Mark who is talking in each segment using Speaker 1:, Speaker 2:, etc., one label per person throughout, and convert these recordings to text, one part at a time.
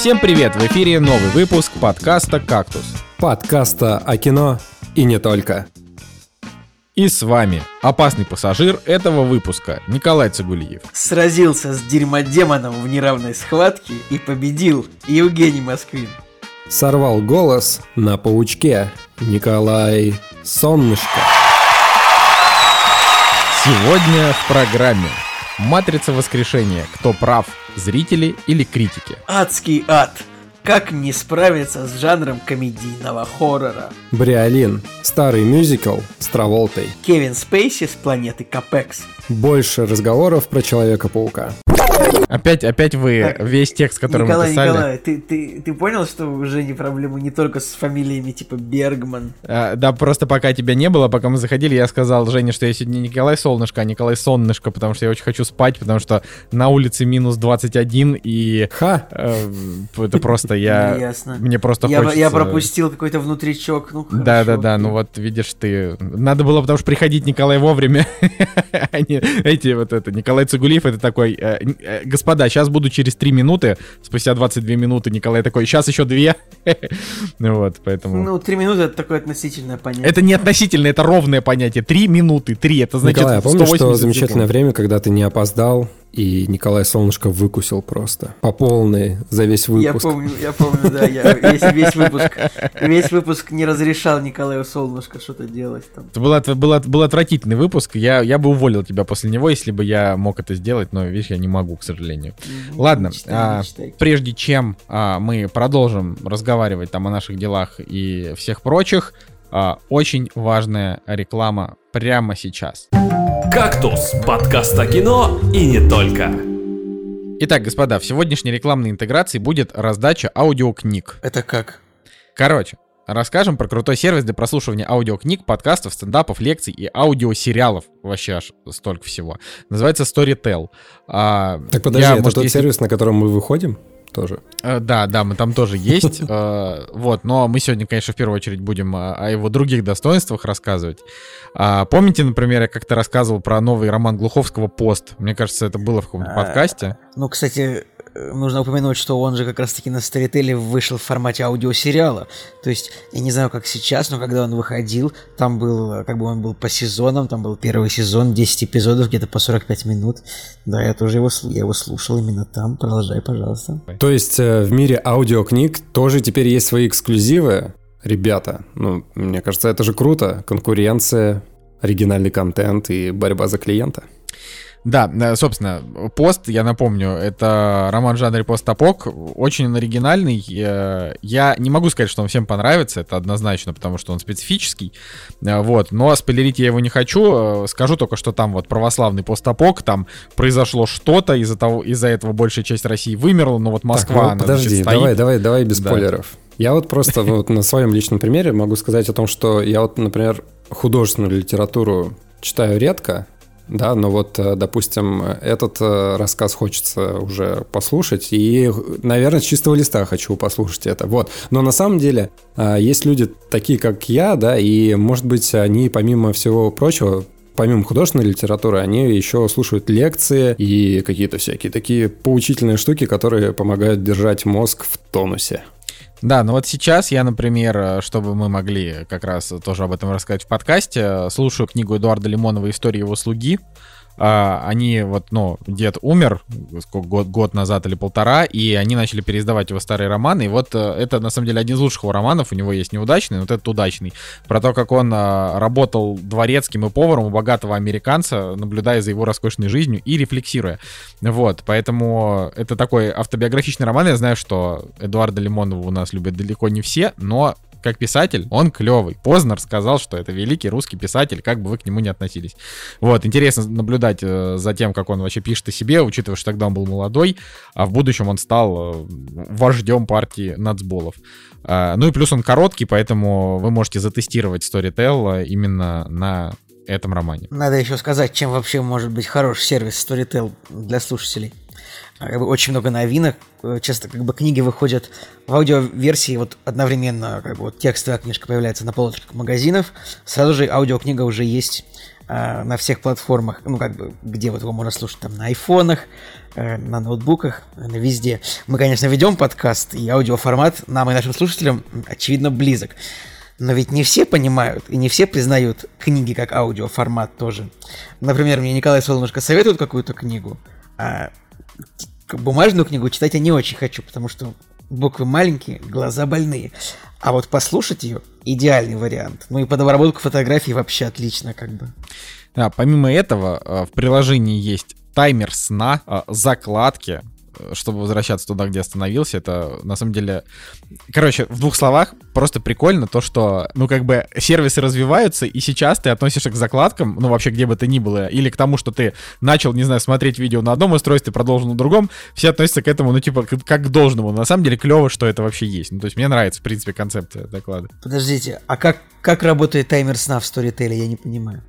Speaker 1: Всем привет! В эфире новый выпуск подкаста «Кактус».
Speaker 2: Подкаста о кино и не только.
Speaker 1: И с вами опасный пассажир этого выпуска Николай Цигулиев.
Speaker 3: Сразился с дерьмодемоном в неравной схватке и победил Евгений Москвин.
Speaker 2: Сорвал голос на паучке Николай Солнышко.
Speaker 1: Сегодня в программе Матрица воскрешения. Кто прав, зрители или критики?
Speaker 3: Адский ад. Как не справиться с жанром комедийного хоррора?
Speaker 2: Бриолин. Старый мюзикл с Траволтой.
Speaker 3: Кевин Спейси с планеты Капекс.
Speaker 2: Больше разговоров про Человека-паука.
Speaker 1: Опять, опять вы
Speaker 3: Так,
Speaker 1: весь текст, который
Speaker 3: Николай,
Speaker 1: мы писали.
Speaker 3: Николай, ты, ты, ты понял, что уже не проблема не только с фамилиями типа Бергман?
Speaker 1: А, да, просто пока тебя не было, пока мы заходили, я сказал Жене, что я сегодня Николай Солнышко, а Николай Соннышко, потому что я очень хочу спать, потому что на улице минус 21, и
Speaker 2: Ха!
Speaker 1: э, это просто я...
Speaker 3: Ясно.
Speaker 1: Мне просто
Speaker 3: Я,
Speaker 1: хочется...
Speaker 3: я пропустил какой-то внутричок. Ну,
Speaker 1: Да, да,
Speaker 3: хорошо.
Speaker 1: да, ну вот видишь ты. Надо было, потому что приходить Николай вовремя. А не эти вот это. Николай Цигулиев это такой. э, э, Господа, сейчас буду через 3 минуты. Спустя 22 минуты Николай такой. Сейчас еще 2. Ну вот, поэтому.
Speaker 3: Ну, три минуты это такое относительное понятие.
Speaker 1: Это не относительно, это ровное понятие. 3 минуты, 3. Это значит
Speaker 2: Николай, а помнишь, что
Speaker 1: 180
Speaker 2: замечательное время, когда ты не опоздал, и Николай Солнышко выкусил просто по полной за весь
Speaker 3: Я
Speaker 2: выпуск?
Speaker 3: помню, я помню, да, я весь, весь выпуск, весь выпуск не разрешал Николаю Солнышко что-то делать там.
Speaker 1: Это был, был, был отвратительный выпуск. Я, я бы уволил тебя после него, если бы я мог это сделать, но видишь, я не могу, к сожалению.
Speaker 3: Мгм,
Speaker 1: Ладно,
Speaker 3: мечтай,
Speaker 1: а, прежде чем а, мы продолжим разговаривать там о наших делах и всех прочих, а, очень важная реклама прямо сейчас.
Speaker 4: «Кактус» – подкаст о кино и не только.
Speaker 1: Итак, господа, в сегодняшней рекламной интеграции будет раздача аудиокниг.
Speaker 3: Это как?
Speaker 1: Короче, расскажем про крутой сервис для прослушивания аудиокниг, подкастов, стендапов, лекций и аудиосериалов. Вообще аж столько всего. Называется Storytel. А,
Speaker 2: Так подожди,
Speaker 1: я,
Speaker 2: это
Speaker 1: может,
Speaker 2: тот
Speaker 1: если-
Speaker 2: сервис, на котором мы выходим? Тоже.
Speaker 1: Э, Да, да, мы там тоже есть. э, Вот, но мы сегодня, конечно, в первую очередь будем э, о его других достоинствах рассказывать. А, Помните, например, я как-то рассказывал про новый роман Глуховского «Пост». Мне кажется, это было в каком-то подкасте.
Speaker 3: Ну, кстати, нужно упомянуть, что он же как раз-таки на Старителе вышел в формате аудиосериала. То есть, я не знаю, как сейчас, но когда он выходил, там был, э, как бы он был по сезонам, там был первый сезон, 10 эпизодов, где-то по 45 минут. Да, я тоже его, я его слушал именно там. Продолжай, пожалуйста.
Speaker 2: То есть э, в мире аудиокниг тоже теперь есть свои эксклюзивы? Ребята, ну, мне кажется, это же круто. Конкуренция, оригинальный контент и борьба за клиента.
Speaker 1: Да, э, собственно, «Пост», я напомню, это роман в жанре постапок, очень он оригинальный. э, Я не могу сказать, что он всем понравится, это однозначно, потому что он специфический. Э, Вот, но спойлерить я его не хочу. Скажу только, что там вот православный постапок, там произошло что-то, из-за того, из-за этого большая часть России вымерла, но вот Москва,
Speaker 2: Так, ну, подожди,
Speaker 1: значит, стоит.
Speaker 2: давай, давай, давай без
Speaker 1: Да.
Speaker 2: спойлеров. Я вот просто вот на своем личном примере могу сказать о том, что я вот, например, художественную литературу читаю редко, да, но вот, э, допустим, этот э, рассказ хочется уже послушать, и, наверное, с чистого листа хочу послушать это, вот. Но на самом деле э, есть люди такие, как я, да, и, может быть, они, помимо всего прочего, помимо художественной литературы, они еще слушают лекции и какие-то всякие такие поучительные штуки, которые помогают держать мозг в тонусе.
Speaker 1: Да, ну вот сейчас я, например, э, чтобы мы могли как раз тоже об этом рассказать в подкасте, э, слушаю книгу Эдуарда Лимонова «История его слуги». А, Они вот, ну, дед умер сколько, год, год назад или полтора, и они начали переиздавать его старые романы. И вот э, это, на самом деле, один из лучших его романов. У него есть неудачный, но вот этот удачный. Про то, как он э, работал дворецким и поваром у богатого американца, наблюдая за его роскошной жизнью и рефлексируя. Вот, поэтому это такой автобиографичный роман. Я знаю, что Эдуарда Лимонова у нас любят далеко не все, но как писатель, он клевый. Познер сказал, что это великий русский писатель, как бы вы к нему не относились. Вот, интересно наблюдать э, за тем, как он вообще пишет о себе, учитывая, что тогда он был молодой, а в будущем он стал э, вождем партии нацболов. А, ну и плюс он короткий, поэтому вы можете затестировать Storytel именно на этом романе.
Speaker 3: Надо еще сказать, чем вообще может быть хороший сервис Storytel для слушателей. А, бы очень много новинок. Э, Часто как бы книги выходят в аудиоверсии вот одновременно, как бы вот текстовая книжка появляется на полочках магазинов. Сразу же аудиокнига уже есть э, на всех платформах, ну, как бы, где вот его можно слушать, там, на айфонах, э, на ноутбуках, на везде. Мы, конечно, ведем подкаст, и аудиоформат нам и нашим слушателям, очевидно, близок. Но ведь не все понимают и не все признают книги как аудиоформат тоже. Например, мне Николай Солнышко советует какую-то книгу, а бумажную книгу читать я не очень хочу, потому что буквы маленькие, глаза больные. А вот послушать ее идеальный вариант. Ну и под обработку фотографий вообще отлично, как бы.
Speaker 1: Да, помимо этого, э, в приложении есть таймер сна, э, закладки, чтобы возвращаться туда, где остановился, это на самом деле... Короче, в двух словах, просто прикольно то, что, ну, как бы сервисы развиваются, и сейчас ты относишься к закладкам, ну, вообще, где бы то ни было, или к тому, что ты начал, не знаю, смотреть видео на одном устройстве, продолжил на другом, все относятся к этому, ну, типа, как к должному. На самом деле, клево, что это вообще есть. Ну, то есть, мне нравится, в принципе, концепция доклада.
Speaker 3: Подождите, а как, как работает таймер сна в Storytel, я не понимаю.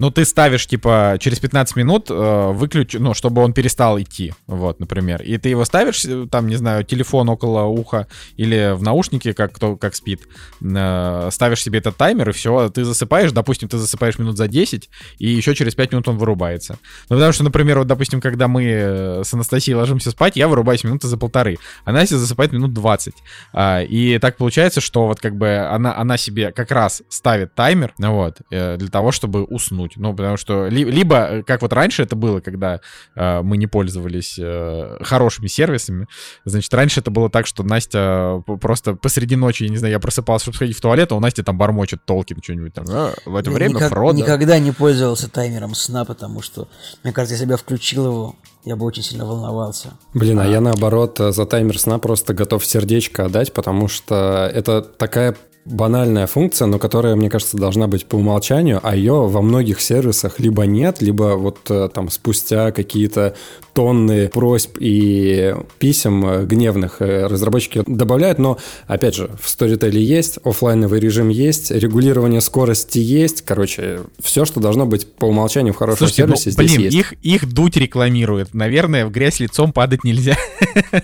Speaker 1: Ну, ты ставишь, типа, через 15 минут э, выключ, ну, чтобы он перестал идти, вот, например. И ты его ставишь, э, там, не знаю, телефон около уха или в наушнике, как кто как спит, э, ставишь себе этот таймер, и все, ты засыпаешь, допустим, ты засыпаешь минут за 10, и еще через 5 минут он вырубается. Ну, потому что, например, вот, допустим, когда мы э, с Анастасией ложимся спать, я вырубаюсь минуты за полторы, а Настя засыпает минут 20. А, и так получается, что вот как бы она, она себе как раз ставит таймер, вот, э, для того, чтобы уснуть уснуть. Ну, потому что ли, либо, э, как вот раньше это было, когда э, мы не пользовались э, хорошими сервисами, значит, раньше это было так, что Настя э, просто посреди ночи, я не знаю, я просыпался, чтобы сходить в туалет, а у Насти там бормочет Толкин что-нибудь там. А, в это время
Speaker 3: Никак,
Speaker 1: Фродо.
Speaker 3: Никогда не пользовался таймером сна, потому что, мне кажется, если бы я включил его, я бы очень сильно волновался.
Speaker 2: Блин, а, а я наоборот за таймер сна просто готов сердечко отдать, потому что это такая банальная функция, но которая, мне кажется, должна быть по умолчанию, а ее во многих сервисах либо нет, либо вот э, там спустя какие-то тонны просьб и писем э, гневных э, разработчики добавляют, но, опять же, в Storytel есть, офлайновый режим есть, регулирование скорости есть, короче, все, что должно быть по умолчанию в хорошем Слушайте, сервисе, ну, здесь
Speaker 1: блин,
Speaker 2: есть.
Speaker 1: Их, их дуть рекламирует. Наверное, в грязь лицом падать нельзя.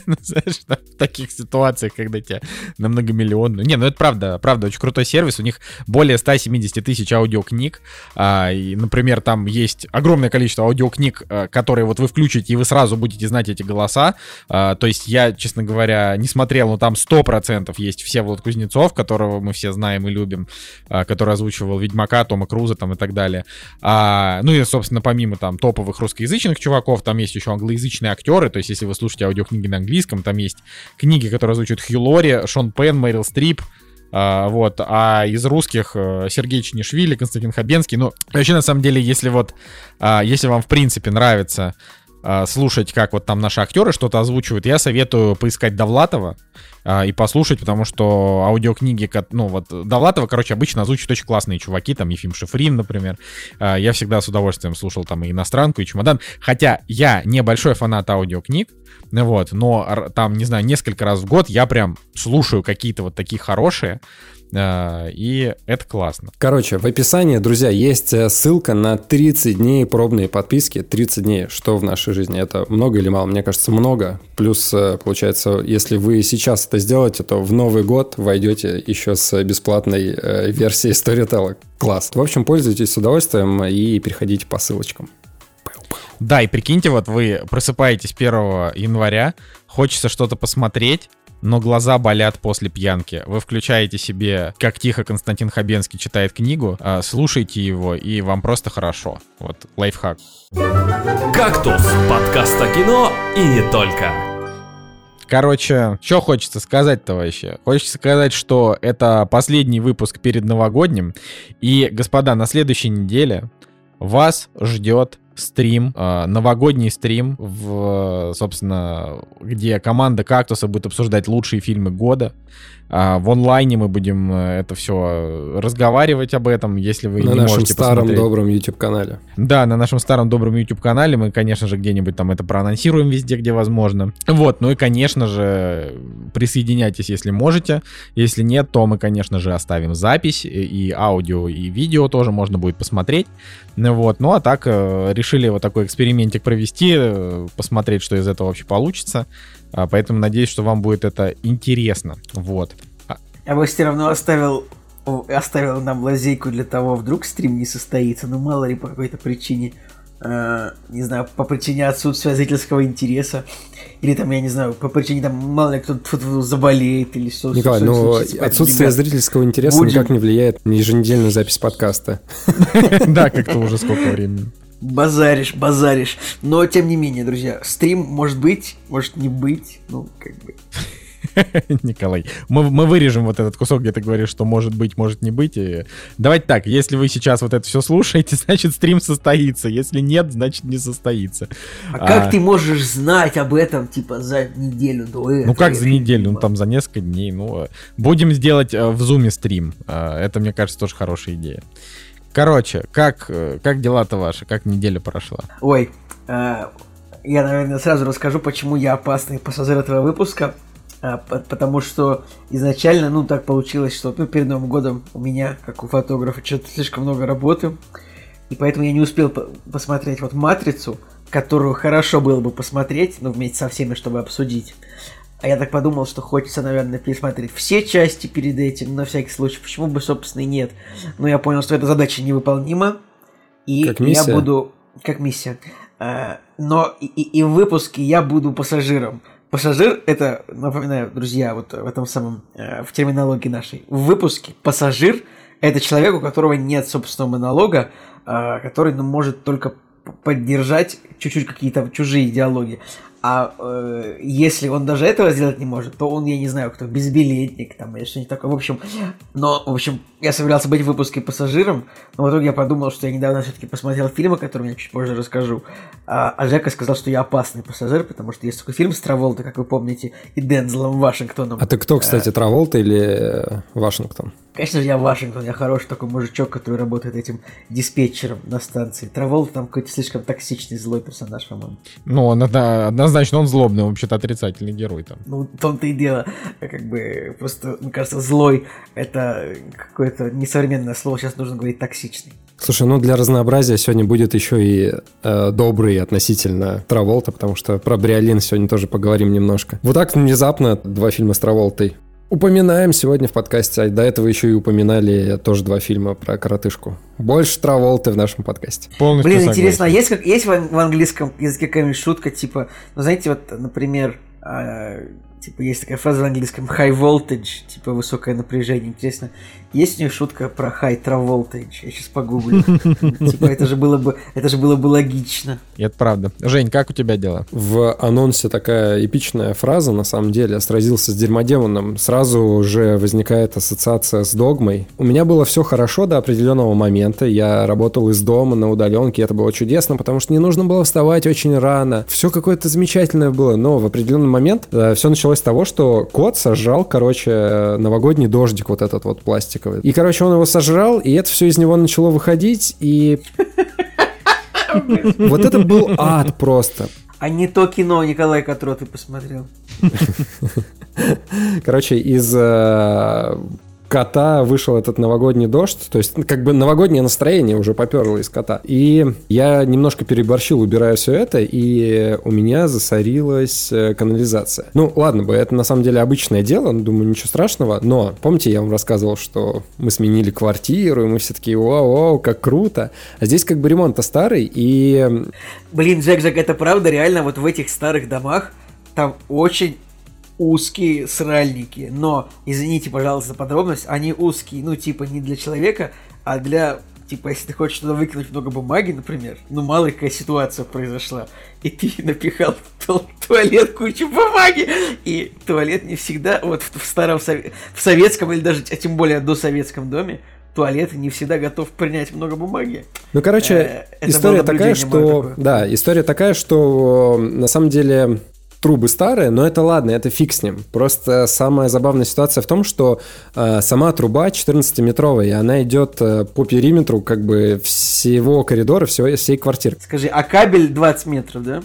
Speaker 1: Ну, в таких ситуациях, когда тебя на многомиллионную... Не, ну это правда, правда, очень крутой сервис. У них более 170 тысяч аудиокниг. А, и, например, там есть огромное количество аудиокниг, а, которые вот вы включите, и вы сразу будете знать эти голоса. А, то есть я, честно говоря, не смотрел, но там 100% есть Всеволод Кузнецов, которого мы все знаем и любим, который озвучивал Ведьмака, Тома Круза там и так далее. Ну и, собственно, помимо там топовых русскоязычных чуваков, там есть еще англоязычные актеры. То есть если вы слушаете аудиокниги на английском, там есть книги, которые озвучивают Хью Лори, Шон Пен, Мэрил Стрип, а, вот, а из русских э, Сергей Чинишвили, Константин Хабенский. Ну, вообще, на самом деле, если вот, а, если вам, в принципе, нравится слушать, как вот там наши актеры что-то озвучивают, я советую поискать Довлатова и послушать, потому что аудиокниги, ну вот Довлатова, короче, обычно озвучивают очень классные чуваки, там Ефим Шифрин, например. Я всегда с удовольствием слушал там и иностранку, и чемодан. Хотя я небольшой фанат аудиокниг, вот, но там, не знаю, несколько раз в год я прям слушаю какие-то вот такие хорошие, и это классно.
Speaker 2: Короче, в описании, друзья, есть э, ссылка на 30 дней пробные подписки. 30 дней, что в нашей жизни? Это много или мало? Мне кажется, много. Плюс, э, получается, если вы сейчас это сделаете, то в Новый год войдете еще с бесплатной версией Storytel. Класс. В общем, пользуйтесь с удовольствием и переходите по ссылочкам.
Speaker 1: Да, и прикиньте, вот вы просыпаетесь 1 января, хочется что-то посмотреть, но глаза болят после пьянки. Вы включаете себе, как тихо Константин Хабенский читает книгу, а, слушайте его, и вам просто хорошо. Вот, лайфхак.
Speaker 4: «Кактус» — подкаст о кино и не только.
Speaker 1: Короче, что хочется сказать-то вообще? Хочется сказать, что это последний выпуск перед новогодним. И, господа, на следующей неделе вас ждет стрим, э, новогодний стрим, в, собственно, где команда Кактуса будет обсуждать лучшие фильмы года. А, в онлайне мы будем э, это все разговаривать об этом, если вы
Speaker 2: на
Speaker 1: не
Speaker 2: нашем
Speaker 1: можете
Speaker 2: старом
Speaker 1: посмотреть.
Speaker 2: добром YouTube канале.
Speaker 1: Да, на нашем старом добром YouTube канале мы, конечно же, где-нибудь там это проанонсируем везде, где возможно. Вот, ну и, конечно же, присоединяйтесь, если можете. Если нет, то мы, конечно же, оставим запись и аудио, и видео тоже можно будет посмотреть. Ну вот, ну а так э, решили вот такой экспериментик провести, э, посмотреть, что из этого вообще получится. А, поэтому надеюсь, что вам будет это интересно. Вот.
Speaker 3: Я бы все равно оставил оставил нам лазейку для того, вдруг стрим не состоится, ну мало ли по какой-то причине, э, не знаю, по причине отсутствия зрительского интереса, или там, я не знаю, по причине там мало ли кто-то заболеет или что.
Speaker 2: Николай,
Speaker 3: что-
Speaker 2: ну отсутствие
Speaker 3: ребят,
Speaker 2: зрительского интереса
Speaker 3: будем-
Speaker 2: никак не влияет на еженедельную запись подкаста.
Speaker 1: Да, как-то уже сколько времени.
Speaker 3: Базаришь, базаришь. Но, тем не менее, друзья, стрим может быть, может не быть, ну, как бы...
Speaker 1: Николай, мы, мы вырежем вот этот кусок, где ты говоришь, что может быть, может не быть. И... Давайте так, если вы сейчас вот это все слушаете, значит стрим состоится. Если нет, значит не состоится.
Speaker 3: А,
Speaker 1: А.
Speaker 3: как ты можешь знать об этом, типа, за неделю до этого?
Speaker 1: Ну как за
Speaker 3: не
Speaker 1: неделю, ну там за несколько дней. Ну, э, будем сделать э, в зуме стрим. Э, Это, мне кажется, тоже хорошая идея. Короче, как, э, как дела-то ваши? Как неделя прошла?
Speaker 3: Ой, э, я, наверное, сразу расскажу, почему я опасный пассажир этого выпуска. По- потому что изначально, ну, так получилось, что ну, перед Новым годом у меня, как у фотографа, что-то слишком много работы. И поэтому я не успел по- посмотреть вот «Матрицу», которую хорошо было бы посмотреть, ну, вместе со всеми, чтобы обсудить. А я так подумал, что хочется, наверное, пересмотреть все части перед этим, на всякий случай. Почему бы, собственно, и нет. Но я понял, что эта задача невыполнима. И
Speaker 2: Как
Speaker 3: я
Speaker 2: миссия?
Speaker 3: буду... Как миссия. А, но и, и- и в выпуске я буду пассажиром. Пассажир это, напоминаю, друзья, вот в этом самом, э, в терминологии нашей. В выпуске пассажир это человек, у которого нет собственного монолога, а, который ну, может только поддержать чуть-чуть какие-то чужие идеологии. А э, если он даже этого сделать не может, то он, я не знаю, кто, безбилетник там или что-нибудь такое. В общем, но, в общем, я собирался быть в выпуске пассажиром, но в итоге я подумал, что я недавно все-таки посмотрел фильм, о котором я чуть позже расскажу. А, а Жека сказал, что я опасный пассажир, потому что есть такой фильм с Траволта, как вы помните, и Дензелом Вашингтоном.
Speaker 2: А ты кто, кстати, Траволта или э, Вашингтон?
Speaker 3: Конечно же, я Вашингтон, я хороший такой мужичок, который работает этим диспетчером на станции. Траволта там какой-то слишком токсичный, злой персонаж, по-моему.
Speaker 1: Ну, он, одно- однозначно он злобный, он вообще-то отрицательный герой там.
Speaker 3: Ну, в том-то и дело, как бы, просто, мне кажется, злой — это какое-то несовременное слово, сейчас нужно говорить токсичный.
Speaker 2: Слушай, ну для разнообразия сегодня будет еще и э, добрый относительно Траволта, потому что про Бриолин сегодня тоже поговорим немножко. Вот так внезапно два фильма с Траволтой. Упоминаем сегодня в подкасте, а до этого еще и упоминали тоже два фильма про коротышку. Больше Траволты в нашем подкасте.
Speaker 1: Полностью
Speaker 3: Блин,
Speaker 1: согласен.
Speaker 3: интересно, а есть, как, есть в, ан- в английском языке какая-нибудь шутка, типа, ну, знаете, вот, например, а, типа, есть такая фраза в английском high voltage, типа, высокое напряжение. Интересно, есть у них шутка про high voltage? Я сейчас погуглю. Типа, это же было бы, это же было бы логично.
Speaker 1: И это правда. Жень, как у тебя дела?
Speaker 2: В анонсе такая эпичная фраза, на самом деле, сразился с Дермодемоном. Сразу же возникает ассоциация с догмой. У меня было все хорошо до определенного момента. Я работал из дома на удаленке, это было чудесно, потому что не нужно было вставать очень рано. Все какое-то замечательное было, но в определенный момент все началось с того, что кот сожрал, короче, э, новогодний дождик вот этот вот пластиковый. И, короче, он его сожрал, и это все из него начало выходить, и... Вот это был ад просто.
Speaker 3: А не то кино, Николай, которое ты посмотрел.
Speaker 2: Короче, из э, кота вышел этот новогодний дождь, то есть ну, как бы новогоднее настроение уже поперло из кота. И я немножко переборщил, убирая все это, и у меня засорилась э, канализация. Ну, ладно бы, это на самом деле обычное дело, ну, думаю, ничего страшного, но помните, я вам рассказывал, что мы сменили квартиру, и мы все такие, вау-вау, как круто. А здесь как бы ремонт-то старый, и
Speaker 3: Блин, Джек, Джек, это правда, реально, вот в этих старых домах там очень узкие сральники, но, извините, пожалуйста, за подробность, они узкие, ну, типа, не для человека, а для, типа, если ты хочешь туда выкинуть много бумаги, например, ну, мало какая ситуация произошла, и ты напихал в ту- туалет кучу бумаги, и туалет не всегда, вот в, старом, в советском или даже, а тем более до советском доме, туалет не всегда готов принять много бумаги.
Speaker 2: Ну, короче,
Speaker 3: Э,
Speaker 2: история такая, что... Да, история такая, что э, на самом деле трубы старые, но это ладно, это фиг с ним. Просто самая забавная ситуация в том, что э, сама труба 14-метровая, и она идет э, по периметру как бы всего коридора, всего, всей квартиры.
Speaker 3: Скажи, а кабель 20 метров, да?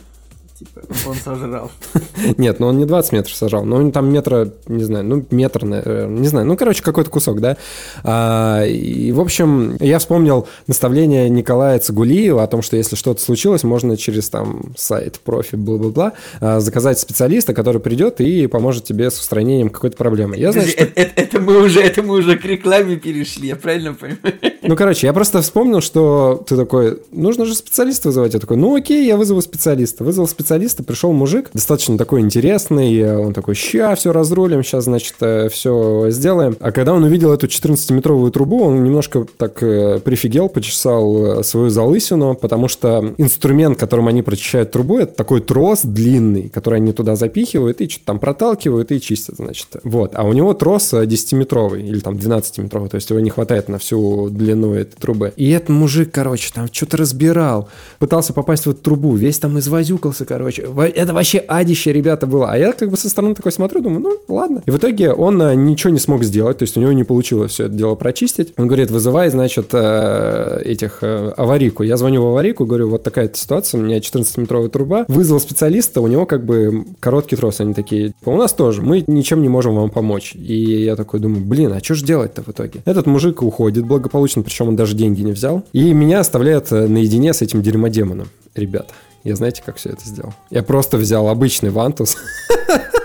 Speaker 3: Типа, он сожрал.
Speaker 2: Нет, ну он не 20 метров сожрал, но он там метра, не знаю, ну метр, не знаю, ну короче, какой-то кусок, да. А, и, в общем, я вспомнил наставление Николая Цигулиева о том, что если что-то случилось, можно через там сайт, профи, бла-бла-бла, а, заказать специалиста, который придет и поможет тебе с устранением какой-то проблемы. Я знаю,
Speaker 3: что... это, это, мы уже, это мы уже к рекламе перешли, я правильно понимаю?
Speaker 2: Ну, короче, я просто вспомнил, что ты такой, нужно же специалиста вызывать. Я такой, ну окей, я вызову специалиста. Вызвал специалиста, пришел мужик, достаточно такой интересный, он такой, ща, все разрулим, сейчас, значит, э, все сделаем. А когда он увидел эту 14-метровую трубу, он немножко так э, прифигел, почесал э, свою залысину, потому что инструмент, которым они прочищают трубу, это такой трос длинный, который они туда запихивают и что-то там проталкивают и чистят, значит. Вот. А у него трос 10-метровый или там 12-метровый, то есть его не хватает на всю длину этой трубы. И этот мужик, короче, там что-то разбирал, пытался попасть в эту трубу, весь там извозюкался, короче. Это вообще адище, ребята, было. А я как бы со стороны такой смотрю, думаю, ну, ладно. И в итоге он э, ничего не смог сделать, то есть у него не получилось все это дело прочистить. Он говорит, вызывай, значит, э, этих э, аварийку. Я звоню в аварийку, говорю, вот такая ситуация, у меня 14-метровая труба. Вызвал специалиста, у него как бы короткий трос. Они такие, у нас тоже, мы ничем не можем вам помочь. И я такой думаю, блин, а что же делать-то в итоге? Этот мужик уходит благополучно, причем он даже деньги не взял. И меня оставляет наедине с этим дерьмодемоном. Ребята, я знаете, как все это сделал? Я просто взял обычный вантус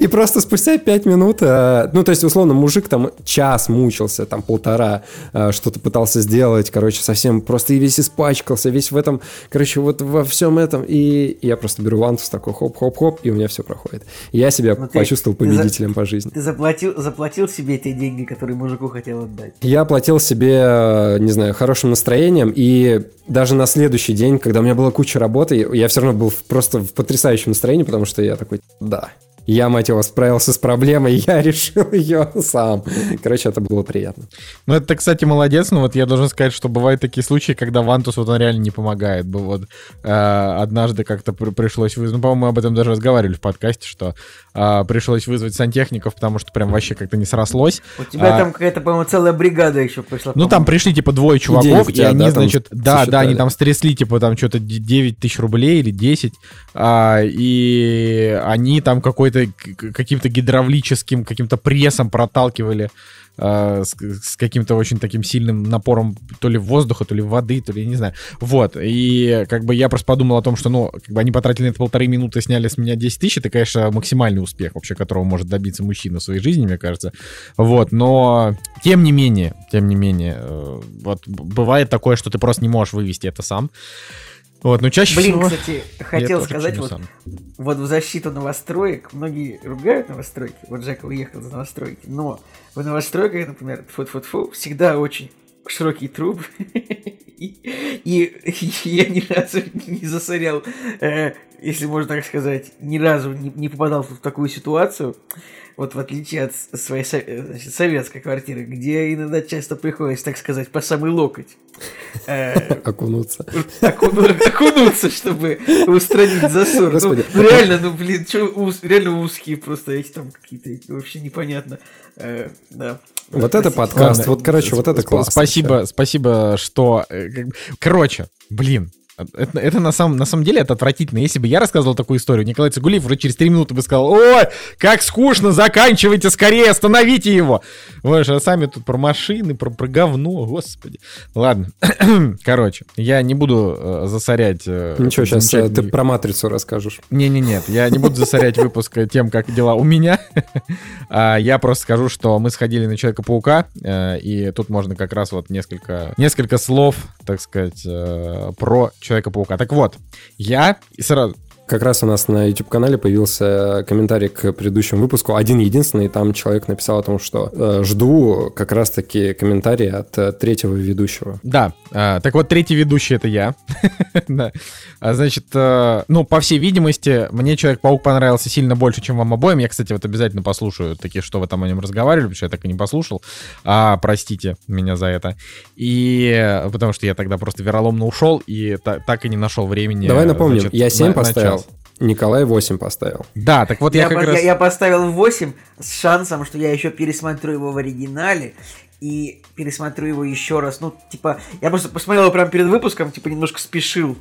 Speaker 2: И просто спустя 5 минут, э, ну, то есть, условно, мужик там час мучился, там полтора, э, что-то пытался сделать, короче, совсем просто и весь испачкался, весь в этом, короче, вот во всем этом. И я просто беру вантус такой хоп-хоп-хоп, и у меня все проходит. Я себя ну, почувствовал победителем
Speaker 3: за,
Speaker 2: по жизни.
Speaker 3: Ты заплатил, заплатил себе те деньги, которые мужику хотел отдать?
Speaker 2: Я платил себе, не знаю, хорошим настроением, и даже на следующий день, когда у меня была куча работы, я все равно был просто в потрясающем настроении, потому что я такой, да, я, мать его, справился с проблемой, я решил ее сам. Короче, это было приятно.
Speaker 1: Ну, это, кстати, молодец, но вот я должен сказать, что бывают такие случаи, когда Вантус вот он реально не помогает. Вот э, однажды как-то пришлось вызвать, ну, по-моему, мы об этом даже разговаривали в подкасте, что э, пришлось вызвать сантехников, потому что прям вообще как-то не срослось.
Speaker 3: У тебя а, там какая-то, по-моему, целая бригада еще пришла.
Speaker 1: Ну, там пришли, типа, двое чуваков, и, и они, да, значит, да, да, они там стрясли, типа, там что-то 9 тысяч рублей или 10, а, и они там какой-то каким-то гидравлическим, каким-то прессом проталкивали э, с, с каким-то очень таким сильным напором то ли воздуха, то ли воды, то ли, не знаю. Вот, и как бы я просто подумал о том, что, ну, как бы они потратили на это полторы минуты, сняли с меня 10 тысяч, это, конечно, максимальный успех вообще, которого может добиться мужчина в своей жизни, мне кажется. Вот, но тем не менее, тем не менее, э, вот бывает такое, что ты просто не можешь вывести это сам. Вот, но чаще
Speaker 3: Блин,
Speaker 1: всего...
Speaker 3: кстати, хотел сказать, вот, вот в защиту новостроек, многие ругают новостройки, вот Жека уехал за новостройки, но в новостройках, например, фу фу фу всегда очень широкие трубы, и, я ни разу не засорял, э, если можно так сказать, ни разу не, попадал в такую ситуацию, вот в отличие от своей значит, советской квартиры, где иногда часто приходится, так сказать, по самый локоть.
Speaker 2: Э, окунуться.
Speaker 3: Окунуться, чтобы устранить засор. Ну, ну реально, ну блин, реально узкие просто эти там какие-то, вообще непонятно. Э, да.
Speaker 2: Вот это подкаст, вот, короче, вот это классно.
Speaker 1: Спасибо, спасибо, что... Э, короче, блин, это, это на, самом, на самом деле это отвратительно. Если бы я рассказывал такую историю, Николай Цигулиев уже через три минуты бы сказал, ой, как скучно, заканчивайте скорее, остановите его. Вы же сами тут про машины, про, про говно, господи. Ладно, короче, я не буду э, засорять... Э,
Speaker 2: Ничего, сейчас э, ты про матрицу расскажешь.
Speaker 1: Не-не-нет, я не буду засорять выпуск тем, как дела у меня. а, я просто скажу, что мы сходили на Человека-паука, э, и тут можно как раз вот несколько, несколько слов, так сказать, э, про Человека-паука. Так вот, я сразу...
Speaker 2: Как раз у нас на YouTube-канале появился комментарий к предыдущему выпуску, один единственный, там человек написал о том, что э, жду как раз-таки комментарии от э, третьего ведущего.
Speaker 1: Да, э, так вот третий ведущий это я. да. А, значит, э, ну, по всей видимости, мне Человек-паук понравился сильно больше, чем вам обоим. Я, кстати, вот обязательно послушаю такие, что вы там о нем разговаривали, потому что я так и не послушал. А, простите меня за это. И потому что я тогда просто вероломно ушел и так и не нашел времени.
Speaker 2: Давай напомним, значит, я 7 на, поставил. Николай 8 поставил.
Speaker 1: Да, так вот я,
Speaker 3: я
Speaker 1: как
Speaker 3: по,
Speaker 1: раз...
Speaker 3: Я, я поставил 8 с шансом, что я еще пересмотрю его в оригинале и пересмотрю его еще раз. Ну, типа, я просто посмотрел его прямо перед выпуском, типа, немножко спешил.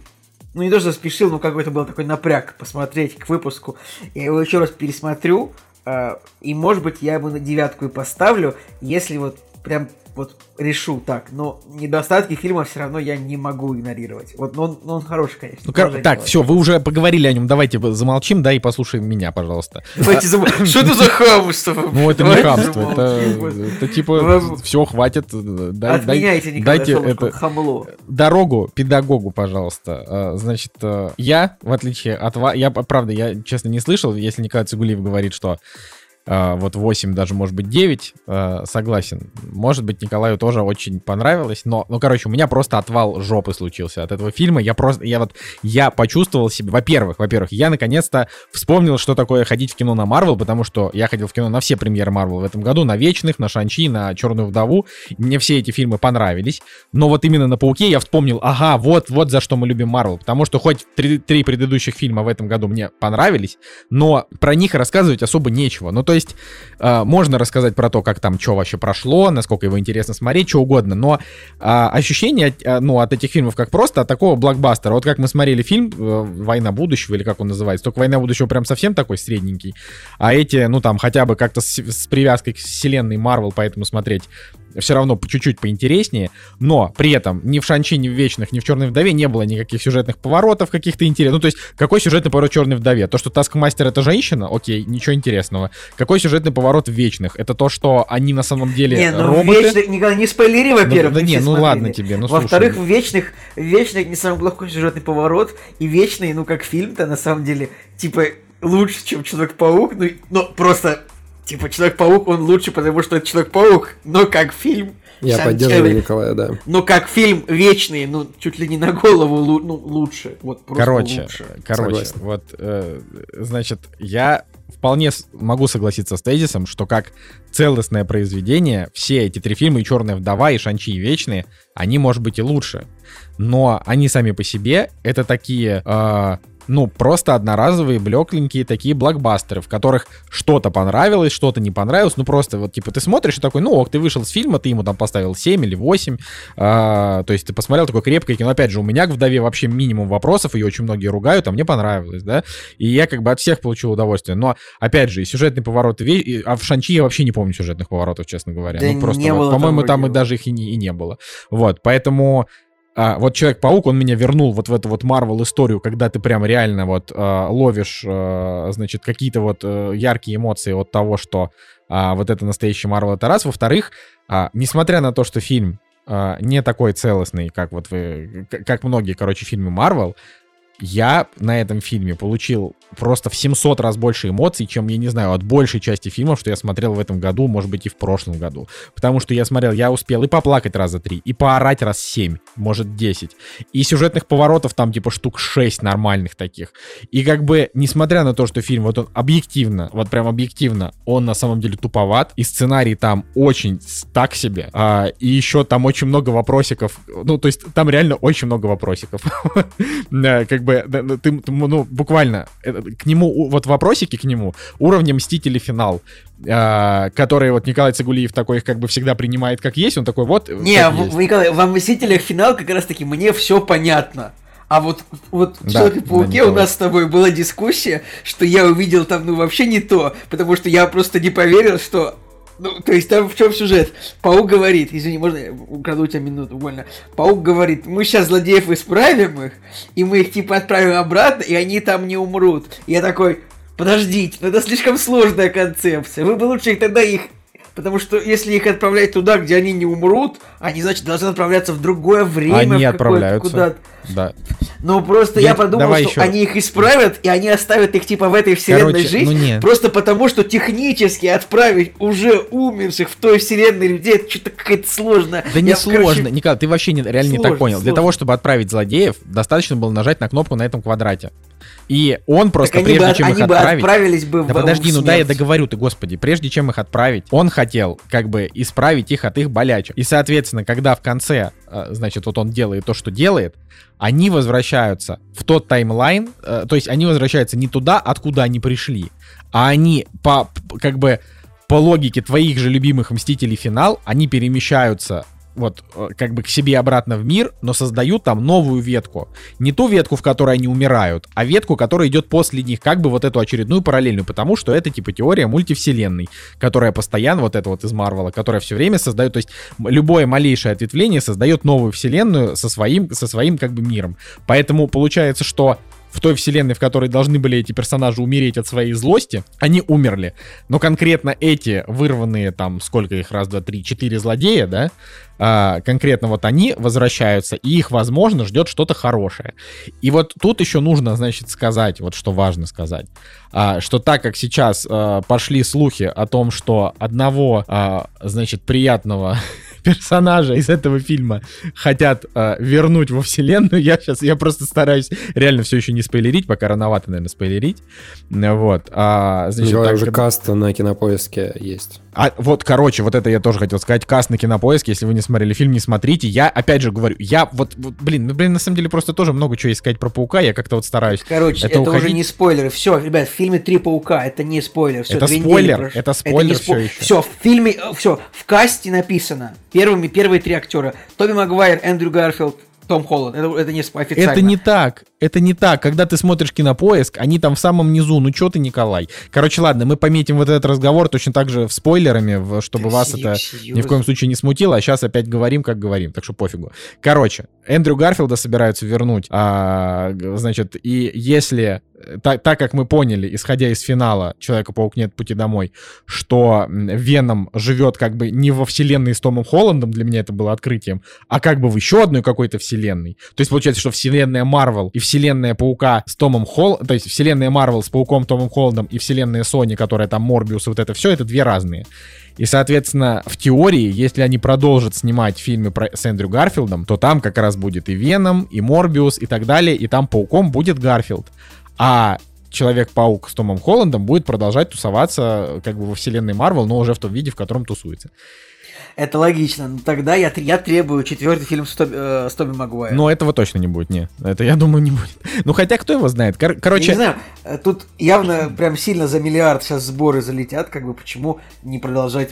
Speaker 3: ну не то, что спешил, но какой-то был такой напряг посмотреть к выпуску. Я его еще раз пересмотрю, э, и может быть я ему на девятку и поставлю, если вот прям вот решу так, но недостатки фильма все равно я не могу игнорировать. Вот, но он, но он хороший, конечно.
Speaker 1: Ну, кор- так, все, вы уже поговорили о нем, давайте замолчим, да, и послушаем меня, пожалуйста.
Speaker 3: Что это за хамство?
Speaker 1: Ну, это не хамство, это, типа, все, хватит.
Speaker 3: Дай, Отменяйте, Николай дайте это хамло.
Speaker 1: Дорогу педагогу, пожалуйста. А, значит, э, я, в отличие от вас, я, правда, я, честно, не слышал, если Николай Цигулиев говорит, что вот 8, даже, может быть, 9, uh, а, согласен. Может быть, Николаю тоже очень понравилось, но, ну, короче, у меня просто отвал жопы случился от этого фильма. Я просто, я вот, я почувствовал себе, во-первых, во-первых, я наконец-то вспомнил, что такое ходить в кино на Марвел, потому что я ходил в кино на все премьеры Марвел в этом году, на Вечных, на Шанчи, на Черную Вдову. Мне все эти фильмы понравились, но вот именно на Пауке я вспомнил, ага, вот, вот за что мы любим Марвел, потому что хоть три, три предыдущих фильма в этом году мне понравились, но про них рассказывать особо нечего. Ну, то есть э, можно рассказать про то, как там что вообще прошло, насколько его интересно смотреть, что угодно, но э, ощущение э, ну, от этих фильмов как просто от такого блокбастера. Вот как мы смотрели фильм э, «Война будущего» или как он называется, только «Война будущего» прям совсем такой средненький, а эти, ну там хотя бы как-то с, с привязкой к вселенной Марвел, поэтому смотреть все равно чуть-чуть поинтереснее, но при этом ни в Шанчи, ни в Вечных, ни в Черной Вдове не было никаких сюжетных поворотов каких-то интересных. Ну, то есть, какой сюжетный поворот Черной Вдове? То, что Таскмастер это женщина? Окей, ничего интересного. Какой сюжетный поворот в Вечных? Это то, что они на самом деле не, ну, роботы?
Speaker 3: Вечных, никогда не спойлери, во-первых.
Speaker 1: Ну, да не, ну смотрели. ладно тебе, ну
Speaker 3: Во-вторых, в Вечных, в Вечных не самый плохой сюжетный поворот, и Вечный, ну, как фильм-то, на самом деле, типа, лучше, чем Человек-паук, ну, ну, просто Типа, Человек-паук, он лучше, потому что это Человек-паук, но как фильм...
Speaker 2: Я поддерживаю Николая, да.
Speaker 3: Но как фильм вечный, ну, чуть ли не на голову ну, лучше. Вот
Speaker 1: просто короче, лучше. Короче, Согласен. вот, э, значит, я вполне могу согласиться с тезисом, что как целостное произведение, все эти три фильма, и «Черная вдова», и «Шанчи», и «Вечные», они, может быть, и лучше. Но они сами по себе — это такие... Э, ну, просто одноразовые, блекленькие такие блокбастеры, в которых что-то понравилось, что-то не понравилось, ну, просто вот, типа, ты смотришь и такой, ну, ок, ты вышел с фильма, ты ему там поставил 7 или 8, а, то есть ты посмотрел такое крепкое кино, опять же, у меня к «Вдове» вообще минимум вопросов, ее очень многие ругают, а мне понравилось, да, и я как бы от всех получил удовольствие, но, опять же, и сюжетные повороты, а в «Шанчи» я вообще не помню сюжетных поворотов, честно говоря,
Speaker 3: да
Speaker 1: ну, просто, вот, по-моему, там и даже их и не, и не было, вот, поэтому а, вот Человек-паук, он меня вернул вот в эту вот Марвел историю, когда ты прям реально вот а, ловишь, а, значит, какие-то вот а, яркие эмоции от того, что а, вот это настоящий Марвел, это раз. Во-вторых, а, несмотря на то, что фильм а, не такой целостный, как вот вы, как многие, короче, фильмы Марвел, я на этом фильме получил просто в 700 раз больше эмоций, чем, я не знаю, от большей части фильмов, что я смотрел в этом году, может быть, и в прошлом году. Потому что я смотрел, я успел и поплакать раза три, и поорать раз 7, может, 10. И сюжетных поворотов там типа штук 6 нормальных таких. И как бы, несмотря на то, что фильм, вот он объективно, вот прям объективно, он на самом деле туповат, и сценарий там очень так себе, а, и еще там очень много вопросиков, ну, то есть там реально очень много вопросиков. Как бы бы, ты, ну, буквально, э, к нему, вот вопросики к нему, уровня Мстители. Финал, э, который вот Николай Цигулиев такой их как бы всегда принимает как есть, он такой вот...
Speaker 3: Не, в, Николай, во Мстителях. Финал как раз таки мне все понятно. А вот, вот в да, Человеке-пауке да, у нас с тобой была дискуссия, что я увидел там, ну, вообще не то, потому что я просто не поверил, что ну, то есть там в чем сюжет? Паук говорит, извини, можно я украду у тебя минуту, больно. Паук говорит, мы сейчас злодеев исправим их, и мы их типа отправим обратно, и они там не умрут. Я такой, подождите, ну это слишком сложная концепция. Вы бы лучше тогда их Потому что если их отправлять туда, где они не умрут, они, значит, должны отправляться в другое время.
Speaker 1: Они отправляются. Куда-то. Да.
Speaker 3: Ну, просто я, я подумал, что еще. они их исправят, и они оставят их, типа, в этой вселенной Короче, жить. Ну нет. Просто потому, что технически отправить уже умерших в той вселенной людей, это что-то какая-то сложная.
Speaker 1: Да не я, сложно. Короче... Николай, ты вообще не, реально сложно, не так понял. Сложно. Для того, чтобы отправить злодеев, достаточно было нажать на кнопку на этом квадрате. И он просто,
Speaker 3: так
Speaker 1: прежде
Speaker 3: бы,
Speaker 1: чем
Speaker 3: их
Speaker 1: бы отправить...
Speaker 3: отправились бы
Speaker 1: да
Speaker 3: в,
Speaker 1: подожди,
Speaker 3: в
Speaker 1: ну да, я договорю ты, господи. Прежде чем их отправить, он хотел как бы исправить их от их болячек. И, соответственно, когда в конце, э, значит, вот он делает то, что делает, они возвращаются в тот таймлайн, э, то есть они возвращаются не туда, откуда они пришли, а они по, как бы, по логике твоих же любимых Мстителей финал, они перемещаются вот э, как бы к себе обратно в мир, но создают там новую ветку. Не ту ветку, в которой они умирают, а ветку, которая идет после них, как бы вот эту очередную параллельную, потому что это типа теория мультивселенной, которая постоянно, вот это вот из Марвела, которая все время создает, то есть любое малейшее ответвление создает новую вселенную со своим, со своим как бы миром. Поэтому получается, что в той вселенной, в которой должны были эти персонажи умереть от своей злости, они умерли. Но конкретно эти вырванные там, сколько их, раз, два, три, четыре злодея, да, а, конкретно вот они возвращаются, и их, возможно, ждет что-то хорошее. И вот тут еще нужно, значит, сказать, вот что важно сказать, а, что так как сейчас а, пошли слухи о том, что одного, а, значит, приятного персонажа из этого фильма хотят э, вернуть во вселенную. Я сейчас, я просто стараюсь реально все еще не спойлерить, пока рановато, наверное, спойлерить. Вот. А,
Speaker 2: значит, так, уже каст на кинопоиске есть.
Speaker 1: А вот, короче, вот это я тоже хотел сказать. Каст на кинопоиске, если вы не смотрели фильм, не смотрите. Я, опять же, говорю, я вот, вот блин, ну, блин, на самом деле просто тоже много чего искать про паука. Я как-то вот стараюсь.
Speaker 3: Короче, это, это уходить. уже не спойлеры. Все, ребят, в фильме Три паука это не спойлер. Все,
Speaker 1: это спойлер. Это спойлер. Это
Speaker 3: спо... все, еще. все, в фильме, все, в касте написано. Первыми, первые три актера. Тоби Магуайр, Эндрю Гарфилд, том Холланд. Это, это не официально.
Speaker 1: Это не так. Это не так. Когда ты смотришь кинопоиск, они там в самом низу. Ну что ты, Николай? Короче, ладно, мы пометим вот этот разговор точно так же в спойлерами, чтобы да вас это серьезно? ни в коем случае не смутило. А сейчас опять говорим, как говорим. Так что пофигу. Короче, Эндрю Гарфилда собираются вернуть. А, значит, и если так, так как мы поняли, исходя из финала Человека-паук нет пути домой, что Веном живет как бы не во вселенной с Томом Холландом, для меня это было открытием, а как бы в еще одной какой-то вселенной. То есть получается, что вселенная Марвел и вселенная Паука с Томом Холландом, то есть вселенная Марвел с Пауком Томом Холландом и вселенная Сони, которая там Морбиус, вот это все, это две разные. И, соответственно, в теории, если они продолжат снимать фильмы про, с Эндрю Гарфилдом, то там как раз будет и Веном, и Морбиус, и так далее, и там Пауком будет Гарфилд. А Человек-паук с Томом Холландом будет продолжать тусоваться как бы во вселенной Марвел, но уже в том виде, в котором тусуется.
Speaker 3: Это логично. Но тогда я, я требую четвертый фильм с Тоби, э, с Тоби Магуайром.
Speaker 1: Но этого точно не будет, не. Это, я думаю, не будет. Ну, хотя, кто его знает? Кор- короче... Я
Speaker 3: не знаю, э, тут явно прям сильно за миллиард сейчас сборы залетят, как бы, почему не продолжать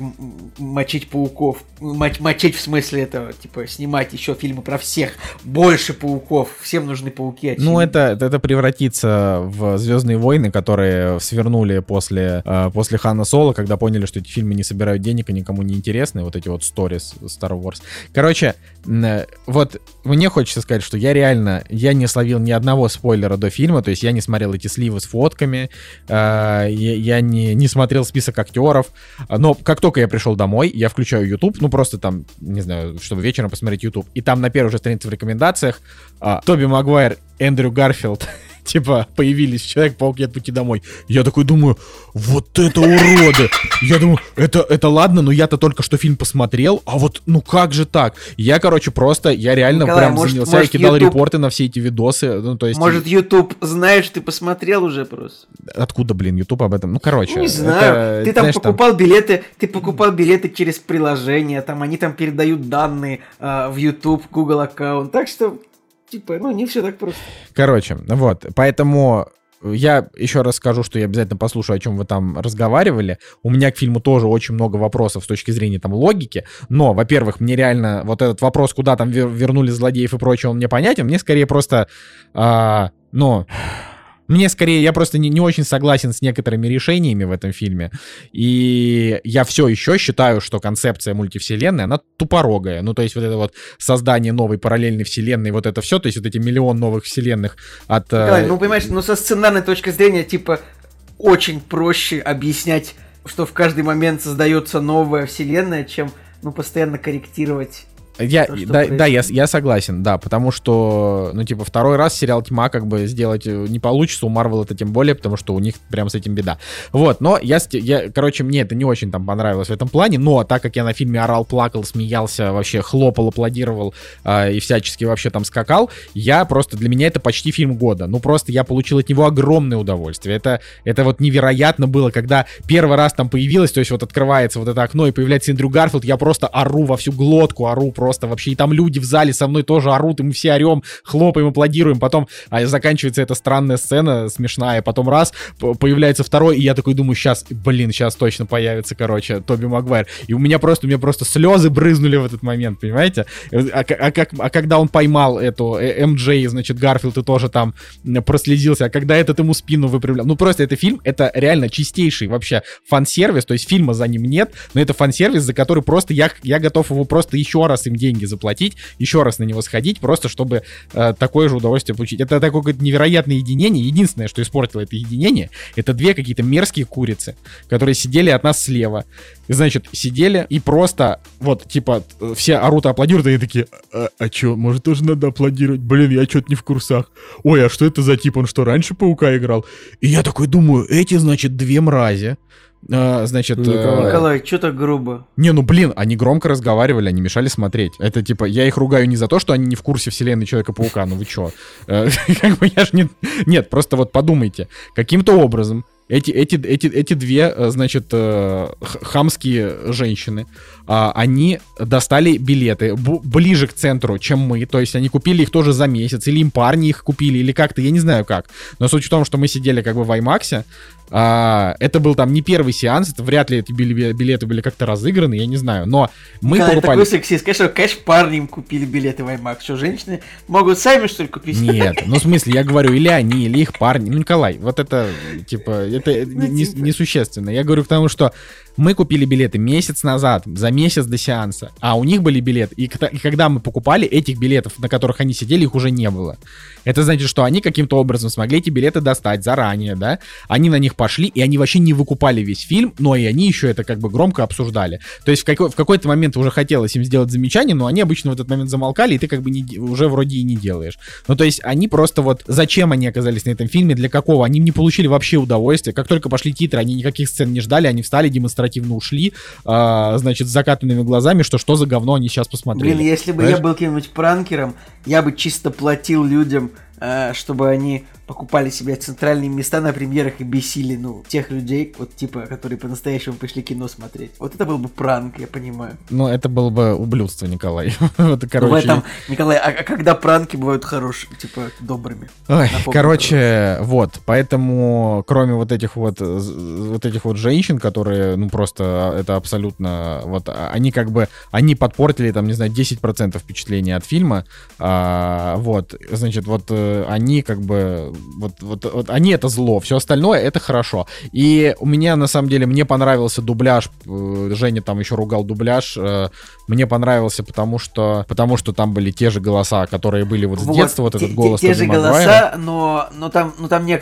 Speaker 3: мочить пауков? Мочь, мочить в смысле этого, типа, снимать еще фильмы про всех. Больше пауков. Всем нужны пауки.
Speaker 1: Очевидно. Ну, это, это превратится в Звездные войны, которые свернули после, э, после Хана Соло, когда поняли, что эти фильмы не собирают денег и никому не интересны. Вот эти вот stories Star Wars. Короче, э, вот мне хочется сказать, что я реально, я не словил ни одного спойлера до фильма, то есть я не смотрел эти сливы с фотками, э, я, не, не смотрел список актеров, но как только я пришел домой, я включаю YouTube, ну просто там, не знаю, чтобы вечером посмотреть YouTube, и там на первой же странице в рекомендациях э, Тоби Магуайр, Эндрю Гарфилд типа, появились Человек-паук нет пути домой. Я такой думаю, вот это уроды! Я думаю, это, это ладно, но я-то только что фильм посмотрел, а вот, ну как же так? Я, короче, просто, я реально Николай, прям может, занялся, может, я кидал YouTube... репорты на все эти видосы, ну то есть...
Speaker 3: Может, YouTube знаешь, ты посмотрел уже просто?
Speaker 1: Откуда, блин, YouTube об этом? Ну, короче.
Speaker 3: Не знаю, это, ты там знаешь, покупал там... билеты, ты покупал билеты через приложение, там они там передают данные э, в YouTube, Google аккаунт, так что типа, ну, не все так просто.
Speaker 1: Короче, вот, поэтому я еще раз скажу, что я обязательно послушаю, о чем вы там разговаривали. У меня к фильму тоже очень много вопросов с точки зрения там логики. Но, во-первых, мне реально вот этот вопрос, куда там вернули злодеев и прочее, он мне понятен. Мне скорее просто, а, ну, мне скорее, я просто не, не очень согласен с некоторыми решениями в этом фильме. И я все еще считаю, что концепция мультивселенной, она тупорогая. Ну, то есть вот это вот создание новой параллельной вселенной, вот это все, то есть вот эти миллион новых вселенных от...
Speaker 3: Э, Николай, ну, понимаешь, ну, со сценарной точки зрения, типа, очень проще объяснять, что в каждый момент создается новая вселенная, чем, ну, постоянно корректировать
Speaker 1: я, то, да, да, я, я согласен, да, потому что, ну, типа, второй раз сериал «Тьма» как бы сделать э, не получится, у Марвел это тем более, потому что у них прям с этим беда. Вот, но я, я, короче, мне это не очень там понравилось в этом плане, но так как я на фильме орал, плакал, смеялся, вообще хлопал, аплодировал э, и всячески вообще там скакал, я просто, для меня это почти фильм года, ну, просто я получил от него огромное удовольствие. Это, это вот невероятно было, когда первый раз там появилось, то есть вот открывается вот это окно и появляется Эндрю Гарфилд, я просто ору во всю глотку, ору просто просто вообще. И там люди в зале со мной тоже орут, и мы все орем, хлопаем, аплодируем. Потом а, заканчивается эта странная сцена смешная, потом раз, появляется второй, и я такой думаю, сейчас, блин, сейчас точно появится, короче, Тоби Магуайр. И у меня просто, у меня просто слезы брызнули в этот момент, понимаете? А, а, как, а когда он поймал эту э, MJ, значит, Гарфилд и тоже там проследился, а когда этот ему спину выпрямлял. Ну, просто это фильм, это реально чистейший вообще фан-сервис, то есть фильма за ним нет, но это фан-сервис, за который просто я, я готов его просто еще раз им деньги заплатить, еще раз на него сходить, просто чтобы э, такое же удовольствие получить. Это такое невероятное единение. Единственное, что испортило это единение, это две какие-то мерзкие курицы, которые сидели от нас слева. Значит, сидели и просто вот, типа, все орут и аплодируют, и они такие, а, а чё, может, тоже надо аплодировать? Блин, я что-то не в курсах. Ой, а что это за тип? Он что, раньше Паука играл? И я такой думаю, эти, значит, две мрази. А, значит...
Speaker 3: Николай, э... Николай что так грубо?
Speaker 1: Не, ну блин, они громко разговаривали, они мешали смотреть. Это типа, я их ругаю не за то, что они не в курсе вселенной Человека-паука, ну вы чё? Э, как бы я ж не... Нет, просто вот подумайте, каким-то образом эти, эти, эти, эти две, э, значит, э, хамские женщины, а, они достали билеты ближе к центру, чем мы. То есть они купили их тоже за месяц, или им парни их купили, или как-то, я не знаю как. Но суть в том, что мы сидели как бы в IMAX, а, это был там не первый сеанс, это вряд ли эти билеты были как-то разыграны, я не знаю. Но мы
Speaker 3: Когда
Speaker 1: покупали...
Speaker 3: такой сексист, конечно, конечно, парни им купили билеты в IMAX. Что, женщины могут сами, что ли, купить?
Speaker 1: Нет, ну в смысле, я говорю, или они, или их парни. Ну, Николай, вот это, типа, это ну, типа. несущественно. Я говорю к тому, что мы купили билеты месяц назад, за месяц до сеанса, а у них были билеты. И, и когда мы покупали этих билетов, на которых они сидели, их уже не было. Это значит, что они каким-то образом смогли эти билеты достать заранее, да? Они на них пошли, и они вообще не выкупали весь фильм, но и они еще это как бы громко обсуждали. То есть в, какой- в какой-то момент уже хотелось им сделать замечание, но они обычно в этот момент замолкали, и ты как бы не, уже вроде и не делаешь. Ну, то есть они просто вот... Зачем они оказались на этом фильме, для какого? Они не получили вообще удовольствия. Как только пошли титры, они никаких сцен не ждали, они встали демонстративно демонстративно ушли, а, значит, с закатанными глазами, что что за говно они сейчас посмотрели.
Speaker 3: Блин, если бы Понимаешь? я был каким-нибудь пранкером, я бы чисто платил людям, чтобы они покупали себе центральные места на премьерах и бесили, ну, тех людей, вот, типа, которые по-настоящему пришли кино смотреть. Вот это был бы пранк, я понимаю.
Speaker 1: Ну, это было бы ублюдство, Николай. это,
Speaker 3: короче... В этом, Николай, а, а когда пранки бывают хорошими, типа, добрыми?
Speaker 1: Ой, короче, короче, вот, поэтому, кроме вот этих вот, вот этих вот женщин, которые, ну, просто, это абсолютно, вот, а, они как бы, они подпортили, там, не знаю, 10% впечатления от фильма, а, вот, значит, вот, э, они как бы вот, вот, вот они это зло, все остальное это хорошо. И у меня на самом деле мне понравился дубляж. Э, Женя там еще ругал дубляж. Э, мне понравился, потому что потому что там были те же голоса, которые были вот с вот, детства, вот этот голос.
Speaker 3: Те, те же голоса, но, но там, но там не,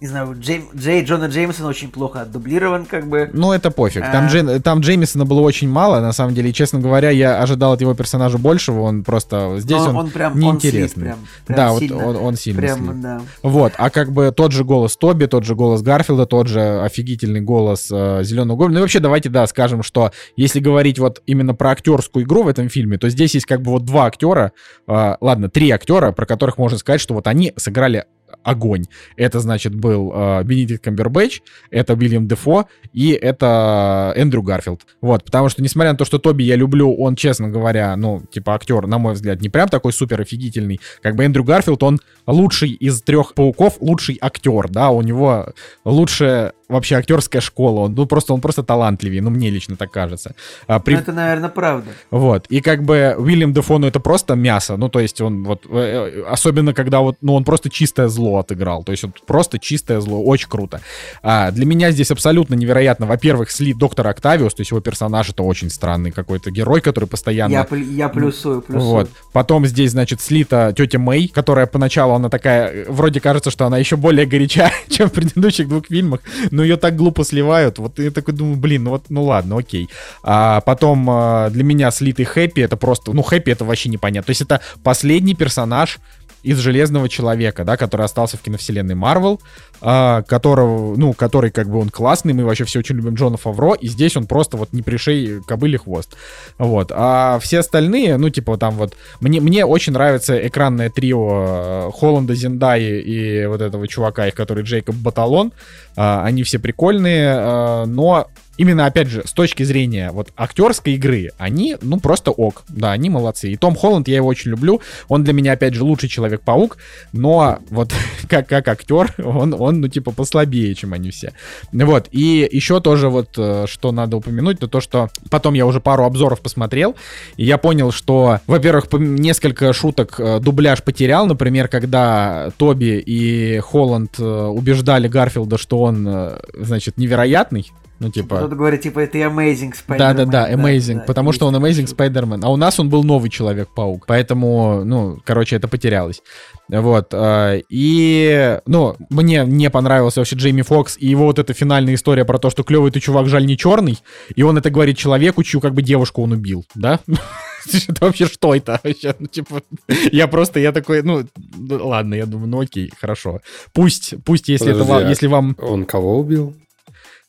Speaker 3: не знаю, Джей, Джей Джона Джеймсона очень плохо отдублирован, как бы.
Speaker 1: Ну, это пофиг. Там, а... Джей, там Джеймисона было очень мало, на самом деле. И, честно говоря, я ожидал от его персонажа большего. Он просто здесь он, он, он прям, неинтересный. Он прям, прям да, сильно. вот он, он сильно прям, слит. Да. Вот, а как бы тот же голос Тоби, тот же голос Гарфилда, тот же офигительный голос э, Зеленого Гоблина. Ну и вообще, давайте, да, скажем, что если говорить вот именно про актерскую игру в этом фильме, то здесь есть как бы вот два актера, э, ладно, три актера, про которых можно сказать, что вот они сыграли огонь. Это, значит, был э, Бенедикт Камбербэтч, это Уильям Дефо и это Эндрю Гарфилд. Вот, потому что, несмотря на то, что Тоби я люблю, он, честно говоря, ну, типа актер, на мой взгляд, не прям такой супер офигительный. Как бы Эндрю Гарфилд, он лучший из трех пауков, лучший актер, да, у него лучшая вообще актерская школа. Он, ну, просто, он просто талантливее, ну, мне лично так кажется.
Speaker 3: А, при... Ну, это, наверное, правда.
Speaker 1: Вот. И как бы Уильям Дефо, ну, это просто мясо. Ну, то есть он вот, э, э, особенно когда вот, ну, он просто чистое зло отыграл. То есть он просто чистое зло. Очень круто. А, для меня здесь абсолютно невероятно. Во-первых, слит доктор Октавиус, то есть его персонаж это очень странный какой-то герой, который постоянно...
Speaker 3: Я, я плюсую, плюсую.
Speaker 1: Вот. Потом здесь, значит, слита тетя Мэй, которая поначалу, она такая, вроде кажется, что она еще более горяча, чем в предыдущих двух фильмах, но ее так глупо сливают. Вот я такой думаю, блин, ну вот, ну ладно, окей. А потом а, для меня слитый Хэппи это просто, ну Хэппи это вообще непонятно. То есть это последний персонаж из Железного Человека, да, который остался в киновселенной Марвел, э, которого, ну, который как бы он классный, мы вообще все очень любим Джона Фавро, и здесь он просто вот не пришей кобыле хвост. Вот. А все остальные, ну, типа там вот, мне, мне очень нравится экранное трио э, Холланда, Зендаи и вот этого чувака, их который Джейкоб Баталон. Э, они все прикольные, э, но именно, опять же, с точки зрения вот актерской игры, они, ну, просто ок. Да, они молодцы. И Том Холланд, я его очень люблю. Он для меня, опять же, лучший Человек-паук, но вот как, как актер, он, он, ну, типа, послабее, чем они все. Вот. И еще тоже вот, э, что надо упомянуть, это то, что потом я уже пару обзоров посмотрел, и я понял, что, во-первых, несколько шуток э, дубляж потерял, например, когда Тоби и Холланд э, убеждали Гарфилда, что он, значит, невероятный, ну, типа...
Speaker 3: Кто-то говорит, типа, это Amazing Spider-Man.
Speaker 1: Да-да-да, Amazing, да, потому что он Amazing Spider-Man. А у нас он был новый Человек-паук. Поэтому, ну, короче, это потерялось. Вот. Э, и, ну, мне не понравился вообще Джейми Фокс и его вот эта финальная история про то, что клевый ты чувак, жаль, не черный. И он это говорит человеку, чью как бы девушку он убил, да? Это вообще что это? Ну, типа, я просто, я такой, ну, ладно, я думаю, ну окей, хорошо. Пусть, пусть, если это вам, если вам...
Speaker 2: Он кого убил?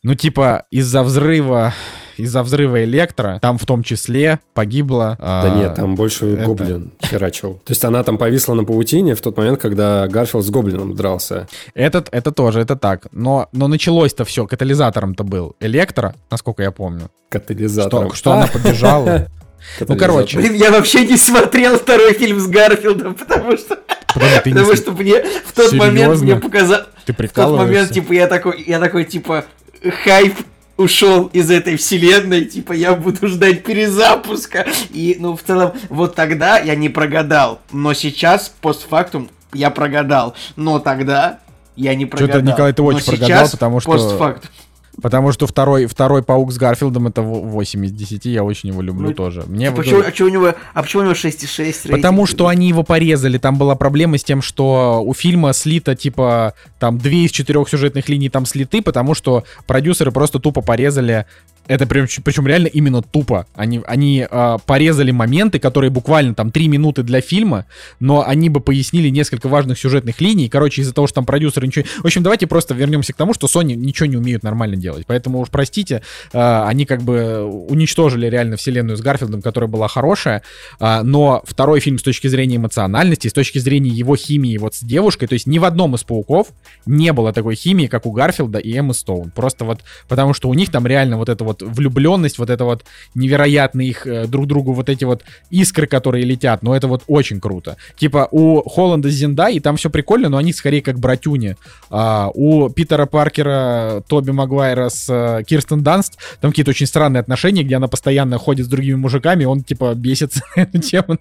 Speaker 1: Ну, типа, из-за взрыва из-за взрыва электро, там в том числе погибло...
Speaker 2: Да а, нет, там больше это... гоблин херачил. То есть она там повисла на паутине в тот момент, когда Гарфилд с гоблином дрался.
Speaker 1: Этот, это тоже, это так. Но, но началось-то все, катализатором-то был электро, насколько я помню.
Speaker 2: Катализатором.
Speaker 1: Что, что она поддержала. Ну, короче.
Speaker 3: Блин, я вообще не смотрел второй фильм с Гарфилдом, потому что... Потому что мне в тот момент мне показал...
Speaker 1: Ты
Speaker 3: В тот момент, типа, я такой, я такой, типа, хайп ушел из этой вселенной, типа я буду ждать перезапуска. И, ну, в целом, вот тогда я не прогадал. Но сейчас, постфактум, я прогадал. Но тогда я не прогадал.
Speaker 1: Что-то, Николай, ты очень Но прогадал, потому что... Постфактум. Потому что второй, второй паук с Гарфилдом это 8 из 10, я очень его люблю ну, тоже. Мне
Speaker 3: а, почему, а, почему у него, а почему у него 6,6
Speaker 1: Потому что они его порезали, там была проблема с тем, что у фильма слито типа там две из четырех сюжетных линий там слиты, потому что продюсеры просто тупо порезали это прям, причем реально именно тупо. Они, они э, порезали моменты, которые буквально там 3 минуты для фильма, но они бы пояснили несколько важных сюжетных линий. Короче, из-за того, что там продюсеры ничего... В общем, давайте просто вернемся к тому, что Sony ничего не умеют нормально делать. Поэтому уж простите, э, они как бы уничтожили реально вселенную с Гарфилдом, которая была хорошая, э, но второй фильм с точки зрения эмоциональности, с точки зрения его химии вот с девушкой, то есть ни в одном из пауков не было такой химии, как у Гарфилда и Эммы Стоун. Просто вот потому что у них там реально вот это вот вот влюбленность, вот это вот невероятные их э, друг другу вот эти вот искры, которые летят, но это вот очень круто. Типа у Холланда Зинда, и там все прикольно, но они скорее как братюни. А, у Питера Паркера, Тоби Магуайра с э, Кирстен Данст, там какие-то очень странные отношения, где она постоянно ходит с другими мужиками, он типа бесится эту тему.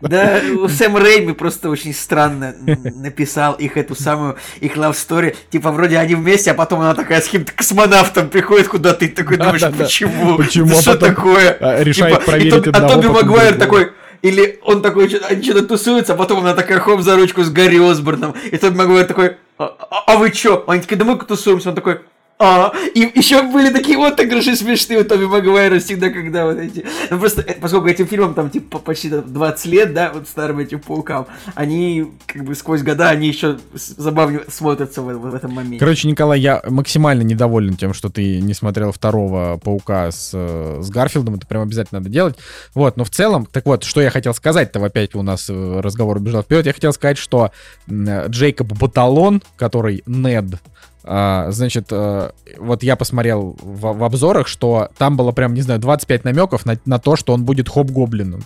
Speaker 3: Да, Сэм Рейми просто очень странно написал их эту самую, их love story. Типа вроде они вместе, а потом она такая с каким-то космонавтом приходит куда-то, и такой думаешь, почему?
Speaker 1: Почему?
Speaker 3: Что такое?
Speaker 1: А, решает типа, проверить
Speaker 3: А Тоби Магуайр такой, или он такой, они что-то тусуются, а потом она такая хоп за ручку с Гарри Осборном. И Тоби Магуайр такой, а, а, а вы чё? Они такие, да мы тусуемся. Он такой, а, и еще были такие вот отыгрыши смешные у Тоби Магуайра всегда, когда вот эти... Ну, просто, э, поскольку этим фильмам там, типа, почти 20 лет, да, вот старым этим паукам, они, как бы, сквозь года, они еще забавнее смотрятся в, в этом моменте.
Speaker 1: Короче, Николай, я максимально недоволен тем, что ты не смотрел второго паука с, э, с Гарфилдом, это прям обязательно надо делать. Вот, но в целом, так вот, что я хотел сказать-то, опять у нас э, разговор убежал вперед, я хотел сказать, что Джейкоб Баталон, который Нед, а, значит, а, вот я посмотрел в, в обзорах, что там было прям, не знаю, 25 намеков на, на то, что он будет хоп-гоблином.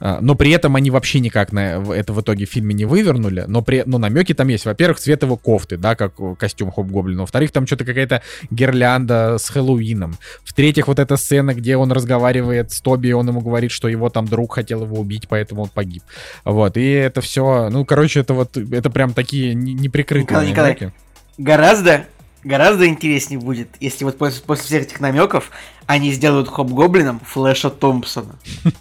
Speaker 1: А, но при этом они вообще никак на это в итоге в фильме не вывернули. Но, при, но намеки там есть. Во-первых, цвет его кофты, да, как костюм Хоп-Гоблина. Во-вторых, там что-то какая-то гирлянда с Хэллоуином. В-третьих, вот эта сцена, где он разговаривает с Тоби, и он ему говорит, что его там друг хотел его убить, поэтому он погиб. Вот, и это все, ну, короче, это вот, это прям такие неприкрытые
Speaker 3: Николай, намеки. Николай, гораздо, гораздо интереснее будет, если вот после, после всех этих намеков они сделают Хоп-Гоблином Флэша Томпсона.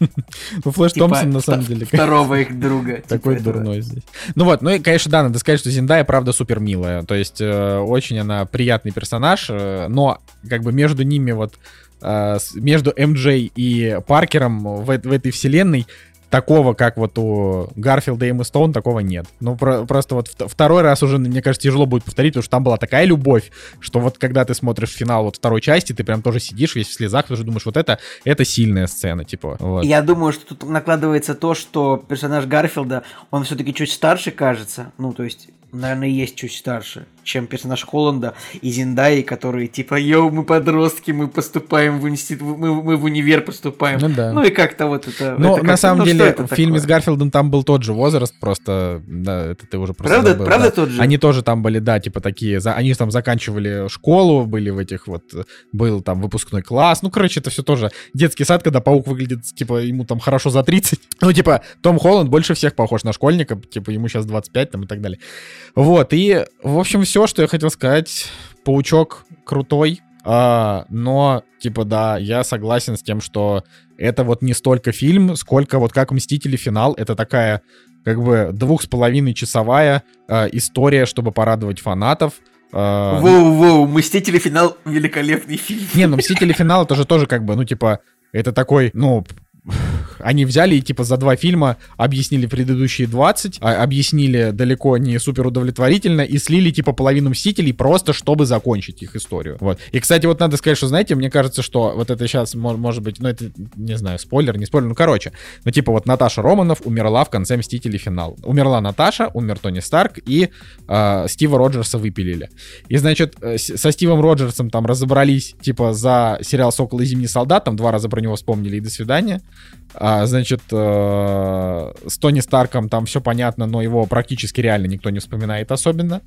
Speaker 1: Ну, Флэш типа Томпсон, на самом деле.
Speaker 3: Второго их друга.
Speaker 1: Типа Такой дурной здесь. Ну вот, ну и, конечно, да, надо сказать, что Зиндая, правда, супер милая. То есть, э, очень она приятный персонаж, э, но как бы между ними вот э, между МД и Паркером в, в этой вселенной такого, как вот у Гарфилда и Эммы Стоун, такого нет. Ну, про- просто вот второй раз уже, мне кажется, тяжело будет повторить, потому что там была такая любовь, что вот когда ты смотришь финал вот второй части, ты прям тоже сидишь весь в слезах, тоже думаешь, вот это, это сильная сцена, типа. Вот.
Speaker 3: Я думаю, что тут накладывается то, что персонаж Гарфилда, он все-таки чуть старше кажется, ну, то есть, наверное, есть чуть старше, чем персонаж Холланда и Зиндаи, которые типа, йоу, мы подростки, мы поступаем в институт, мы, мы в универ поступаем. Ну, да. ну и как-то вот это...
Speaker 1: Ну,
Speaker 3: это
Speaker 1: на самом ну, деле, в фильме с Гарфилдом там был тот же возраст, просто, да, это ты уже просто
Speaker 3: Правда,
Speaker 1: забыл,
Speaker 3: правда
Speaker 1: да.
Speaker 3: тот же?
Speaker 1: Они тоже там были, да, типа такие, они там заканчивали школу, были в этих вот, был там выпускной класс, ну, короче, это все тоже детский сад, когда паук выглядит, типа, ему там хорошо за 30. Ну, типа, Том Холланд больше всех похож на школьника, типа, ему сейчас 25 там и так далее. Вот, и, в общем, все, что я хотел сказать. Паучок крутой, а, но, типа, да, я согласен с тем, что это вот не столько фильм, сколько вот как «Мстители. Финал». Это такая, как бы, двух с половиной часовая а, история, чтобы порадовать фанатов.
Speaker 3: А, Воу-воу, «Мстители. Финал» — великолепный фильм.
Speaker 1: Не, ну «Мстители. Финал» — это же тоже как бы, ну, типа, это такой, ну, они взяли и типа за два фильма объяснили предыдущие 20, а, объяснили далеко не супер удовлетворительно и слили типа половину Мстителей просто, чтобы закончить их историю. Вот. И, кстати, вот надо сказать, что, знаете, мне кажется, что вот это сейчас может быть, ну это, не знаю, спойлер, не спойлер, ну короче, ну типа вот Наташа Романов умерла в конце Мстителей финал. Умерла Наташа, умер Тони Старк и э, Стива Роджерса выпилили. И, значит, э, со Стивом Роджерсом там разобрались типа за сериал «Сокол и Зимний солдат», там два раза про него вспомнили и до свидания. А, значит, э, с Тони Старком там все понятно, но его практически реально никто не вспоминает особенно.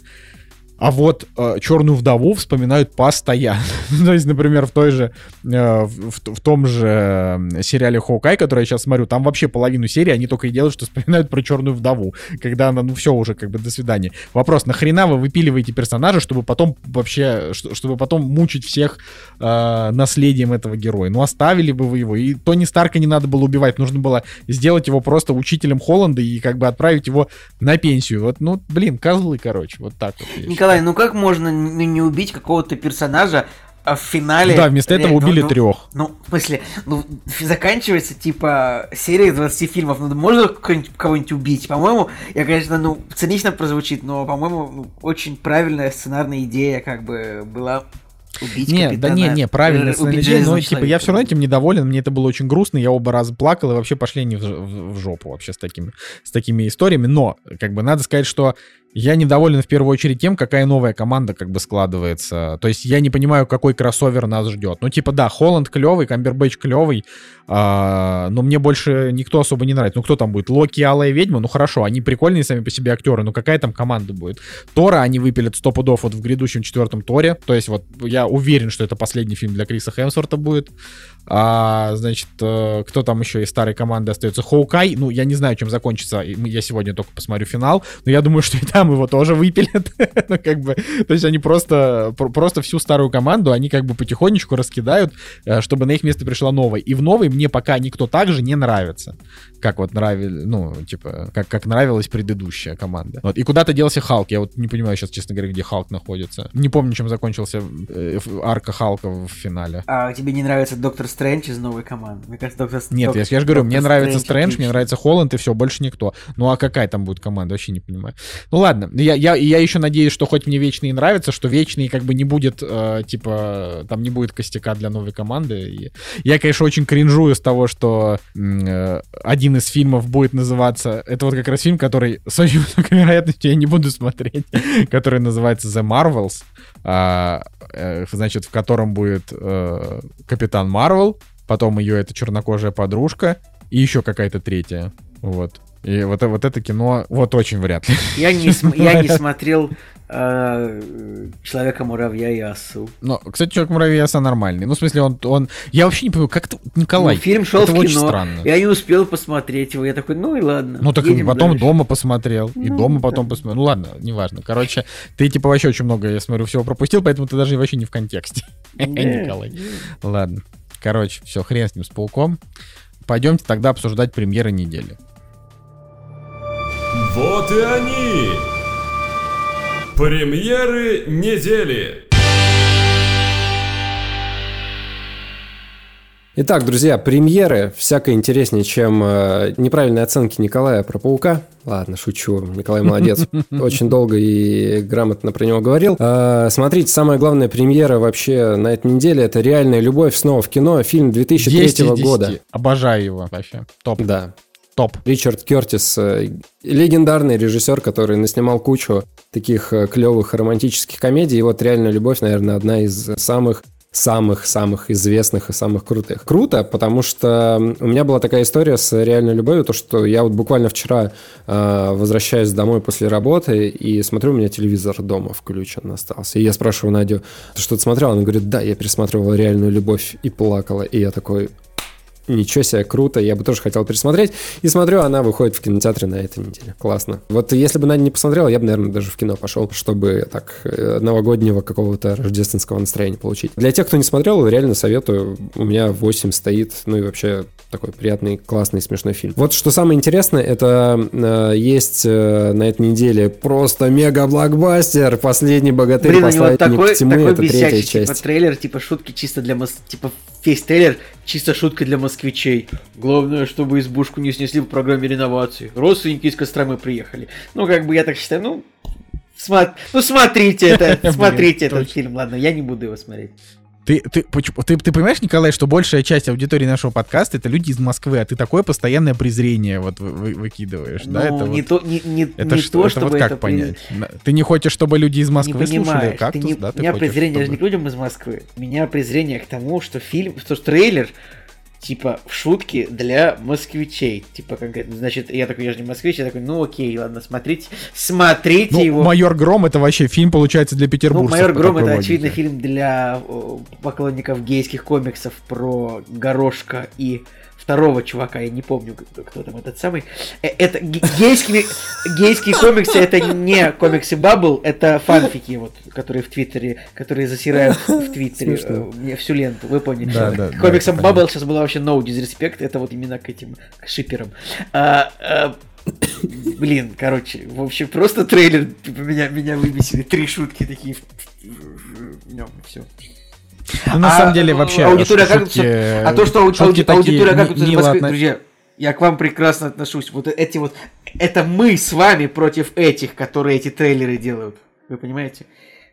Speaker 1: А вот э, Черную вдову вспоминают постоянно. То есть, например, в той же, э, в, в том же сериале Хоукай, который я сейчас смотрю, там вообще половину серии они только и делают, что вспоминают про Черную вдову, когда она, ну все уже, как бы до свидания. Вопрос: нахрена вы выпиливаете персонажа, чтобы потом вообще, чтобы потом мучить всех э, наследием этого героя? Ну оставили бы вы его. И Тони Старка не надо было убивать, нужно было сделать его просто учителем Холланда и как бы отправить его на пенсию. Вот, ну, блин, козлы, короче, вот так вот.
Speaker 3: Николай Николай, ну как можно не убить какого-то персонажа а в финале...
Speaker 1: Да, вместо этого убили ну, трех.
Speaker 3: Ну, в смысле, ну, заканчивается, типа, серия 20 фильмов, ну, можно кого-нибудь убить? По-моему, я, конечно, ну, цинично прозвучит, но, по-моему, ну, очень правильная сценарная идея, как бы, была убить
Speaker 1: не, да не, не, правильно, э, убить но типа я все равно этим недоволен, мне это было очень грустно, я оба раза плакал и вообще пошли не в, в, в жопу вообще с такими, с такими историями, но как бы надо сказать, что я недоволен в первую очередь тем, какая новая команда как бы складывается. То есть я не понимаю, какой кроссовер нас ждет. Ну, типа, да, Холланд клевый, Камбербэтч клевый, а, но мне больше никто особо не нравится. Ну, кто там будет? Локи, Алая Ведьма? Ну, хорошо, они прикольные сами по себе актеры, но какая там команда будет? Тора они выпилят сто пудов вот в грядущем четвертом Торе. То есть вот я уверен, что это последний фильм для Криса Хемсворта будет. А, значит, э, кто там еще из старой команды остается? Хоукай. Ну, я не знаю, чем закончится. Я сегодня только посмотрю финал, но я думаю, что и там его тоже выпилят. ну, как бы, то есть они просто, просто всю старую команду, они как бы потихонечку раскидают, э, чтобы на их место пришла новая. И в новой мне пока никто также не нравится. Как вот нравилось, ну, типа, как, как нравилась предыдущая команда. Вот. И куда-то делся Халк. Я вот не понимаю сейчас, честно говоря, где Халк находится. Не помню, чем закончился э, арка Халка в финале.
Speaker 3: А тебе не нравится Доктор Стрэндж из новой команды? Мне кажется, Доктор
Speaker 1: Нет, Доктор, я, я же говорю, мне нравится Стрэндж, мне нравится Холланд и все, больше никто. Ну а какая там будет команда, вообще не понимаю. Ну ладно, я, я, я еще надеюсь, что хоть мне Вечные нравится, что Вечные как бы не будет, э, типа, там не будет костяка для новой команды. И я, конечно, очень кринжую с того, что э, один из фильмов будет называться... Это вот как раз фильм, который с очень высокой вероятностью я не буду смотреть, который называется The Marvels. А, э, значит, в котором будет э, Капитан Марвел, потом ее эта чернокожая подружка и еще какая-то третья. Вот. И вот, вот это кино, вот очень вряд ли.
Speaker 3: Я не, я не смотрел э, Человека-муравья и осу.
Speaker 1: Ну, кстати, Человек-муравей и оса нормальный. Ну, в смысле, он... он... Я вообще не понимаю, как это... Николай, ну,
Speaker 3: фильм шел это в кино, очень странно. я не успел посмотреть его. Я такой, ну и ладно.
Speaker 1: Ну, так и потом дальше. дома посмотрел. Ну, и дома потом да. посмотрел. Ну, ладно, неважно. Короче, ты, типа, вообще очень много, я смотрю, всего пропустил, поэтому ты даже вообще не в контексте. Николай. Ладно. Короче, все, хрен с ним, с пауком. Пойдемте тогда обсуждать премьеры недели.
Speaker 4: Вот и они! Премьеры недели!
Speaker 2: Итак, друзья, премьеры всяко интереснее, чем э, неправильные оценки Николая про паука. Ладно, шучу. Николай молодец. Очень долго и грамотно про него говорил. Э, смотрите, самая главная премьера вообще на этой неделе это «Реальная любовь» снова в кино. Фильм 2003 года.
Speaker 1: Обожаю его вообще. Топ.
Speaker 2: Да
Speaker 1: Стоп.
Speaker 2: Ричард Кертис, э, легендарный режиссер, который наснимал кучу таких э, клевых романтических комедий. И вот «Реальная любовь», наверное, одна из самых самых-самых известных и самых крутых. Круто, потому что у меня была такая история с реальной любовью, то что я вот буквально вчера э, возвращаюсь домой после работы и смотрю, у меня телевизор дома включен остался. И я спрашиваю Надю, ты что-то смотрел? Она говорит, да, я пересматривала реальную любовь и плакала. И я такой, ничего себе, круто, я бы тоже хотел пересмотреть. И смотрю, она выходит в кинотеатре на этой неделе. Классно. Вот если бы Надя не посмотрела, я бы, наверное, даже в кино пошел, чтобы так э, новогоднего какого-то рождественского настроения получить. Для тех, кто не смотрел, реально советую. У меня 8 стоит, ну и вообще такой приятный, классный, смешной фильм. Вот что самое интересное, это э, есть э, на этой неделе просто мега-блокбастер «Последний богатырь,
Speaker 3: Блин,
Speaker 2: посланник
Speaker 3: такой,
Speaker 2: тьмы»,
Speaker 3: такой
Speaker 2: это третья
Speaker 3: типа,
Speaker 2: часть.
Speaker 3: трейлер, типа, шутки чисто для мос... Типа, весь трейлер чисто шутка для москвичей. Главное, чтобы избушку не снесли в программе реновации. Родственники из Костромы приехали. Ну, как бы, я так считаю, ну... смо- Ну, смотрите это, смотрите этот фильм. Ладно, я не буду его смотреть.
Speaker 1: Ты, ты, ты, ты понимаешь, Николай, что большая часть аудитории нашего подкаста это люди из Москвы, а ты такое постоянное презрение вот вы- вы- выкидываешь, да?
Speaker 3: Ну,
Speaker 1: Это
Speaker 3: не
Speaker 1: вот,
Speaker 3: то, не, не,
Speaker 1: это
Speaker 3: не
Speaker 1: что,
Speaker 3: то,
Speaker 1: это
Speaker 3: чтобы
Speaker 1: вот как
Speaker 3: это
Speaker 1: понять? Ты не хочешь, чтобы люди из
Speaker 3: не
Speaker 1: Москвы слушали
Speaker 3: понимаешь, ты
Speaker 1: кактус,
Speaker 3: не-
Speaker 1: да?
Speaker 3: У меня презрение же не
Speaker 1: чтобы-
Speaker 3: к людям из Москвы. У меня презрение к тому, что фильм, что трейлер типа в шутки для москвичей. Типа, конкретно, значит, я такой, я же не москвич, я такой, ну окей, ладно, смотрите, смотрите
Speaker 1: Ну,
Speaker 3: его.
Speaker 1: «Майор Гром» — это вообще фильм, получается, для
Speaker 3: Ну,
Speaker 1: петербуржцев.
Speaker 3: «Майор
Speaker 1: по
Speaker 3: Гром» это,
Speaker 1: логике.
Speaker 3: очевидно, фильм для о, поклонников гейских комиксов про Горошка и второго чувака, я не помню, кто, там этот самый. Э, Это ге- гейские, гейские комиксы, это не комиксы Баббл, это фанфики, вот, которые в Твиттере, которые засирают в Твиттере
Speaker 2: Смешно.
Speaker 3: э, мне всю ленту, вы поняли.
Speaker 1: Да, да,
Speaker 3: К
Speaker 1: да.
Speaker 3: Баббл сейчас была вообще no disrespect, это вот именно к этим к шиперам. А, а, Блин, короче, в общем, просто трейлер меня, меня выбесили. Три шутки такие в нем, все.
Speaker 1: Ну, на
Speaker 3: А,
Speaker 1: самом деле, вообще,
Speaker 3: аудитория
Speaker 1: шутки-
Speaker 3: оказывается- А то, что ауди- ауди- аудитория из
Speaker 1: мило
Speaker 3: Москвы,
Speaker 1: отно-
Speaker 3: друзья, я к вам прекрасно отношусь. Вот эти вот, это мы с вами против этих, которые эти трейлеры делают. Вы понимаете?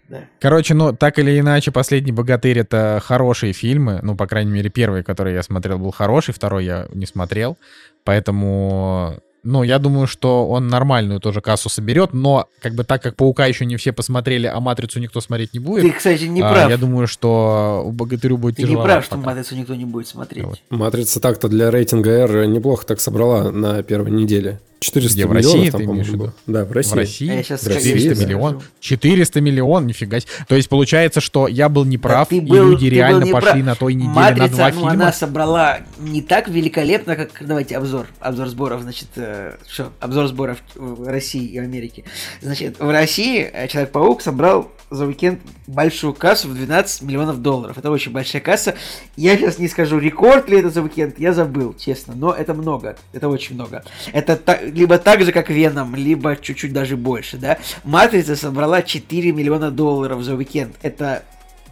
Speaker 3: Да.
Speaker 1: Короче, ну, так или иначе, «Последний богатырь» — это хорошие фильмы. Ну, по крайней мере, первый, который я смотрел, был хороший, второй я не смотрел. Поэтому, ну, я думаю, что он нормальную тоже кассу соберет, но, как бы, так как «Паука» еще не все посмотрели, а «Матрицу» никто смотреть не будет,
Speaker 3: Ты, кстати, не
Speaker 1: а,
Speaker 3: прав.
Speaker 1: я думаю, что у «Богатырю» будет
Speaker 3: Ты не прав, что «Матрицу» никто не будет смотреть.
Speaker 1: Вот.
Speaker 2: Матрица так-то для рейтинга R неплохо так собрала на первой неделе. 400
Speaker 1: Где, в
Speaker 2: миллионов
Speaker 1: России
Speaker 2: там,
Speaker 1: ты имеешь в виду?
Speaker 2: Да, в России.
Speaker 1: В России?
Speaker 3: А я
Speaker 2: В России,
Speaker 1: 400
Speaker 2: да.
Speaker 1: миллион. 400 миллион, нифига себе. То есть получается, что я был неправ,
Speaker 3: Да
Speaker 1: и
Speaker 3: был-
Speaker 1: люди
Speaker 3: был
Speaker 1: реально пошли
Speaker 3: прав.
Speaker 1: на той неделе
Speaker 3: Матрица,
Speaker 1: на два
Speaker 3: ну,
Speaker 1: фильма.
Speaker 3: она собрала не так великолепно, как... Давайте обзор. Обзор сборов, значит, э, что? Обзор сборов в России и Америке. Значит, в России э, Человек-паук собрал за уикенд большую кассу в 12 миллионов долларов. Это очень большая касса. Я сейчас не скажу, рекорд ли это за уикенд, я забыл, честно. Но это много, это очень много. Это та- либо так же, как Веном, либо чуть-чуть даже больше, да. Матрица собрала 4 миллиона долларов за уикенд. Это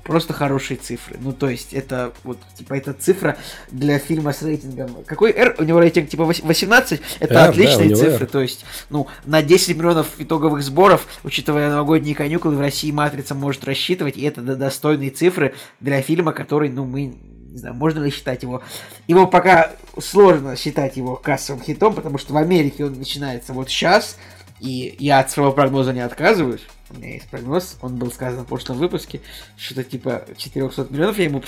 Speaker 3: просто хорошие цифры. Ну, то есть, это вот, типа, это цифра для фильма с рейтингом. Какой R? У него рейтинг, типа, вось- 18? Это
Speaker 2: R, да,
Speaker 3: отличные
Speaker 2: него
Speaker 3: цифры.
Speaker 2: R.
Speaker 3: То есть, ну, на 10 миллионов итоговых сборов, учитывая новогодние каникулы, в России Матрица может рассчитывать, и это до- достойные цифры для фильма, который, ну, мы не знаю, можно ли считать его... Его пока сложно считать его кассовым хитом, потому что в Америке он начинается вот сейчас, и я от своего прогноза не отказываюсь. У меня есть прогноз, он был сказан в прошлом выпуске, что-то типа 400 миллионов я ему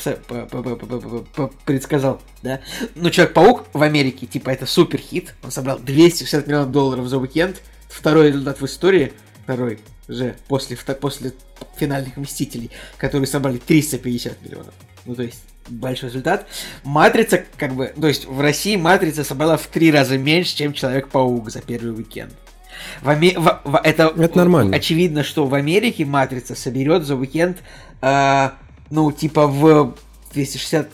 Speaker 3: предсказал, да. Но Человек-паук в Америке, типа, это супер хит, он собрал 260 миллионов долларов за уикенд, второй результат в истории, второй же после, после финальных Мстителей, которые собрали 350 миллионов. Ну, то есть, большой результат. Матрица, как бы, то есть, в России Матрица собрала в три раза меньше, чем Человек-паук за первый уикенд. В Аме- в- в- это,
Speaker 2: Это нормально.
Speaker 3: Очевидно, что в Америке Матрица соберет за уикенд, э, ну, типа, в 260,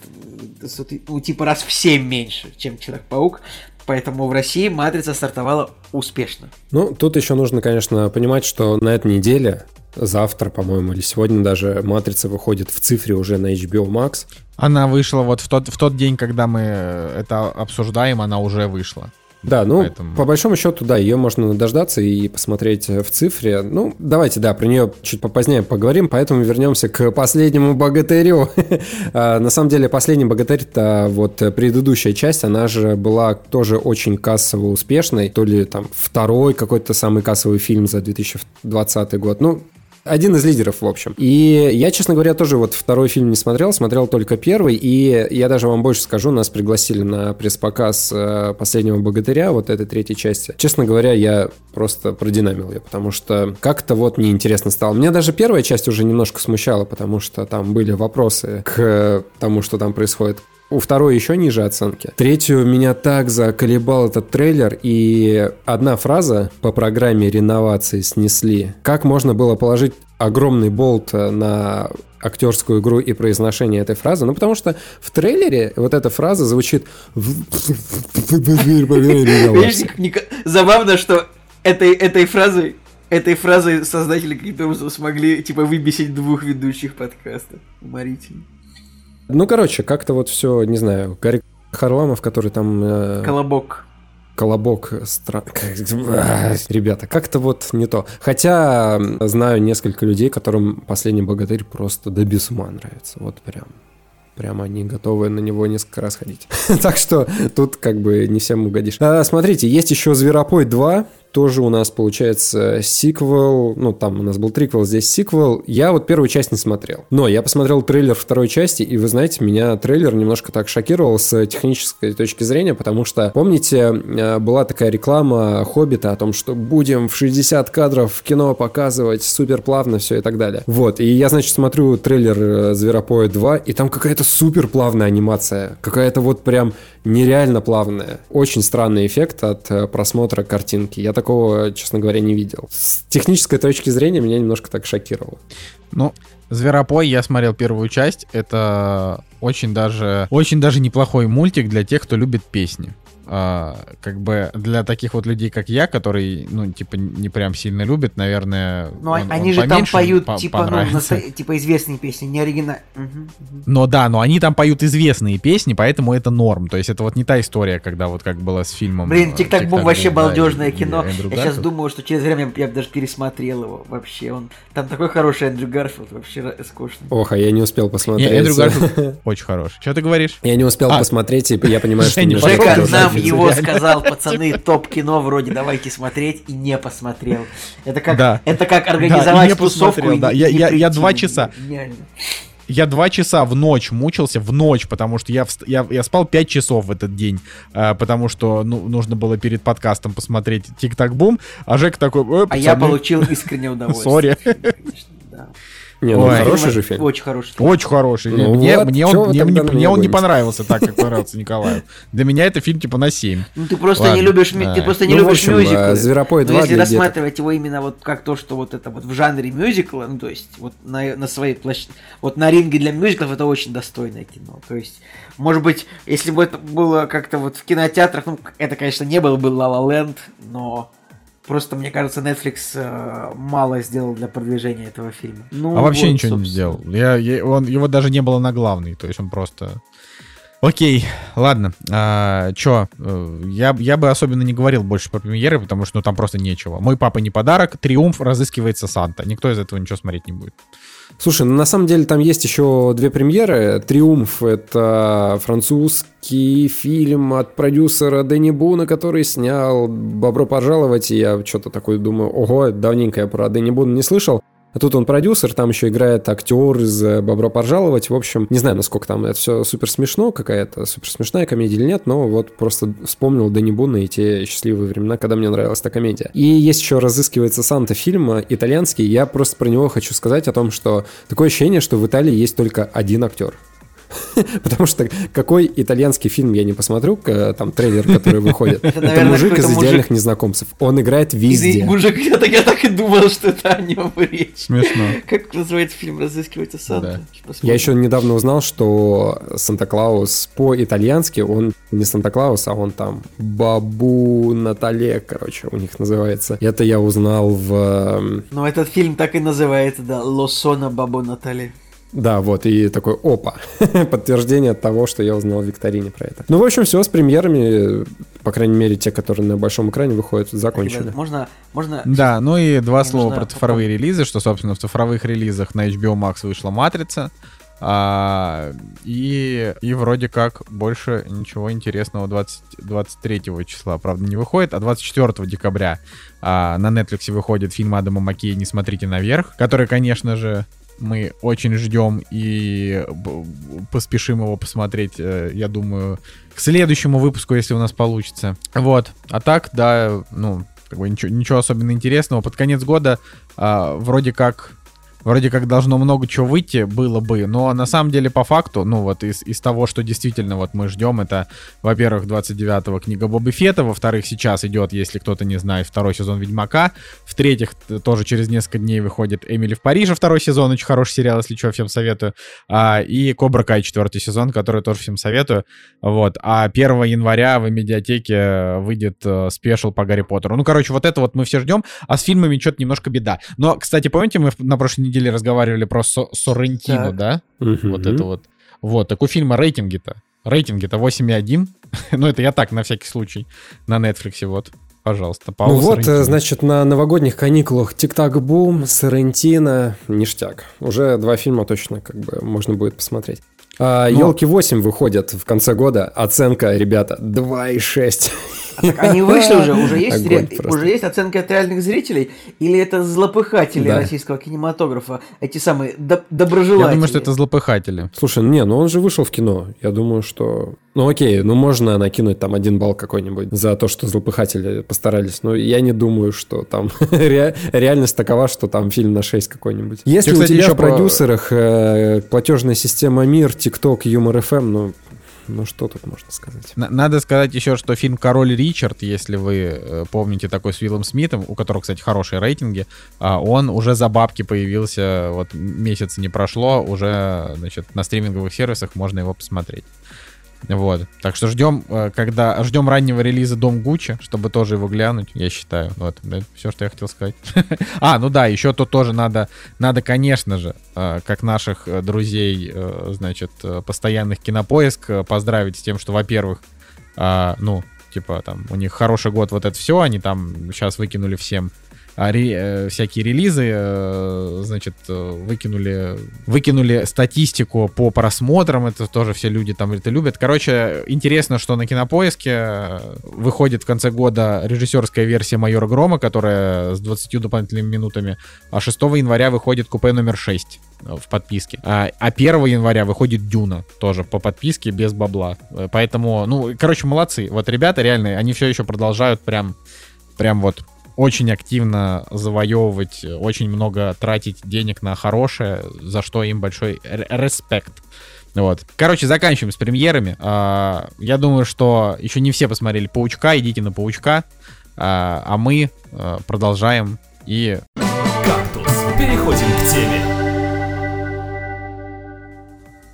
Speaker 3: э, соты- ну, типа, раз в 7 меньше, чем Человек-паук. Поэтому в России Матрица стартовала успешно.
Speaker 2: Ну, тут еще нужно, конечно, понимать, что на этой неделе, завтра, по-моему, или сегодня даже, «Матрица» выходит в цифре уже на HBO Max.
Speaker 1: Она вышла вот в тот, в тот день, когда мы это обсуждаем, она уже вышла.
Speaker 2: Да, ну,
Speaker 1: Поэтому-
Speaker 2: по большому счету, да, ее можно дождаться и посмотреть в цифре. Ну, давайте, да, про нее чуть попозднее поговорим, поэтому вернемся к последнему богатырю. А, На самом деле, последний богатырь-то вот предыдущая часть, она же была тоже очень кассово успешной, то ли там второй какой-то самый кассовый фильм за 2020 год. Ну, один из лидеров, в общем. И я, честно говоря, тоже вот второй фильм не смотрел, смотрел только первый. И я даже вам больше скажу, нас пригласили на пресс-показ э, последнего богатыря, вот этой третьей части. Честно говоря, я просто продинамил ее, потому что как-то вот неинтересно стало. Меня даже первая часть уже немножко смущала, потому что там были вопросы к тому, что там происходит. У второй еще ниже оценки. Третью меня так заколебал этот трейлер, и одна фраза по программе реновации снесли. Как можно было положить огромный болт э, на актерскую игру и произношение этой фразы? Ну, потому что в трейлере вот эта фраза звучит...
Speaker 3: Забавно, что этой, этой фразой этой фразой создатели образом смогли, типа, выбесить двух ведущих подкаста. Уморительно.
Speaker 2: Ну, короче, как-то вот все, не знаю, Гарри Харламов, который там... э,
Speaker 3: Колобок.
Speaker 2: Колобок стран... Ребята, как-то вот не то. Хотя знаю несколько людей, которым последний богатырь просто до без ума нравится. Вот прям. Прям они готовы на него несколько раз ходить. так что тут как бы не всем угодишь. А, смотрите, есть еще Зверопой 2. Тоже у нас получается сиквел. Ну, там у нас был триквел, здесь сиквел. Я вот первую часть не смотрел. Но я посмотрел трейлер второй части, и вы знаете, меня трейлер немножко так шокировал с технической точки зрения, потому что, помните, э, была такая реклама Хоббита о том, что будем в 60 кадров в кино показывать супер плавно все и так далее. Вот, и я, значит, смотрю трейлер э, Зверопоя 2, и там какая-то супер плавная анимация. Какая-то вот прям нереально плавная. Очень странный эффект от э, просмотра картинки. Я такого, честно говоря, не видел. С технической точки зрения меня немножко так шокировало.
Speaker 1: Ну, Зверопой, я смотрел первую часть. Это очень даже, очень даже неплохой мультик для тех, кто любит песни. А, как бы для таких вот людей, как я, которые, ну, типа, не прям сильно любят, наверное.
Speaker 3: Ну,
Speaker 1: он-
Speaker 3: они
Speaker 1: он
Speaker 3: же там поют,
Speaker 1: по-
Speaker 3: типа, ну, насто- типа известные песни, не оригинальные.
Speaker 1: Но да, но они там поют известные песни, поэтому это норм. То есть это вот не та история, когда вот как было с фильмом.
Speaker 3: Блин,
Speaker 1: э,
Speaker 3: Тик-Так Бум
Speaker 1: «Тик-Так
Speaker 3: вообще
Speaker 1: Бум», да,
Speaker 3: балдежное
Speaker 1: и-
Speaker 3: кино.
Speaker 1: и Эндрю
Speaker 3: Я сейчас думаю, что через время я бы даже пересмотрел его вообще. Он там такой хороший Эндрю Гарфилд, вообще скучный.
Speaker 2: Ох, а я не успел
Speaker 1: Не,
Speaker 2: посмотреть.
Speaker 1: Эндрю Гарфилд очень хороший. Что ты говоришь?
Speaker 2: Я не успел
Speaker 1: А.
Speaker 2: посмотреть, и я понимаю, что
Speaker 1: Жека,
Speaker 3: Жека
Speaker 2: ждет
Speaker 3: нам его сказал, пацаны, топ кино вроде давайте смотреть и не посмотрел. Это как,
Speaker 1: Да.
Speaker 3: это как
Speaker 1: Да,
Speaker 3: организовать
Speaker 1: не
Speaker 3: тусовку
Speaker 1: да. Я- я- я два часа. Я два часа в ночь мучился, в ночь, потому что я, вст- я, я спал пять часов в этот день, а, потому что ну, нужно было перед подкастом посмотреть Тик-Так-Бум, а Жека такой, «Э,
Speaker 3: А я получил искреннее удовольствие.
Speaker 1: Сори.
Speaker 2: Не, ну
Speaker 1: Ой.
Speaker 2: хороший же фильм.
Speaker 3: Очень хороший фильм.
Speaker 1: Очень хороший.
Speaker 2: Ну
Speaker 1: мне,
Speaker 2: вот,
Speaker 1: мне, он, мне, мне- мне он не понравился так, как понравился Николаю. Для меня это фильм типа на 7.
Speaker 3: Ну ты просто
Speaker 1: Ладно,
Speaker 3: не любишь,
Speaker 1: да.
Speaker 3: ты просто не
Speaker 2: Ну,
Speaker 3: любишь
Speaker 2: общем,
Speaker 3: мюзиклы.
Speaker 2: э, «Зверопой
Speaker 3: Но
Speaker 2: 2»
Speaker 3: если
Speaker 2: для деток.
Speaker 3: рассматривать его именно вот как то, что вот это вот в жанре мюзикла, ну то есть вот на, на своей площадке, вот на ринге для мюзиклов это очень достойное кино. То есть, может быть, если бы это было как-то вот в кинотеатрах, ну это, конечно, не было бы La La Land, но просто, мне кажется, Netflix э, мало сделал для продвижения этого фильма. Ну,
Speaker 1: а вообще
Speaker 3: вот,
Speaker 1: ничего не
Speaker 3: собственно.
Speaker 1: сделал. Я, я- он, его даже не было на главный, то есть он просто... Окей, ладно. А, чё, э, я, я бы особенно не говорил больше про премьеры, потому что ну, там просто нечего. Мой папа не подарок, Триумф разыскивается Санта. Никто из этого ничего смотреть не будет.
Speaker 2: Слушай, ну на самом деле там есть еще две премьеры. «Триумф» — это французский фильм от продюсера Дэнни Буна, который снял «Бобро пожаловать». И я что-то такое думаю, ого, давненько я про Дэнни Буна не слышал. А тут он продюсер, там еще играет актер из э, «Бобро пожаловать». В общем, не знаю, насколько там это все супер смешно, какая-то супер смешная комедия или нет, но вот просто вспомнил Дэнни Буна и те счастливые времена, когда мне нравилась эта комедия. И есть еще «Разыскивается Санта» фильм э, итальянский. Я просто про него хочу сказать о том, что такое ощущение, что в Италии есть только один актер. Потому что какой итальянский фильм я не посмотрю, к- там трейлер, который выходит. Это
Speaker 3: наверное,
Speaker 2: мужик из
Speaker 3: мужик.
Speaker 2: идеальных незнакомцев. Он играет везде.
Speaker 3: мужик, я так, я так и думал, что это о нем речь.
Speaker 1: Смешно.
Speaker 3: Как называется фильм «Разыскивается Санта»?
Speaker 2: Я еще недавно узнал, что Санта-Клаус по-итальянски, он не Санта-Клаус, а он там Бабу Натале, короче, у них называется. Это я узнал в... эм,
Speaker 3: Но этот фильм так и называется, да, «Лосона Бабо Натали».
Speaker 2: Да, вот, и такой, опа, подтверждение того, что я узнал в викторине про это. Ну, в общем, все с премьерами, по крайней мере, те, которые на большом экране выходят, закончили.
Speaker 3: Ребята, можно, можно...
Speaker 1: Да, ну и два
Speaker 3: Мне
Speaker 1: слова про цифровые релизы, что, собственно, в цифровых релизах на HBO Max вышла «Матрица», а, и, и вроде как больше ничего интересного 20, 23 числа, правда, не выходит, а 24 декабря а, на Netflix выходит фильм Адама Маккея «Не смотрите наверх», который, конечно же, мы очень ждем и поспешим его посмотреть, э, я думаю, к следующему выпуску, если у нас получится. Вот. А так, да, ну, как бы ничего, ничего особенно интересного. Под конец года а, вроде как вроде как должно много чего выйти, было бы, но на самом деле по факту, ну вот из, из того, что действительно вот мы ждем, это, во-первых, 29-го книга Боба Фета, во-вторых, сейчас идет, если кто-то не знает, второй сезон Ведьмака, в-третьих, тоже через несколько дней выходит Эмили в Париже, второй сезон, очень хороший сериал, если что, всем советую, а, и Кобра Кай, четвертый сезон, который тоже всем советую, вот, а 1 января в медиатеке выйдет э, спешл по Гарри Поттеру. Ну, короче, вот это вот мы все ждем, а с фильмами что-то немножко беда. Но, кстати, помните, мы на прошлой разговаривали про Со- Соррентино,
Speaker 3: Так.
Speaker 1: да?
Speaker 2: Мгм.
Speaker 1: Вот это вот. Вот, так у фильма рейтинги-то. Рейтинги-то 8,1. ну, это я так, на всякий случай. На Netflix, вот. Пожалуйста,
Speaker 2: Ну
Speaker 1: Пауло
Speaker 2: вот,
Speaker 1: Соррентино.
Speaker 2: э, значит, на новогодних каникулах Тик-Так Бум, Соррентино, ништяк. Уже два фильма точно как бы можно будет посмотреть. А,
Speaker 1: Но-
Speaker 2: Елки 8 выходят в конце года. Оценка, ребята, 2,6.
Speaker 3: А так они вышли уже, уже есть, ре- уже есть оценки от реальных зрителей, или это злопыхатели
Speaker 2: Да.
Speaker 3: российского кинематографа, эти самые доб- доброжелатели?
Speaker 1: Я думаю, что это злопыхатели.
Speaker 2: Слушай, не, ну он же вышел в кино. Я думаю, что... Ну окей, ну можно накинуть там один балл какой-нибудь за то, что злопыхатели постарались. Но я не думаю, что там ре- реальность такова, что там фильм на 6 какой-нибудь. Если у тебя
Speaker 1: еще
Speaker 2: в
Speaker 1: про-
Speaker 2: продюсерах э, платежная система МИР, ТикТок, Юмор ФМ, ну, ну что тут можно сказать?
Speaker 1: Надо сказать еще, что фильм «Король Ричард», если вы э, помните такой с Уиллом Смитом, у которого, кстати, хорошие рейтинги, а, он уже за бабки появился, вот месяца не прошло, уже, значит, на стриминговых сервисах можно его посмотреть. Вот. Так что ждем, э, когда ждем раннего релиза Дом Гуччи, чтобы тоже его глянуть, я считаю. Вот, все, что я хотел сказать. А, ну да, еще тут тоже надо, надо, конечно же, э, как наших э, друзей, значит, постоянных кинопоиск, поздравить с тем, что, во-первых, ну, типа, там, у них хороший год, вот это все, они там сейчас выкинули всем а, ре- э, всякие релизы, э, значит, э, выкинули, выкинули статистику по просмотрам, это тоже все люди там это любят. Короче, интересно, что на Кинопоиске выходит в конце года режиссерская версия «Майора Грома», которая с 20 дополнительными минутами, а 6 января выходит купе номер 6 в подписке. А, а 1 января выходит Дюна, тоже по подписке, без бабла. Поэтому, ну, короче, молодцы. Вот ребята реально, они все еще продолжают прям, прям вот очень активно завоевывать, очень много тратить денег на хорошее, за что им большой респект. Вот. Короче, заканчиваем с премьерами. А, Я думаю, что еще не все посмотрели Паучка, идите на Паучка. А а мы э, продолжаем и
Speaker 4: «Кактус». Переходим к теме.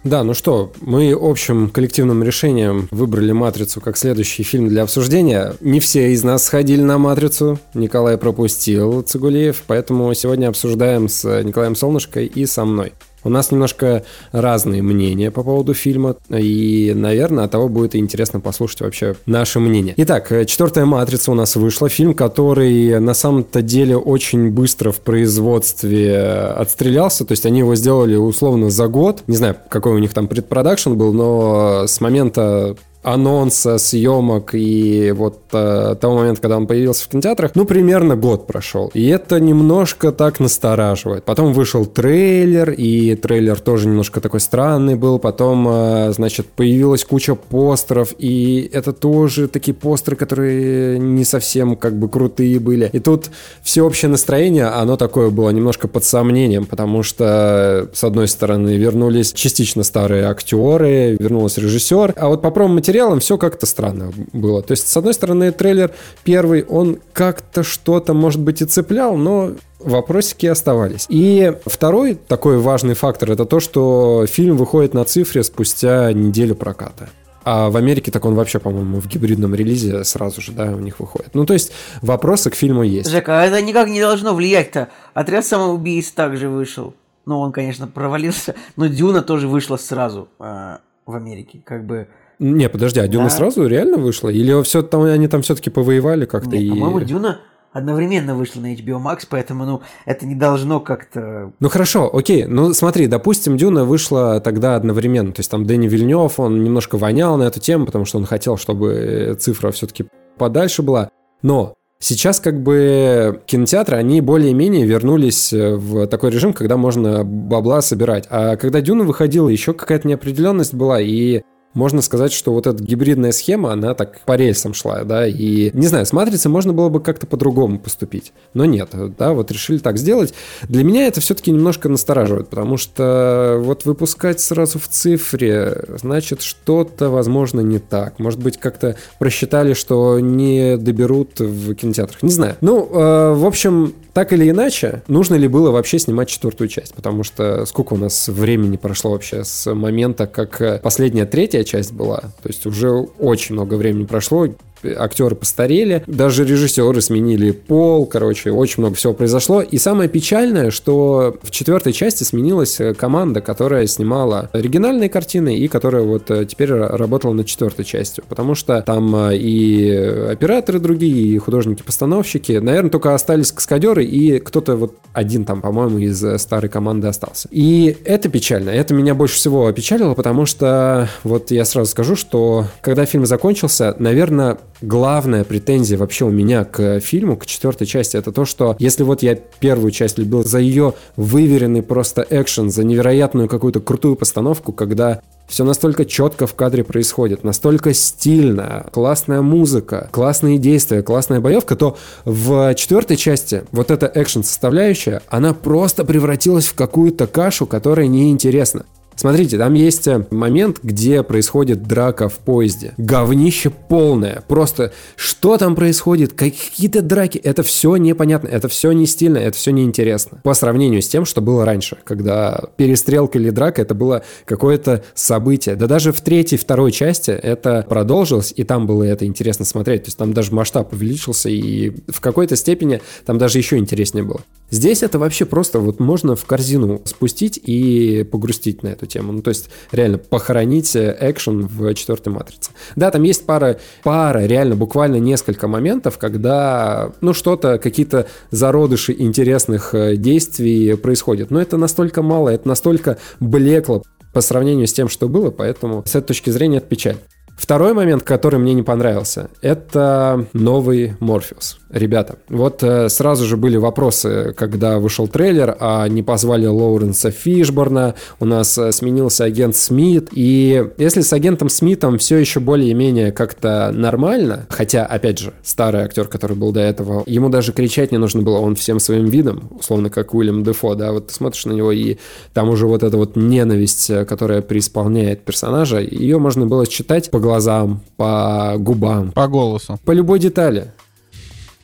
Speaker 2: Да, ну что, мы общим коллективным решением выбрали «Матрицу» как следующий фильм для обсуждения. Не все из нас сходили на «Матрицу». Николай пропустил Цигулиев, поэтому сегодня обсуждаем с Николаем Солнышко и со мной. У нас немножко разные мнения по поводу фильма, и, наверное, от того будет интересно послушать вообще наше мнение. Итак, э, четвертая «Матрица» у нас вышла. Фильм, который на самом-то деле очень быстро в производстве отстрелялся, то есть они его сделали условно за год. Не знаю, какой у них там предпродакшн был, но с момента анонса, съемок и вот э, того момента, когда он появился в кинотеатрах, ну, примерно год прошел. И это немножко так настораживает. Потом вышел трейлер, и трейлер тоже немножко такой странный был. Потом, э, значит, появилась куча постеров, и это тоже такие постеры, которые не совсем как бы крутые были. И тут всеобщее настроение, оно такое было немножко под сомнением, потому что, с одной стороны, вернулись частично старые актеры, вернулся режиссер, а вот по промо-материалам все как-то странно было. То есть, с одной стороны, трейлер первый, он как-то что-то, может быть, и цеплял, но вопросики оставались. И второй такой важный фактор это то, что фильм выходит на цифре спустя неделю проката. А в Америке так он вообще, по-моему, в гибридном релизе сразу же, да, у них выходит. Ну, то есть вопросы к фильму есть.
Speaker 3: Жека, а это никак не должно влиять-то. Отряд самоубийц также вышел. но он, конечно, провалился. Но Дюна тоже вышла сразу э, в Америке, как бы.
Speaker 2: Не, подожди, а Дюна
Speaker 3: Да.
Speaker 2: сразу реально вышла? Или все там, они там все-таки повоевали как-то?
Speaker 3: Нет,
Speaker 2: и...
Speaker 3: по-моему, Дюна одновременно вышла на HBO Max, поэтому, ну, это не должно как-то...
Speaker 2: Ну хорошо, окей. Ну смотри, допустим, Дюна вышла тогда одновременно. То есть там Дэнни Вильнев, он немножко вонял на эту тему, потому что он хотел, чтобы э, цифра все-таки подальше была. Но сейчас как бы кинотеатры, они более-менее вернулись э, в такой режим, когда можно бабла собирать. А когда Дюна выходила, еще какая-то неопределенность была, и можно сказать, что вот эта гибридная схема, она так по рельсам шла, да, и, не знаю, с «Матрицей» можно было бы как-то по-другому поступить, но нет, да, вот решили так сделать. Для меня это все-таки немножко настораживает, потому что вот выпускать сразу в цифре, значит, что-то, возможно, не так. Может быть, как-то просчитали, что не доберут в кинотеатрах, не знаю. Ну, э, в общем, так или иначе, нужно ли было вообще снимать четвертую часть? Потому что сколько у нас времени прошло вообще с момента, как э, последняя третья часть была? То есть уже очень много времени прошло, актеры постарели, даже режиссеры сменили пол, короче, очень много всего произошло. И самое печальное, что в четвертой части сменилась э, команда, которая снимала оригинальные картины и которая вот э, теперь ра- работала над четвертой частью. Потому что там э, и операторы другие, и художники-постановщики. Наверное, только остались каскадеры, и кто-то вот один там, по-моему, из старой команды остался. И это печально. Это меня больше всего опечалило, потому что вот я сразу скажу, что когда фильм закончился, наверное, главная претензия вообще у меня к фильму, к четвертой части, это то, что если вот я первую часть любил за ее выверенный просто экшен, за невероятную какую-то крутую постановку, когда все настолько четко в кадре происходит, настолько стильно, классная музыка, классные действия, классная боевка, то в четвертой части вот эта экшен составляющая, она просто превратилась в какую-то кашу, которая неинтересна. Смотрите, там есть э, момент, где происходит драка в поезде. Говнище полное. Просто что там происходит? Какие-то драки. Это все непонятно. Это все не стильно. Это все неинтересно. По сравнению с тем, что было раньше, когда перестрелка или драка это было какое-то событие. Да даже в третьей, второй части это продолжилось, и там было это интересно смотреть. То есть там даже масштаб увеличился, и в какой-то степени там даже еще интереснее было. Здесь это вообще просто вот можно в корзину спустить и погрустить на эту тему. Ну, то есть реально похоронить э, экшен в четвертой матрице. Да, там есть пара, пара, реально буквально несколько моментов, когда, ну, что-то, какие-то зародыши интересных э, действий происходят. Но это настолько мало, это настолько блекло по сравнению с тем, что было, поэтому с этой точки зрения это печаль. Второй момент, который мне не понравился, это новый Морфеус. Ребята, вот э, сразу же были вопросы, когда вышел трейлер, а не позвали Лоуренса Фишборна, у нас э, сменился агент Смит, и если с агентом Смитом все еще более-менее как-то нормально, хотя, опять же, старый актер, который был до этого, ему даже кричать не нужно было, он всем своим видом, условно как Уильям Дефо, да, вот ты смотришь на него, и там уже вот эта вот ненависть, э, которая преисполняет персонажа, ее можно было читать по глазам, по губам,
Speaker 1: По голосу.
Speaker 2: по любой детали.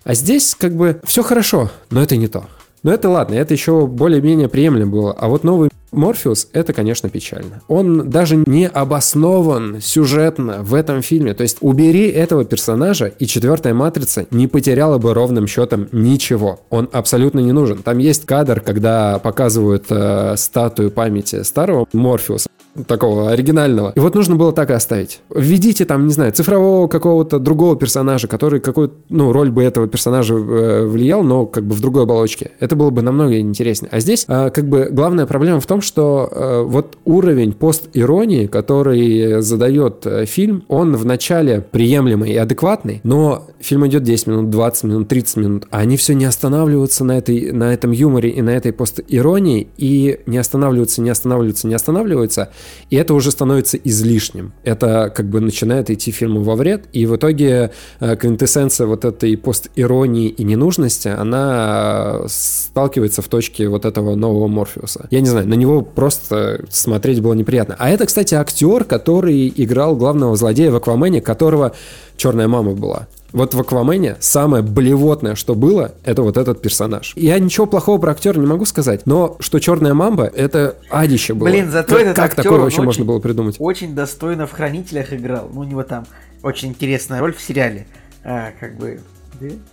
Speaker 2: А здесь как бы все хорошо, но это не то. Но это ладно, это еще более-менее приемлемо было. А вот новый Морфеус, это, конечно, печально. Он даже не обоснован сюжетно в этом фильме. То есть убери этого персонажа, и четвертая матрица не потеряла бы ровным счетом ничего. Он абсолютно не нужен. Там есть кадр, когда показывают э, статую памяти старого Морфеуса такого оригинального. И вот нужно было так и оставить. Введите там, не знаю, цифрового какого-то другого персонажа, который какую ну, роль бы этого персонажа э, влиял, но как бы в другой оболочке. Это было бы намного интереснее. А здесь э, как бы главная проблема в том, что э, вот уровень пост-иронии, который задает э, фильм, он вначале приемлемый и адекватный, но фильм идет 10 минут, 20 минут, 30 минут, а они все не останавливаются на, этой, на этом юморе и на этой пост-иронии, и не останавливаются, не останавливаются, не останавливаются, и это уже становится излишним. Это как бы начинает идти фильму во вред, и в итоге э, квинтэссенция вот этой пост-иронии и ненужности, она э, сталкивается в точке вот этого нового Морфеуса. Я не знаю, на него просто смотреть было неприятно. А это, кстати, актер, который играл главного злодея в Аквамене, которого черная мама была. Вот в Аквамене самое блевотное, что было, это вот этот персонаж. Я ничего плохого про актера не могу сказать, но что черная мамба, это адище было.
Speaker 3: Блин, зато
Speaker 2: как,
Speaker 3: этот
Speaker 2: как
Speaker 3: актер,
Speaker 2: такое вообще
Speaker 3: очень-
Speaker 2: можно было придумать?
Speaker 3: Очень достойно в «Хранителях» играл. Ну, у него там очень интересная роль в сериале. А, как бы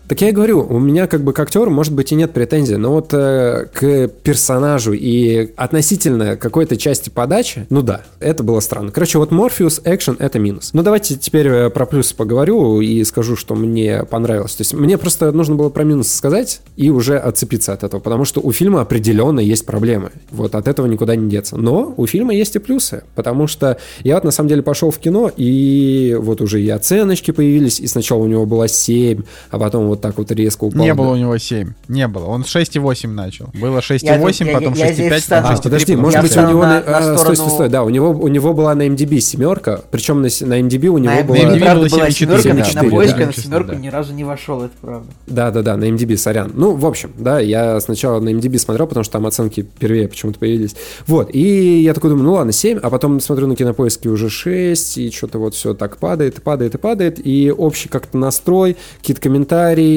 Speaker 2: Так я и говорю, у меня как бы к актеру, может быть, и нет претензий, но вот э, к персонажу и относительно какой-то части подачи, ну да, это было странно. Короче, вот Морфеус, экшен — это минус. Ну давайте теперь э, про плюсы поговорю и скажу, что мне понравилось. То есть мне просто нужно было про минусы сказать и уже отцепиться от этого, потому что у фильма определенно есть проблемы. Вот от этого никуда не деться. Но у фильма есть и плюсы, потому что я вот на самом деле пошел в кино, и вот уже и оценочки появились, и сначала у него было 7, а потом вот так вот резко упал.
Speaker 1: Не было у него 7. Не было. Он 6,8 начал. Было 6,8,
Speaker 3: Я-
Speaker 1: потом
Speaker 3: я- я
Speaker 1: 6,5,
Speaker 3: здесь
Speaker 1: потом
Speaker 3: встану.
Speaker 2: А,
Speaker 1: 6,3.
Speaker 2: подожди, может быть, у
Speaker 1: 6,4.
Speaker 2: него... на-
Speaker 3: на- на
Speaker 2: а, Стой, стой, стой, да, у него, у него была на MDB семерка, причем на, на MDB у него
Speaker 3: На
Speaker 2: была...
Speaker 1: MDB было
Speaker 3: была
Speaker 1: 7,4,
Speaker 3: семерка, на
Speaker 1: да,
Speaker 3: на семерку ни разу не вошел, это правда.
Speaker 2: Да-да-да, на MDB, сорян. Ну, в общем, да, я сначала на MDB смотрел, потому что там оценки первее почему-то появились. Вот, и я такой думаю, ну ладно, 7, а потом смотрю на кинопоиске уже 6, и что-то вот все так падает, и падает, и падает, и общий как-то настрой, какие-то комментарии,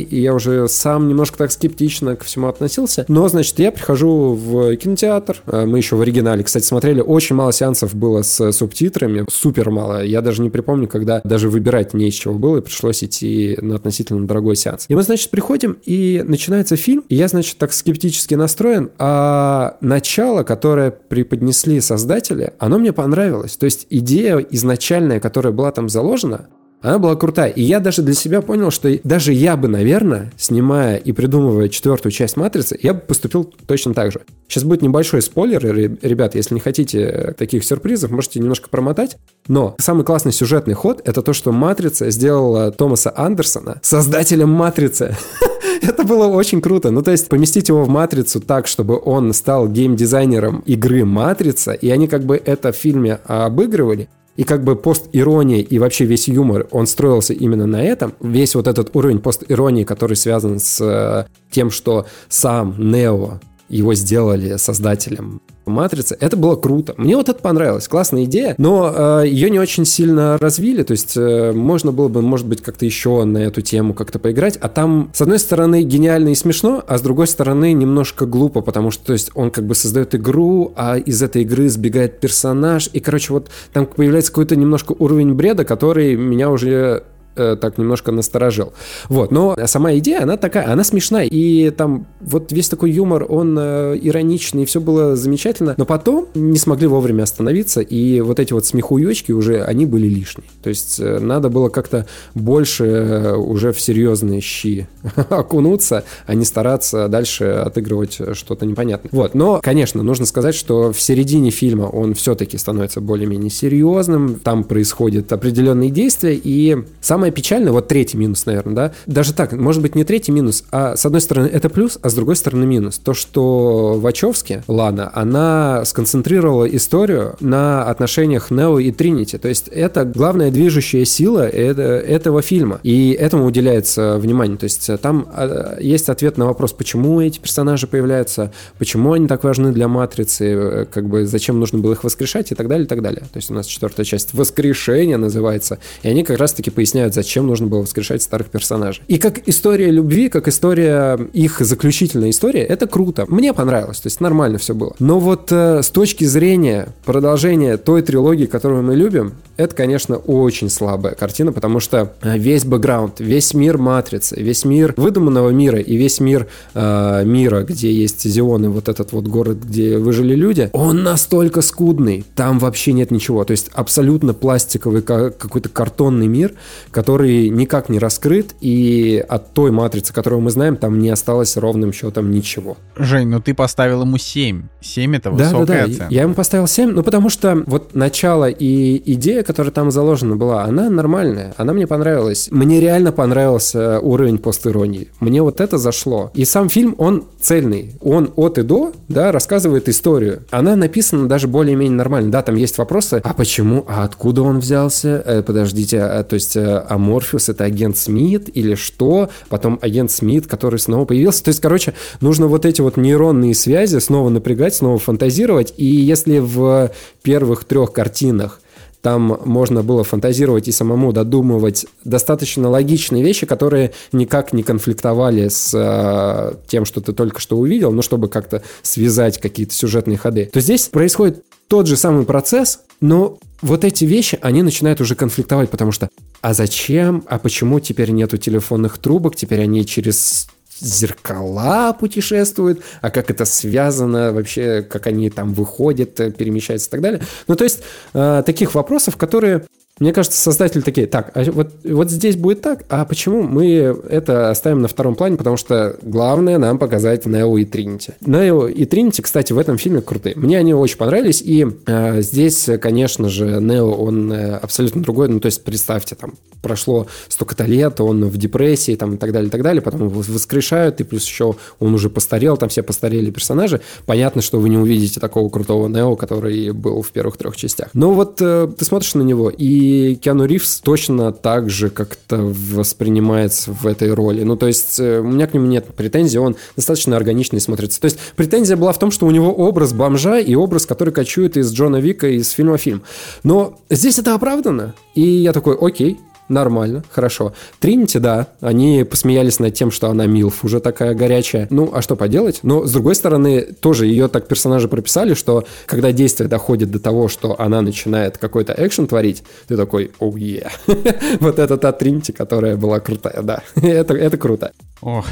Speaker 2: и я уже сам немножко так скептично ко всему относился. Но, значит, я прихожу в кинотеатр, э, мы еще в оригинале, кстати, смотрели, очень мало сеансов было с субтитрами, супер мало. Я даже не припомню, когда даже выбирать не из чего было, и пришлось идти на относительно дорогой сеанс. И мы, значит, приходим, и начинается фильм, и я, значит, так скептически настроен, а начало, которое преподнесли создатели, оно мне понравилось. То есть идея изначальная, которая была там заложена, она была крутая. И я даже для себя понял, что даже я бы, наверное, снимая и придумывая четвертую часть «Матрицы», я бы поступил точно так же. Сейчас будет небольшой спойлер, ре- ребята, если не хотите таких сюрпризов, можете немножко промотать. Но самый классный сюжетный ход — это то, что «Матрица» сделала Томаса Андерсона создателем «Матрицы». Это было очень круто. Ну, то есть поместить его в «Матрицу» так, чтобы он стал геймдизайнером игры «Матрица», и они как бы это в фильме обыгрывали, и как бы пост-ирония и вообще весь юмор, он строился именно на этом. Весь вот этот уровень пост-иронии, который связан с э, тем, что сам Нео его сделали создателем Матрицы, это было круто. Мне вот это понравилось, классная идея, но э, ее не очень сильно развили, то есть э, можно было бы, может быть, как-то еще на эту тему как-то поиграть, а там, с одной стороны, гениально и смешно, а с другой стороны, немножко глупо, потому что, то есть, он как бы создает игру, а из этой игры сбегает персонаж, и, короче, вот там появляется какой-то немножко уровень бреда, который меня уже э, так немножко насторожил. Вот, но сама идея, она такая, она смешная, и там вот весь такой юмор, он э, ироничный, и все было замечательно, но потом не смогли вовремя остановиться, и вот эти вот смехуёчки уже, они были лишние. То есть э, надо было как-то больше э, уже в серьезные щи окунуться, а не стараться дальше отыгрывать что-то непонятное. Вот, но, конечно, нужно сказать, что в середине фильма он все-таки становится более-менее серьезным, там происходят определенные действия, и самое печальное, вот третий минус, наверное, да, даже так, может быть, не третий минус, а с одной стороны это плюс, а с другой стороны минус. То, что Вачовски, Лана, она сконцентрировала историю на отношениях Нео и Тринити, то есть это главная движущая сила это- этого фильма, и этому уделяется внимание, то есть там э, есть ответ на вопрос, почему эти персонажи появляются, почему они так важны для Матрицы, как бы зачем нужно было их воскрешать и так далее, и так далее. То есть у нас четвертая часть «Воскрешение» называется, и они как раз-таки поясняют, зачем нужно было воскрешать старых персонажей. И как история любви, как история, их заключительная история, это круто. Мне понравилось, то есть нормально все было. Но вот э, с точки зрения продолжения той трилогии, которую мы любим, это, конечно, очень слабая картина, потому что э, весь бэкграунд, весь мир Матрицы, весь мир выдуманного мира и весь мир э, мира, где есть Зион и вот этот вот город, где выжили люди, он настолько скудный, там вообще нет ничего. То есть абсолютно пластиковый ка- какой-то картонный мир, который никак не раскрыт, и от той матрицы, которую мы знаем, там не осталось ровным счетом ничего.
Speaker 1: Жень, ну ты поставил ему 7. 7 это
Speaker 2: Да, да,
Speaker 1: высокая
Speaker 2: да.
Speaker 1: оценка.
Speaker 2: Я ему поставил 7, ну потому что вот начало и идея, которая там заложена была, она нормальная, она мне понравилась. Мне реально понравился уровень постиронии. Мне вот это зашло. И сам фильм, он цельный. Он от и до, да, рассказывает историю. Она написана даже более-менее нормально. Да, там есть вопросы, а почему, а откуда он взялся? Э, подождите, а, то есть э, а Морфеус это агент Смит или что? Потом агент Смит, который снова появился. То есть, короче, нужно вот эти вот нейронные связи снова напрягать, снова фантазировать. И если в первых трех картинах там можно было фантазировать и самому додумывать достаточно логичные вещи, которые никак не конфликтовали с э, тем, что ты только что увидел, но чтобы как-то связать какие-то сюжетные ходы. То здесь происходит тот же самый процесс, но вот эти вещи, они начинают уже конфликтовать, потому что а зачем, а почему теперь нету телефонных трубок, теперь они через зеркала путешествуют, а как это связано вообще, как они там выходят, перемещаются и так далее. Ну, то есть, э, таких вопросов, которые мне кажется, создатели такие, так, а вот, вот здесь будет так, а почему мы это оставим на втором плане? Потому что главное нам показать Нео и Тринити. Нео и Тринити, кстати, в этом фильме крутые. Мне они очень понравились, и э, здесь, конечно же, Нео, он э, абсолютно другой. Ну, то есть, представьте, там, прошло столько-то лет, он в депрессии, там, и так далее, и так далее, потом его воскрешают, и плюс еще он уже постарел, там все постарели персонажи. Понятно, что вы не увидите такого крутого Нео, который был в первых трех частях. Но вот э, ты смотришь на него, и и Киану Ривз точно так же как-то воспринимается в этой роли. Ну, то есть, э, у меня к нему нет претензий, он достаточно органичный смотрится. То есть, претензия была в том, что у него образ бомжа и образ, который кочует из Джона Вика из фильма фильм. Но здесь это оправдано. И я такой, окей, Нормально, хорошо. Тринити, да, они посмеялись над тем, что она Милф уже такая горячая. Ну, а что поделать? Но, с другой стороны, тоже ее так персонажи прописали, что когда действие доходит до того, что она начинает какой-то экшен творить, ты такой, оу, oh, yeah. вот это та Тринити, которая была крутая, да. это, это круто.
Speaker 1: Ох,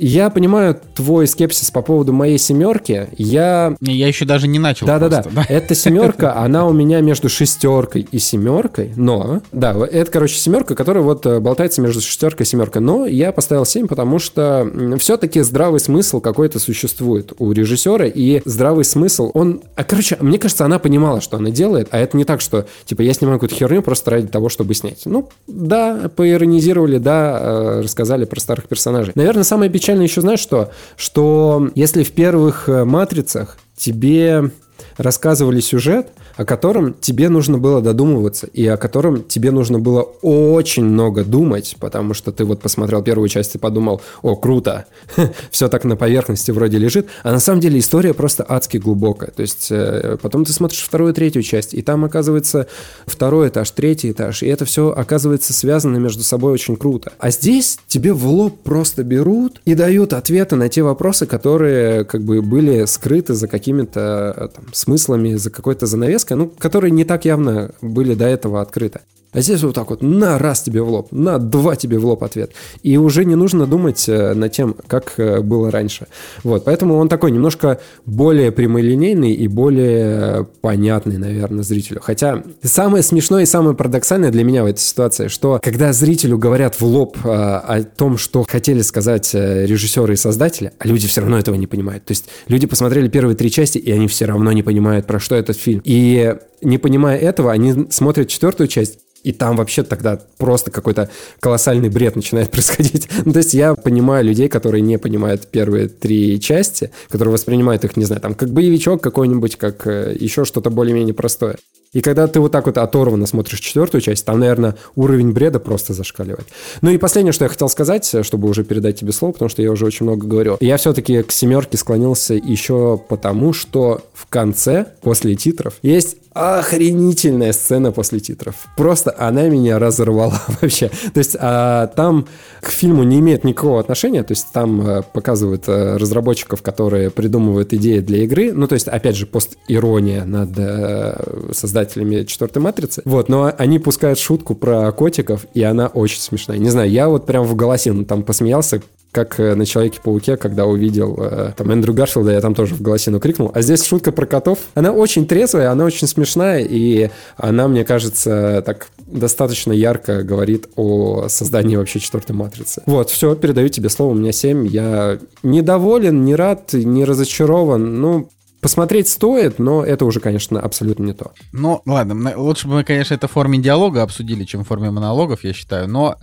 Speaker 2: я понимаю твой скепсис по поводу моей семерки. Я...
Speaker 1: Я еще даже не начал.
Speaker 2: Да-да-да. Эта семерка, она у меня между шестеркой и семеркой. Но, да, это, короче, семерка, которая вот э, болтается между шестеркой и семеркой. Но я поставил 7, потому что все-таки здравый смысл какой-то существует у режиссера. И здравый смысл, он... А, короче, мне кажется, она понимала, что она делает. А это не так, что, типа, я снимаю какую-то херню просто ради того, чтобы снять. Ну, да, поиронизировали, да, э, рассказали про старых персонажей. Наверное, самое печальное печально еще, знаешь что? Что если в первых э, «Матрицах» тебе рассказывали сюжет, о котором тебе нужно было додумываться, и о котором тебе нужно было очень много думать, потому что ты вот посмотрел первую часть и подумал, о, круто, все так на поверхности вроде лежит, а на самом деле история просто адски глубокая. То есть э, потом ты смотришь вторую, третью часть, и там оказывается второй этаж, третий этаж, и это все оказывается связано между собой очень круто. А здесь тебе в лоб просто берут и дают ответы на те вопросы, которые как бы были скрыты за какими-то э, там, смыслами, за какой-то занавеской, ну, которые не так явно были до этого открыты. А здесь вот так вот, на раз тебе в лоб, на два тебе в лоб ответ. И уже не нужно думать э, над тем, как э, было раньше. Вот, поэтому он такой немножко более прямолинейный и более понятный, наверное, зрителю. Хотя самое смешное и самое парадоксальное для меня в этой ситуации, что когда зрителю говорят в лоб э, о том, что хотели сказать режиссеры и создатели, а люди все равно этого не понимают. То есть люди посмотрели первые три части, и они все равно не понимают, про что этот фильм. И не понимая этого, они смотрят четвертую часть и там вообще тогда просто какой-то колоссальный бред начинает происходить. ну, то есть я понимаю людей, которые не понимают первые три части, которые воспринимают их, не знаю, там, как боевичок какой-нибудь, как э, еще что-то более-менее простое. И когда ты вот так вот оторванно смотришь четвертую часть, там, наверное, уровень бреда просто зашкаливает. Ну и последнее, что я хотел сказать, чтобы уже передать тебе слово, потому что я уже очень много говорю. Я все-таки к семерке склонился еще потому, что в конце, после титров, есть охренительная сцена после титров. Просто она меня разорвала вообще. То есть а, там к фильму не имеет никакого отношения. То есть там а, показывают а, разработчиков, которые придумывают идеи для игры. Ну, то есть, опять же, пост-ирония над а, создателями четвертой матрицы. Вот, но они пускают шутку про котиков, и она очень смешная. Не знаю, я вот прям в голосину там посмеялся, как э, на Человеке-пауке, когда увидел э, там Эндрю Гарфилда, я там тоже в голосину крикнул. А здесь шутка про котов. Она очень трезвая, она очень смешная, и она, мне кажется, так достаточно ярко говорит о создании вообще четвертой матрицы. Вот, все, передаю тебе слово, у меня 7. Я недоволен, не рад, не разочарован. Ну, Посмотреть стоит, но это уже, конечно, абсолютно не то.
Speaker 1: Ну, ладно, лучше бы мы, конечно, это в форме диалога обсудили, чем в форме монологов, я считаю, но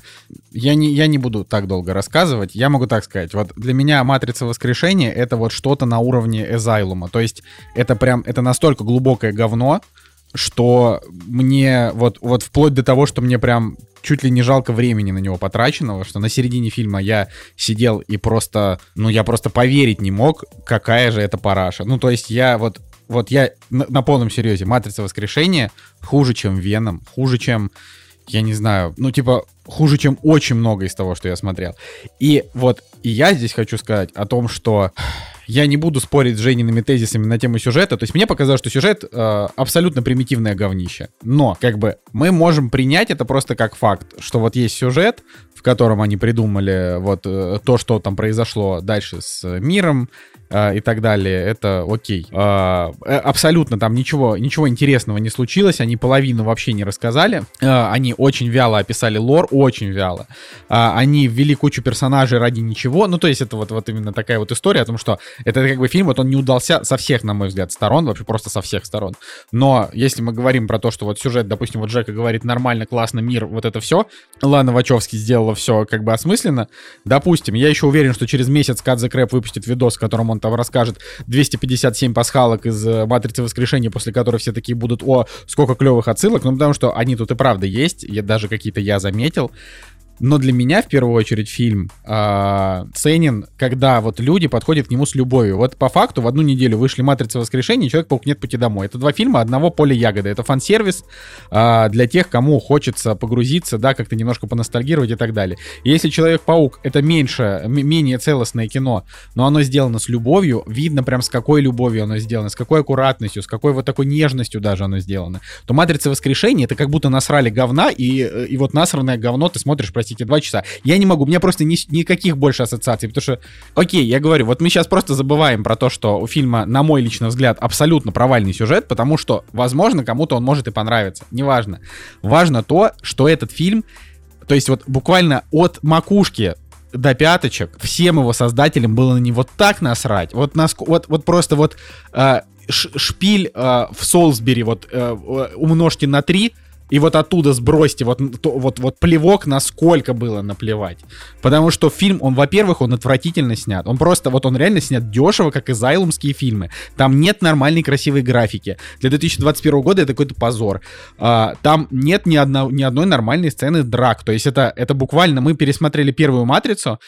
Speaker 1: я не, я не буду так долго рассказывать. Я могу так сказать. Вот для меня «Матрица воскрешения» — это вот что-то на уровне Эзайлума. То есть это прям, это настолько глубокое говно, что мне вот, вот вплоть до того, что мне прям чуть ли не жалко времени на него потраченного, что на середине фильма я сидел и просто, ну, я просто поверить не мог, какая же это параша. Ну, то есть я вот, вот я на, на полном серьезе, «Матрица воскрешения» хуже, чем «Веном», хуже, чем, я не знаю, ну, типа, хуже, чем очень много из того, что я смотрел. И вот, и я здесь хочу сказать о том, что я не буду спорить с Жениными тезисами на тему сюжета. То есть мне показалось, что сюжет э, абсолютно примитивное говнище. Но, как бы, мы можем принять это просто как факт, что вот есть сюжет, в котором они придумали вот э, то, что там произошло дальше с миром, э, и так далее, это окей. Э, э, абсолютно там ничего, ничего интересного не случилось, они половину вообще не рассказали. Э, они очень вяло описали лор, очень вяло. Э, они ввели кучу персонажей ради ничего. Ну, то есть это вот, вот именно такая вот история о том, что это как бы фильм, вот он не удался со всех, на мой взгляд, сторон, вообще просто со всех сторон. Но если мы говорим про то, что вот сюжет, допустим, вот Джека говорит нормально, классно, мир, вот это все, Лана Вачовски сделала все как бы осмысленно, допустим, я еще уверен, что через месяц the Crap выпустит видос, в котором он там расскажет 257 пасхалок из э, Матрицы Воскрешения, после которой все такие будут, о, сколько клевых отсылок, ну потому что они тут и правда есть, я даже какие-то я заметил. Но для меня, в первую очередь, фильм э, ценен, когда вот люди подходят к нему с любовью. Вот по факту в одну неделю вышли «Матрица воскрешения» и «Человек-паук. Нет пути домой». Это два фильма одного поля ягоды. Это фан-сервис э, для тех, кому хочется погрузиться, да, как-то немножко поностальгировать и так далее. Если «Человек-паук» — это меньше, менее целостное кино, но оно сделано с любовью, видно прям с какой любовью оно сделано, с какой аккуратностью, с какой вот такой нежностью даже оно сделано, то «Матрица воскрешения» — это как будто насрали говна, и, э, и вот насранное говно ты смотришь, простите, два часа. Я не могу, у меня просто ни, никаких больше ассоциаций, потому что, окей, я говорю, вот мы сейчас просто забываем про то, что у фильма, на мой личный взгляд, абсолютно провальный сюжет, потому что, возможно, кому-то он может и понравиться, неважно. Важно то, что этот фильм, то есть вот буквально от макушки до пяточек всем его создателям было на него так насрать, вот, наск... вот, вот просто вот э, шпиль э, в Солсбери вот э, умножьте на 3, и вот оттуда сбросьте вот, то, вот, вот плевок, насколько было наплевать. Потому что фильм, он, во-первых, он отвратительно снят. Он просто, вот он реально снят дешево, как изайлумские фильмы. Там нет нормальной красивой графики. Для 2021 года это какой-то позор. А, там нет ни, одно, ни одной нормальной сцены драк. То есть это, это буквально, мы пересмотрели первую «Матрицу»,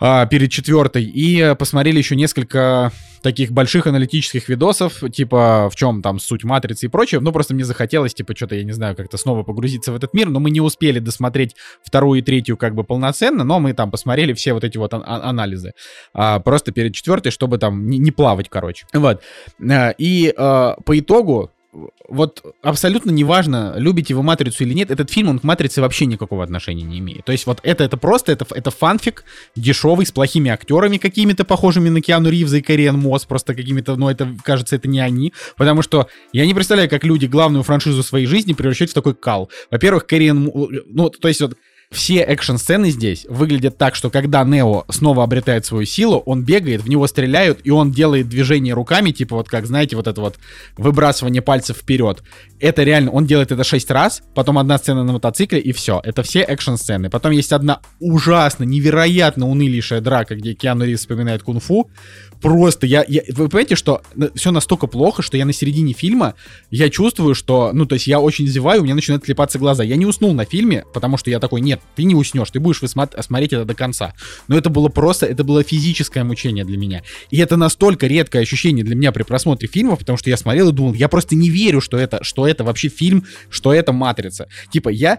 Speaker 1: а, перед четвертой и посмотрели еще несколько таких больших аналитических видосов, типа в чем там суть матрицы и прочее. Ну, просто мне захотелось, типа, что-то, я не знаю, как-то снова погрузиться в этот мир, но мы не успели досмотреть вторую и третью как бы полноценно, но мы там посмотрели все вот эти вот а- анализы. А, просто перед четвертой, чтобы там не, не плавать, короче. Вот. А, и а, по итогу вот абсолютно неважно, любите вы «Матрицу» или нет, этот фильм, он к «Матрице» вообще никакого отношения не имеет. То есть вот это, это просто, это, это фанфик дешевый, с плохими актерами какими-то, похожими на Киану Ривза и Кориан Мосс, просто какими-то, ну это, кажется, это не они, потому что я не представляю, как люди главную франшизу своей жизни превращают в такой кал. Во-первых, Кориан, ну, то есть вот все экшн-сцены здесь выглядят так, что когда Нео снова обретает свою силу, он бегает, в него стреляют, и он делает движение руками, типа вот как, знаете, вот это вот выбрасывание пальцев вперед. Это реально, он делает это шесть раз, потом одна сцена на мотоцикле, и все. Это все экшн-сцены. Потом есть одна ужасно, невероятно унылейшая драка, где Киану Ривз вспоминает кунг-фу. Просто я, я... Вы понимаете, что все настолько плохо, что я на середине фильма, я чувствую, что, ну, то есть я очень зеваю, у меня начинают клепаться глаза. Я не уснул на фильме, потому что я такой, нет, ты не уснешь, ты будешь высмат- смотреть это до конца. Но это было просто, это было физическое мучение для меня. И это настолько редкое ощущение для меня при просмотре фильмов, потому что я смотрел и думал, я просто не верю, что это, что это вообще фильм, что это матрица. Типа, я,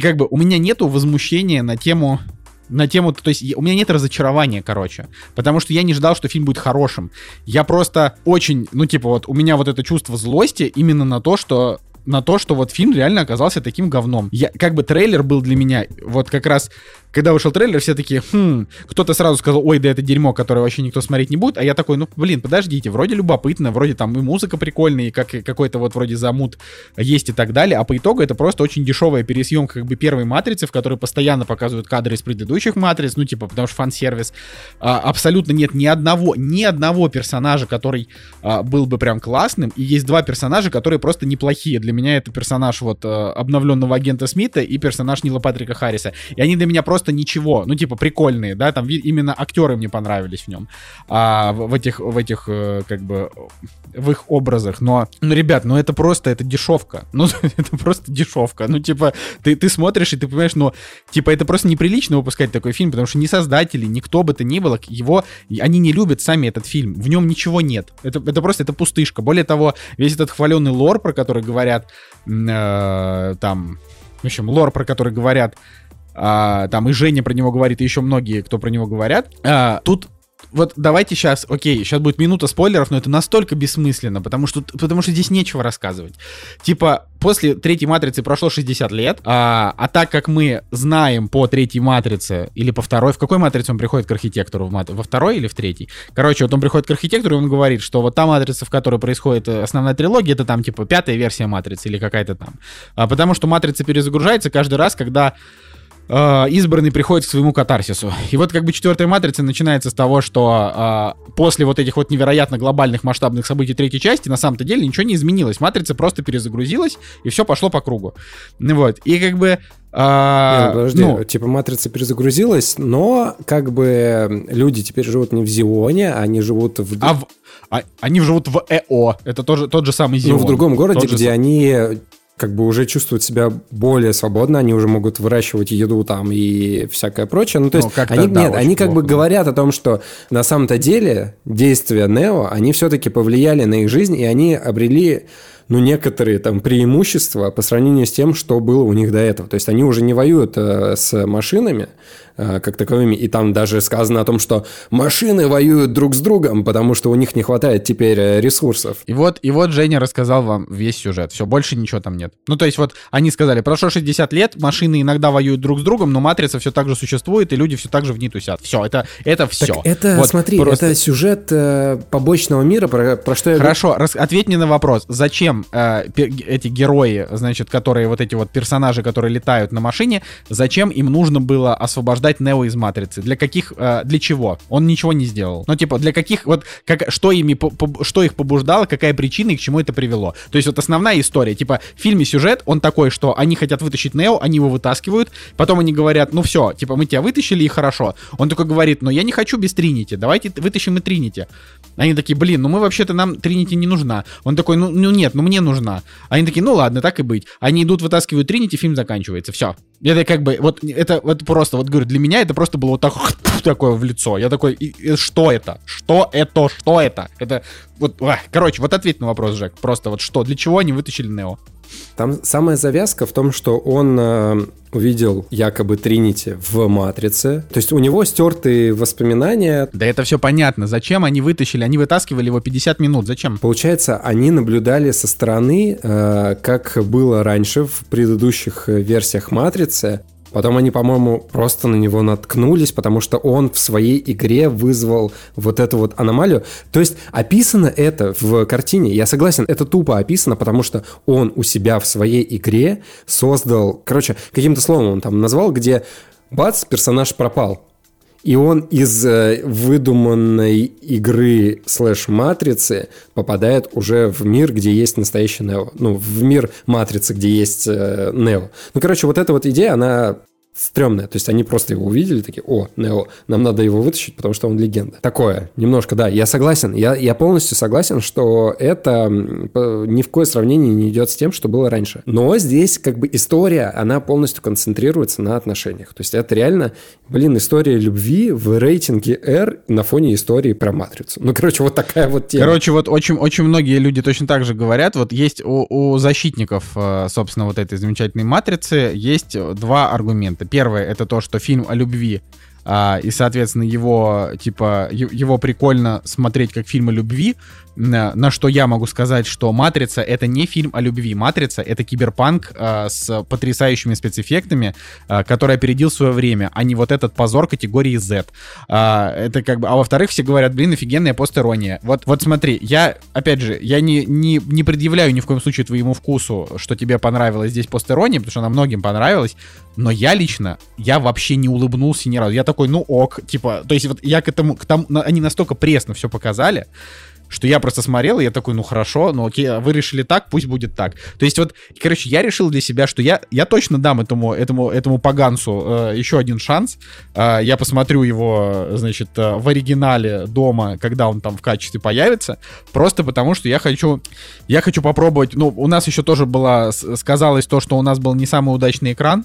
Speaker 1: как бы, у меня нету возмущения на тему на тему, то есть у меня нет разочарования, короче, потому что я не ждал, что фильм будет хорошим. Я просто очень, ну типа вот у меня вот это чувство злости именно на то, что на то, что вот фильм реально оказался таким говном. Я, как бы трейлер был для меня вот как раз когда вышел трейлер, все такие, хм, кто-то сразу сказал, ой, да это дерьмо, которое вообще никто смотреть не будет, а я такой, ну, блин, подождите, вроде любопытно, вроде там и музыка прикольная, и как, какой-то вот вроде замут есть и так далее, а по итогу это просто очень дешевая пересъемка как бы первой матрицы, в которой постоянно показывают кадры из предыдущих матриц, ну, типа, потому что фан-сервис. А, абсолютно нет ни одного, ни одного персонажа, который а, был бы прям классным, и есть два персонажа, которые просто неплохие. Для меня это персонаж вот а, обновленного агента Смита и персонаж Нила Патрика Харриса. И они для меня просто просто ничего. Ну, типа, прикольные, да, там именно актеры мне понравились в нем. А, в, в этих, в этих, э, как бы, в их образах. Но, ну, ребят, ну это просто, это дешевка. Ну, это просто дешевка. Ну, типа, ты, ты смотришь, и ты понимаешь, ну, типа, это просто неприлично выпускать такой фильм, потому что ни создатели, ни кто бы то ни было, его, они не любят сами этот фильм. В нем ничего нет. Это, это просто, это пустышка. Более того, весь этот хваленый лор, про который говорят, э, там, в общем, лор, про который говорят, а, там и Женя про него говорит, и еще многие, кто про него говорят. А, тут вот давайте сейчас, окей, сейчас будет минута спойлеров, но это настолько бессмысленно, потому что, потому что здесь нечего рассказывать. Типа, после третьей матрицы прошло 60 лет, а, а так как мы знаем по третьей матрице или по второй, в какой матрице он приходит к архитектору? В мат... Во второй или в третьей? Короче, вот он приходит к архитектору, и он говорит, что вот та матрица, в которой происходит э, основная трилогия, это там типа пятая версия матрицы или какая-то там. А, потому что матрица перезагружается каждый раз, когда избранный приходит к своему катарсису. И вот как бы четвертая матрица начинается с того, что э, после вот этих вот невероятно глобальных масштабных событий третьей части на самом-то деле ничего не изменилось. Матрица просто перезагрузилась, и все пошло по кругу. Ну вот. И как бы а,
Speaker 2: не, ну, подожди, ну, типа матрица перезагрузилась, но как бы люди теперь живут не в Зионе, они живут в...
Speaker 1: А в... А, они живут в ЭО, это тоже тот же самый Зион.
Speaker 2: Ну, в другом городе, где же... они как бы уже чувствуют себя более свободно, они уже могут выращивать еду там и всякое прочее. Ну, то есть, ну, они, да, нет, они как бы говорят о том, что на самом-то деле действия Нео, они все-таки повлияли на их жизнь, и они обрели ну, некоторые там преимущества по сравнению с тем, что было у них до этого. То есть они уже не воюют э, с машинами, Э, как таковыми. И там даже сказано о том, что машины воюют друг с другом, потому что у них не хватает теперь э, ресурсов.
Speaker 1: И вот, и вот Женя рассказал вам весь сюжет. Все, больше ничего там нет. Ну, то есть вот они сказали, прошло 60 лет, машины иногда воюют друг с другом, но матрица все так же существует, и люди все так же в ней тусят. Все, это, это все. Так
Speaker 2: это, вот, смотри, просто... это сюжет э, побочного мира, про, про что я
Speaker 1: Хорошо, рас... ответь мне на вопрос. Зачем э, эти герои, значит, которые вот эти вот персонажи, которые летают на машине, зачем им нужно было освобождать Нео из Матрицы? Для каких, э, для чего? Он ничего не сделал. Ну, типа, для каких, вот, как, что ими, по, по, что их побуждало, какая причина и к чему это привело? То есть вот основная история, типа, в фильме сюжет, он такой, что они хотят вытащить Нео, они его вытаскивают, потом они говорят, ну все, типа, мы тебя вытащили и хорошо. Он такой говорит, но я не хочу без Тринити, давайте вытащим и Тринити. Они такие, блин, ну мы вообще-то нам Тринити не нужна. Он такой, ну, ну нет, ну мне нужна. Они такие, ну ладно, так и быть. Они идут, вытаскивают Тринити, фильм заканчивается, все. Это как бы, вот это вот просто, вот говорю, для меня это просто было вот так, такое в лицо. Я такой, и, и, что это? Что это? Что это? Это, вот, ах, короче, вот ответь на вопрос, Жек. Просто вот что, для чего они вытащили Нео?
Speaker 2: Там самая завязка в том, что он э, увидел якобы Тринити в Матрице. То есть у него стертые воспоминания.
Speaker 1: Да это все понятно. Зачем они вытащили? Они вытаскивали его 50 минут. Зачем?
Speaker 2: Получается, они наблюдали со стороны, э, как было раньше в предыдущих э, версиях Матрицы. Потом они, по-моему, просто на него наткнулись, потому что он в своей игре вызвал вот эту вот аномалию. То есть описано это в картине, я согласен, это тупо описано, потому что он у себя в своей игре создал, короче, каким-то словом он там назвал, где бац, персонаж пропал. И он из э, выдуманной игры слэш-матрицы попадает уже в мир, где есть настоящий Нео. Ну, в мир матрицы, где есть э, Нео. Ну, короче, вот эта вот идея, она стрёмное. То есть они просто его увидели, такие, о, Нео, нам надо его вытащить, потому что он легенда. Такое, немножко, да, я согласен. Я, я полностью согласен, что это ни в кое сравнение не идет с тем, что было раньше. Но здесь как бы история, она полностью концентрируется на отношениях. То есть это реально, блин, история любви в рейтинге R на фоне истории про Матрицу. Ну, короче, вот такая вот тема.
Speaker 1: Короче, вот очень, очень многие люди точно так же говорят. Вот есть у, у защитников, э, собственно, вот этой замечательной Матрицы, есть два аргумента. Первое, это то, что фильм о любви а, и, соответственно, его, типа, его прикольно смотреть как фильм о любви, на что я могу сказать, что «Матрица» — это не фильм о любви. «Матрица» — это киберпанк а, с потрясающими спецэффектами, а, который опередил свое время, а не вот этот позор категории Z. А, это как бы... А во-вторых, все говорят, блин, офигенная постерония. Вот, вот смотри, я, опять же, я не, не, не предъявляю ни в коем случае твоему вкусу, что тебе понравилась здесь постерония, потому что она многим понравилась, но я лично, я вообще не улыбнулся ни разу. Я такой, ну ок, типа, то есть вот я к этому, к тому, они настолько пресно все показали, что я просто смотрел, и я такой, ну хорошо, ну окей, а вы решили так, пусть будет так. То есть вот, короче, я решил для себя, что я, я точно дам этому, этому, этому поганцу э, еще один шанс. Э, я посмотрю его, значит, э, в оригинале дома, когда он там в качестве появится, просто потому что я хочу, я хочу попробовать, ну, у нас еще тоже было, сказалось то, что у нас был не самый удачный экран,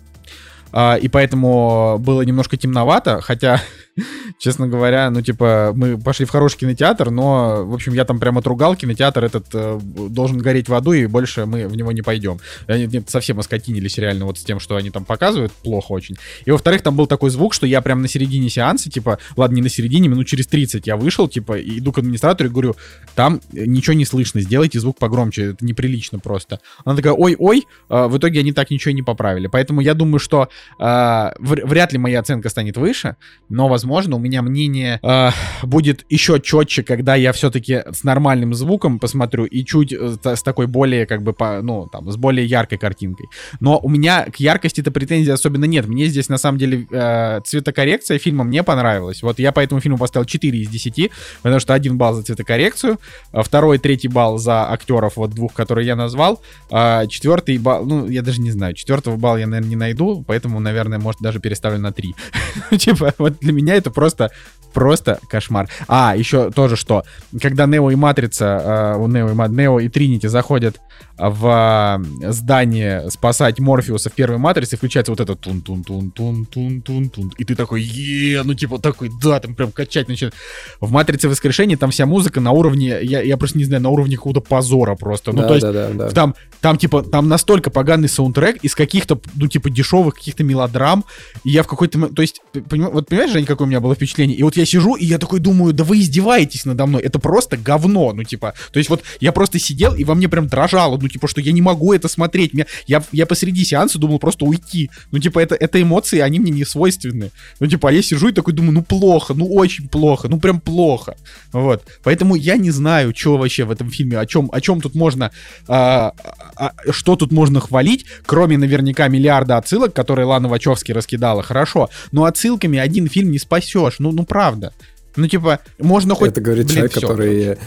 Speaker 1: а, и поэтому было немножко темновато, хотя, честно говоря, ну, типа, мы пошли в хороший кинотеатр, но, в общем, я там прямо отругал кинотеатр этот э, должен гореть в аду, и больше мы в него не пойдем. Они нет, совсем оскотинились реально вот с тем, что они там показывают, плохо очень. И, во-вторых, там был такой звук, что я прям на середине сеанса, типа, ладно, не на середине, минут через 30 я вышел, типа, иду к администратору и говорю, там ничего не слышно, сделайте звук погромче, это неприлично просто. Она такая, ой-ой, а, в итоге они так ничего и не поправили. Поэтому я думаю, что э, вряд ли моя оценка станет выше, но, возможно, у меня мнение э, будет еще четче, когда я все-таки с нормальным звуком посмотрю и чуть э, с такой более, как бы, по, ну, там, с более яркой картинкой. Но у меня к яркости-то претензий особенно нет. Мне здесь, на самом деле, э, цветокоррекция фильма мне понравилась. Вот я по этому фильму поставил 4 из 10, потому что один балл за цветокоррекцию, а второй, третий балл за актеров, вот двух, которые я назвал, а четвертый балл, ну, я даже не знаю, четвертого балла я, наверное, не найду, поэтому, наверное, может, даже переставлю на 3. Типа, вот для меня это просто просто кошмар. А, еще тоже что, когда Нео и Матрица, э, Нео, и, Нео и Тринити заходят в здание спасать Морфеуса в первой матрице, включается вот это тун тун тун тун тун тун тун и ты такой, е, ну типа такой, да, там прям качать начинает. В матрице воскрешения там вся музыка на уровне, я, я просто не знаю, на уровне какого-то позора просто. Ну,
Speaker 2: да,
Speaker 1: то есть,
Speaker 2: да, да, да.
Speaker 1: там, там типа, там настолько поганый саундтрек из каких-то, ну типа дешевых каких-то мелодрам, и я в какой-то, то есть, поним, вот понимаешь, Жень, какое у меня было впечатление? И вот я сижу, и я такой думаю, да вы издеваетесь надо мной, это просто говно, ну типа, то есть вот я просто сидел, и во мне прям дрожало, ну, типа, что я не могу это смотреть. Меня, я, я посреди сеанса думал просто уйти. Ну, типа, это, это эмоции, они мне не свойственны. Ну, типа, а я сижу и такой думаю, ну, плохо, ну, очень плохо, ну, прям плохо. Вот. Поэтому я не знаю, что вообще в этом фильме, о чем, о чем тут можно, а, а, что тут можно хвалить, кроме наверняка миллиарда отсылок, которые Лана Вачовски раскидала, хорошо. Но отсылками один фильм не спасешь, ну, ну, правда. Ну, типа, можно хоть...
Speaker 2: Это говорит блин, человек, все. который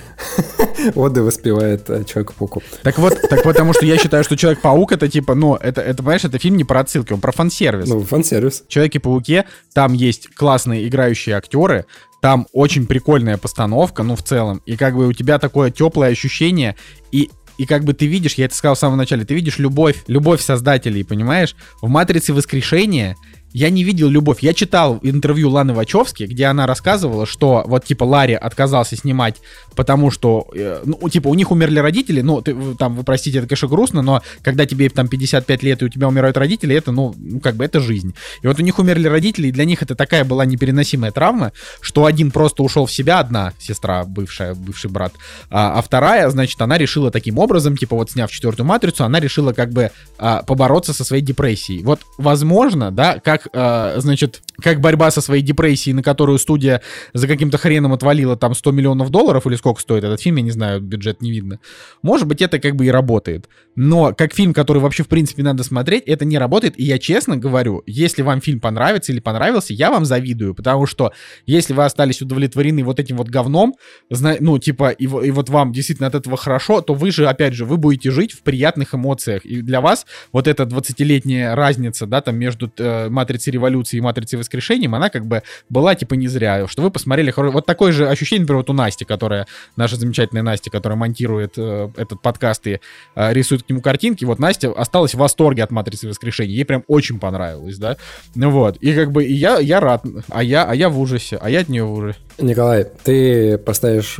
Speaker 2: оды воспевает э, Человека-пауку.
Speaker 1: Так вот, так потому что я считаю, что Человек-паук это типа, ну, это, это, понимаешь, это фильм не про отсылки, он про фан-сервис.
Speaker 2: Ну, фан-сервис.
Speaker 1: Человеке-пауке там есть классные играющие актеры, там очень прикольная постановка, ну, в целом, и как бы у тебя такое теплое ощущение, и и как бы ты видишь, я это сказал в самом начале, ты видишь любовь, любовь создателей, понимаешь? В «Матрице воскрешения» я не видел любовь. Я читал интервью Ланы Вачовски, где она рассказывала, что вот типа Ларри отказался снимать, потому что, э, ну, типа, у них умерли родители, ну, ты, там, вы простите, это, конечно, грустно, но когда тебе там 55 лет и у тебя умирают родители, это, ну, ну, как бы это жизнь. И вот у них умерли родители, и для них это такая была непереносимая травма, что один просто ушел в себя, одна сестра, бывшая, бывший брат, а, а вторая, значит, она решила таким образом, типа, вот сняв четвертую матрицу, она решила как бы а, побороться со своей депрессией. Вот, возможно, да, как э, значит, как борьба со своей депрессией, на которую студия за каким-то хреном отвалила там 100 миллионов долларов, или сколько стоит этот фильм, я не знаю, бюджет не видно. Может быть, это как бы и работает. Но как фильм, который вообще, в принципе, надо смотреть, это не работает. И я честно говорю, если вам фильм понравится или понравился, я вам завидую, потому что если вы остались удовлетворены вот этим вот говном, ну, типа, и, и вот вам действительно от этого хорошо, то вы же, опять же, вы будете жить в приятных эмоциях. И для вас вот эта 20-летняя разница, да, там между э, «Матрицей революции» и «Матрицей воскрешением», она как бы была типа не зря, что вы посмотрели вот такое же ощущение, например, вот у Насти, которая, наша замечательная Настя, которая монтирует э, этот подкаст и э, рисует к нему картинки, вот Настя осталась в восторге от «Матрицы воскрешения», ей прям очень понравилось, да, ну вот, и как бы я, я рад, а я, а я в ужасе, а я от нее в ужасе.
Speaker 2: Николай, ты поставишь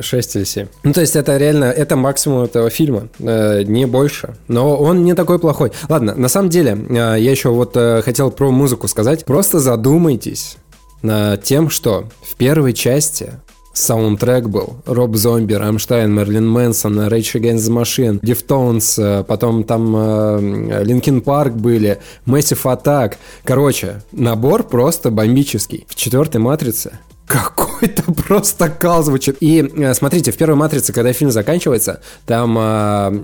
Speaker 2: 6 или 7. Ну, то есть это реально, это максимум этого фильма, э, не больше. Но он не такой плохой. Ладно, на самом деле, э, я еще вот э, хотел про музыку сказать. Просто задумайтесь над тем, что в первой части саундтрек был. Роб Зомби, Рамштайн, Мэрилин Мэнсон, Rage Against the Machine, Deftones, потом там Линкин Парк были, Massive Attack. Короче, набор просто бомбический. В четвертой матрице какой-то просто кал звучит. И э, смотрите, в первой «Матрице», когда фильм заканчивается, там э,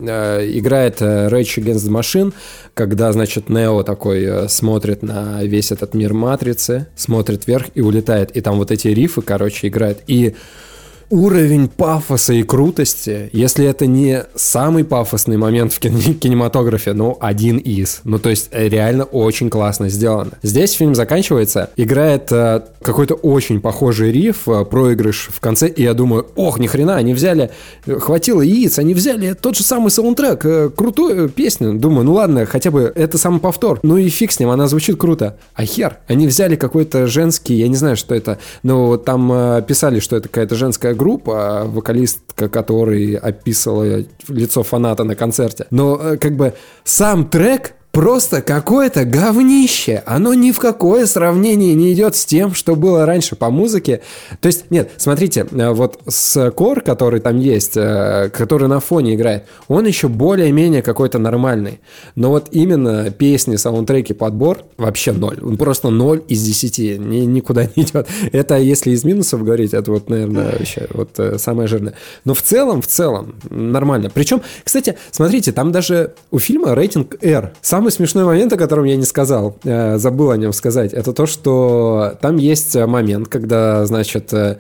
Speaker 2: э, играет э, Rage Against the Machine, когда, значит, Нео такой смотрит на весь этот мир «Матрицы», смотрит вверх и улетает. И там вот эти риффы, короче, играют. И уровень пафоса и крутости, если это не самый пафосный момент в кинематографе, но один из. Ну, то есть, реально очень классно сделано. Здесь фильм заканчивается, играет э, какой-то очень похожий риф, э, проигрыш в конце, и я думаю, ох, ни хрена, они взяли, э, хватило яиц, они взяли тот же самый саундтрек, э, крутую песню. Думаю, ну ладно, хотя бы это самый повтор. Ну и фиг с ним, она звучит круто. А хер, они взяли какой-то женский, я не знаю, что это, но там э, писали, что это какая-то женская группа, вокалистка, который описывала лицо фаната на концерте. Но э, как бы сам трек просто какое-то говнище. Оно ни в какое сравнение не идет с тем, что было раньше по музыке. То есть, нет, смотрите, э, вот с кор, который там есть, э, который на фоне играет, он еще более-менее какой-то нормальный. Но вот именно песни, саундтреки, подбор вообще ноль. Он просто ноль из десяти. Ни, никуда не идет. Это если из минусов говорить, это вот, наверное, вообще вот э, самое жирное. Но в целом, в целом, нормально. Причем, кстати, смотрите, там даже у фильма рейтинг R. Сам самый смешной момент, о котором я не сказал, э, забыл о нем сказать, это то, что там есть момент, когда, значит, э,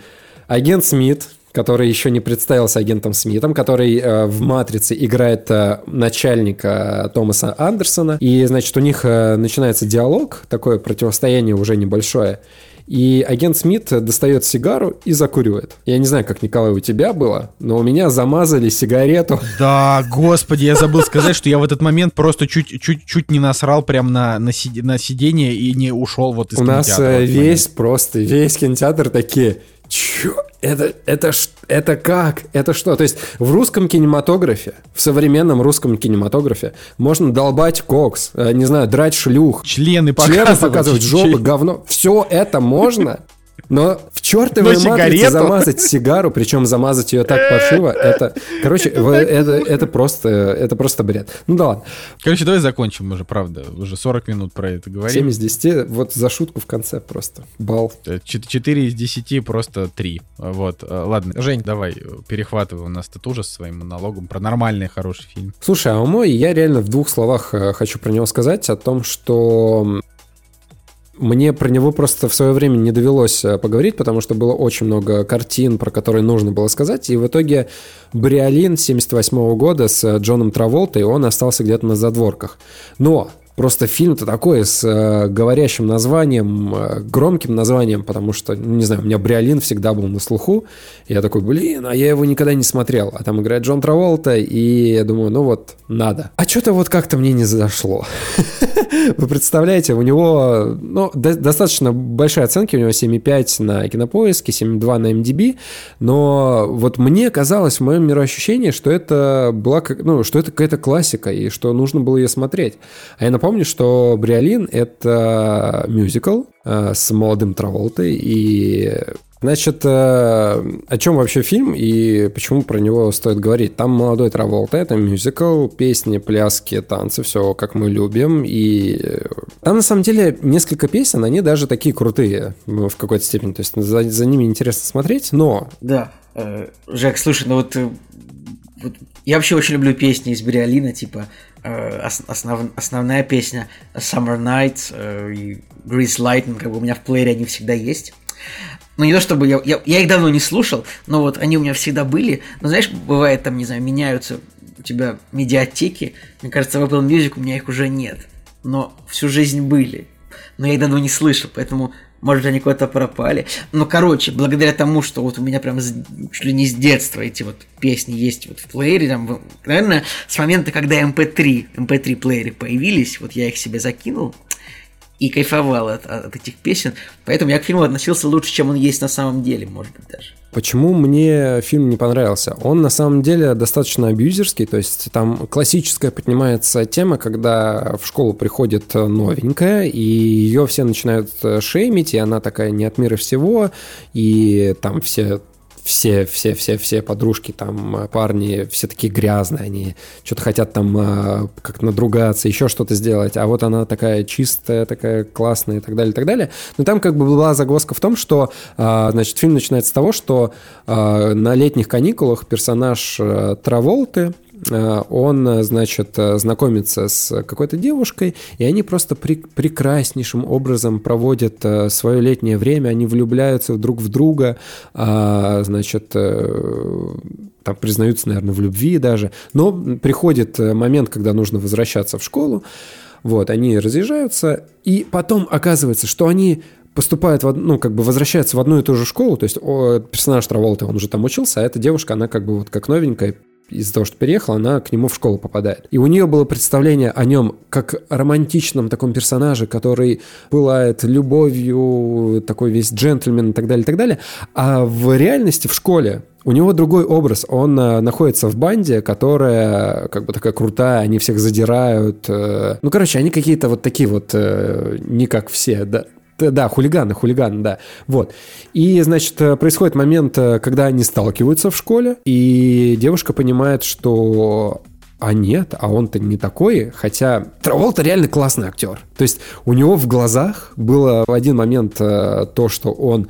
Speaker 2: агент Смит, который еще не представился агентом Смитом, который э, в «Матрице» играет э, начальника Томаса Андерсона. И, значит, у них э, начинается диалог, такое противостояние уже небольшое. И агент Смит достает сигару и закуривает. Я не знаю, как, Николай, у тебя было, но у меня замазали сигарету.
Speaker 1: Да, господи, я забыл сказать, что я в этот момент просто чуть-чуть не насрал прям на, на, сид, на сиденье и не ушел вот из
Speaker 2: У нас э, весь просто, весь кинотеатр такие, чё, это, это, это как? Это что? То есть в русском кинематографе, в современном русском кинематографе можно долбать кокс, э, не знаю, драть шлюх.
Speaker 1: Члены показывать. Члены
Speaker 2: показывать, жопы, говно. Все это можно, но в чертовой Но матрице замазать сигару, причем замазать ее так паршиво, это, короче, это, это, просто, это просто бред. Ну да ладно.
Speaker 1: Короче, давай закончим уже, правда. Уже 40 минут про это говорим.
Speaker 2: 7 из 10, вот за шутку в конце просто. Бал.
Speaker 1: 4 из 10, просто 3. Вот, э, ладно. Жень, давай, перехватывай у нас тут ужас своим монологом про нормальный, хороший фильм.
Speaker 2: Слушай, а мой, я реально в двух словах э, хочу про него сказать, о том, что мне про него просто в свое время не довелось э, поговорить, потому что было очень много картин, про которые нужно было сказать. И в итоге Бриолин 78 года с э, Джоном Траволтой, он остался где-то на задворках. Но Просто фильм-то такой с э, говорящим названием, э, громким названием, потому что, ну, не знаю, у меня Бриолин всегда был на слуху. Я такой, блин, а я его никогда не смотрел. А там играет Джон Траволта, и я думаю, ну вот, надо. А что-то вот как-то мне не зашло. Вы представляете, у него, ну, до- достаточно большие оценки, у него 7,5 на Кинопоиске, 7,2 на MDB, но вот мне казалось в моем мироощущении, что это была, ну, что это какая-то классика, и что нужно было ее смотреть. А я напомню, что Бриолин — это мюзикл э, с молодым Траволтой, и Значит, э, о чем вообще фильм и почему про него стоит говорить? Там молодой Траволта, это мюзикл, песни, пляски, танцы, все как мы любим. И там на самом деле несколько песен, они даже такие крутые в какой-то степени. То есть за, за ними интересно смотреть, но...
Speaker 3: Да, э, Жек, слушай, ну вот, вот я вообще очень люблю песни из Бриолина, типа Э, основ, основная песня Summer Night э, и Grease Lightning, как бы у меня в плеере они всегда есть. Ну, не то чтобы я, я, я их давно не слушал, но вот они у меня всегда были. Но знаешь, бывает там, не знаю, меняются у тебя медиатеки. Мне кажется, в Apple Music у меня их уже нет. Но всю жизнь были. Но я их давно не слышал, поэтому может, они куда-то пропали. Но, короче, благодаря тому, что вот у меня прям чуть ли не с детства эти вот песни есть вот в плеере, там, наверное, с момента, когда MP3, MP3 плееры появились, вот я их себе закинул, и кайфовал от, от этих песен. Поэтому я к фильму относился лучше, чем он есть на самом деле, может быть, даже.
Speaker 2: Почему мне фильм не понравился? Он на самом деле достаточно абьюзерский, то есть там классическая поднимается тема, когда в школу приходит новенькая, и ее все начинают шеймить, и она такая не от мира всего, и там все все, все, все, все подружки, там, э, парни, все такие грязные, они что-то хотят там э, как надругаться, еще что-то сделать, а вот она такая чистая, такая классная и так далее, и так далее. Но там как бы была загвоздка в том, что, э, значит, фильм начинается с того, что на летних каникулах персонаж Траволты, он, значит, знакомится с какой-то девушкой, и они просто при прекраснейшим образом проводят свое летнее время, они влюбляются друг в друга, а, значит, там признаются, наверное, в любви даже. Но приходит момент, когда нужно возвращаться в школу, вот, они разъезжаются, и потом оказывается, что они поступают, в, ну, как бы возвращаются в одну и ту же школу, то есть о, персонаж Траволта, он уже там учился, а эта девушка, она как бы вот как новенькая, из-за того, что переехала, она к нему в школу попадает. И у нее было представление о нем как романтичном таком персонаже, который пылает любовью, такой весь джентльмен и так далее, и так далее. А в реальности в школе у него другой образ. Он э, находится в банде, которая как бы такая крутая, они всех задирают. Э, ну, короче, они какие-то вот такие вот, э, не как все, да, да, хулиганы, хулиганы, да. Вот. И, значит, э, происходит момент, э, когда они сталкиваются в школе, и девушка понимает, что а нет, а он-то не такой, хотя Траволта реально классный актер. То есть у него в глазах было в один момент э, то, что он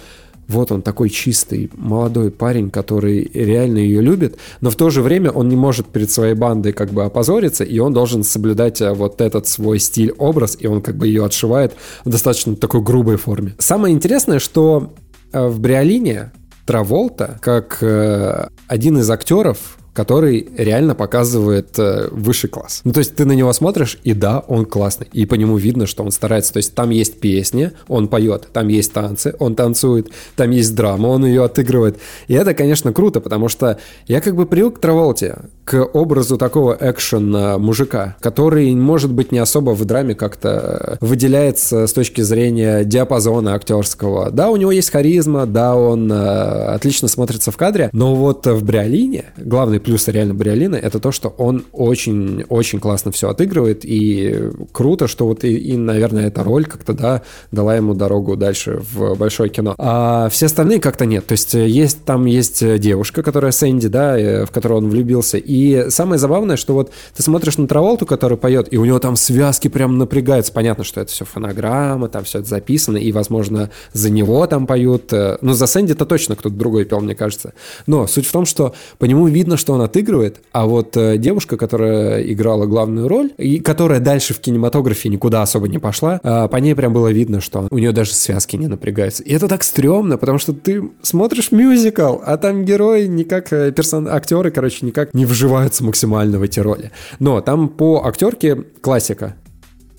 Speaker 2: вот он такой чистый, молодой парень, который реально ее любит, но в то же время он не может перед своей бандой как бы опозориться, и он должен соблюдать э, вот этот свой стиль, образ, и он как бы ее отшивает в достаточно такой грубой форме. Самое интересное, что э, в Бриолине Траволта, как э, один из актеров, который реально показывает э, высший класс. Ну, то есть ты на него смотришь, и да, он классный, и по нему видно, что он старается. То есть там есть песни, он поет, там есть танцы, он танцует, там есть драма, он ее отыгрывает. И это, конечно, круто, потому что я как бы привык к Траволте, к образу такого экшен мужика, который, может быть, не особо в драме как-то выделяется с точки зрения диапазона актерского. Да, у него есть харизма, да, он э, отлично смотрится в кадре, но вот в Бриолине главный плюс реально Бриолина, это то, что он очень-очень классно все отыгрывает, и круто, что вот и, и, наверное, эта роль как-то, да, дала ему дорогу дальше в большое кино. А все остальные как-то нет. То есть э, есть, там есть девушка, которая Сэнди, да, э, в которую он влюбился, и самое забавное, что вот ты смотришь на Траволту, который поет, и у него там связки прям напрягаются. Понятно, что это все фонограмма, там все это записано, и, возможно, за него там поют. Э, ну, за Сэнди-то точно кто-то другой пел, мне кажется. Но суть в том, что по нему видно, что он отыгрывает, а вот э, девушка, которая играла главную роль, и которая дальше в кинематографе никуда особо не пошла, э, по ней прям было видно, что у нее даже связки не напрягаются. И это так стрёмно, потому что ты смотришь мюзикл, а там герои никак, персон... актеры, короче, никак не вживаются максимально в эти роли. Но там по актерке классика.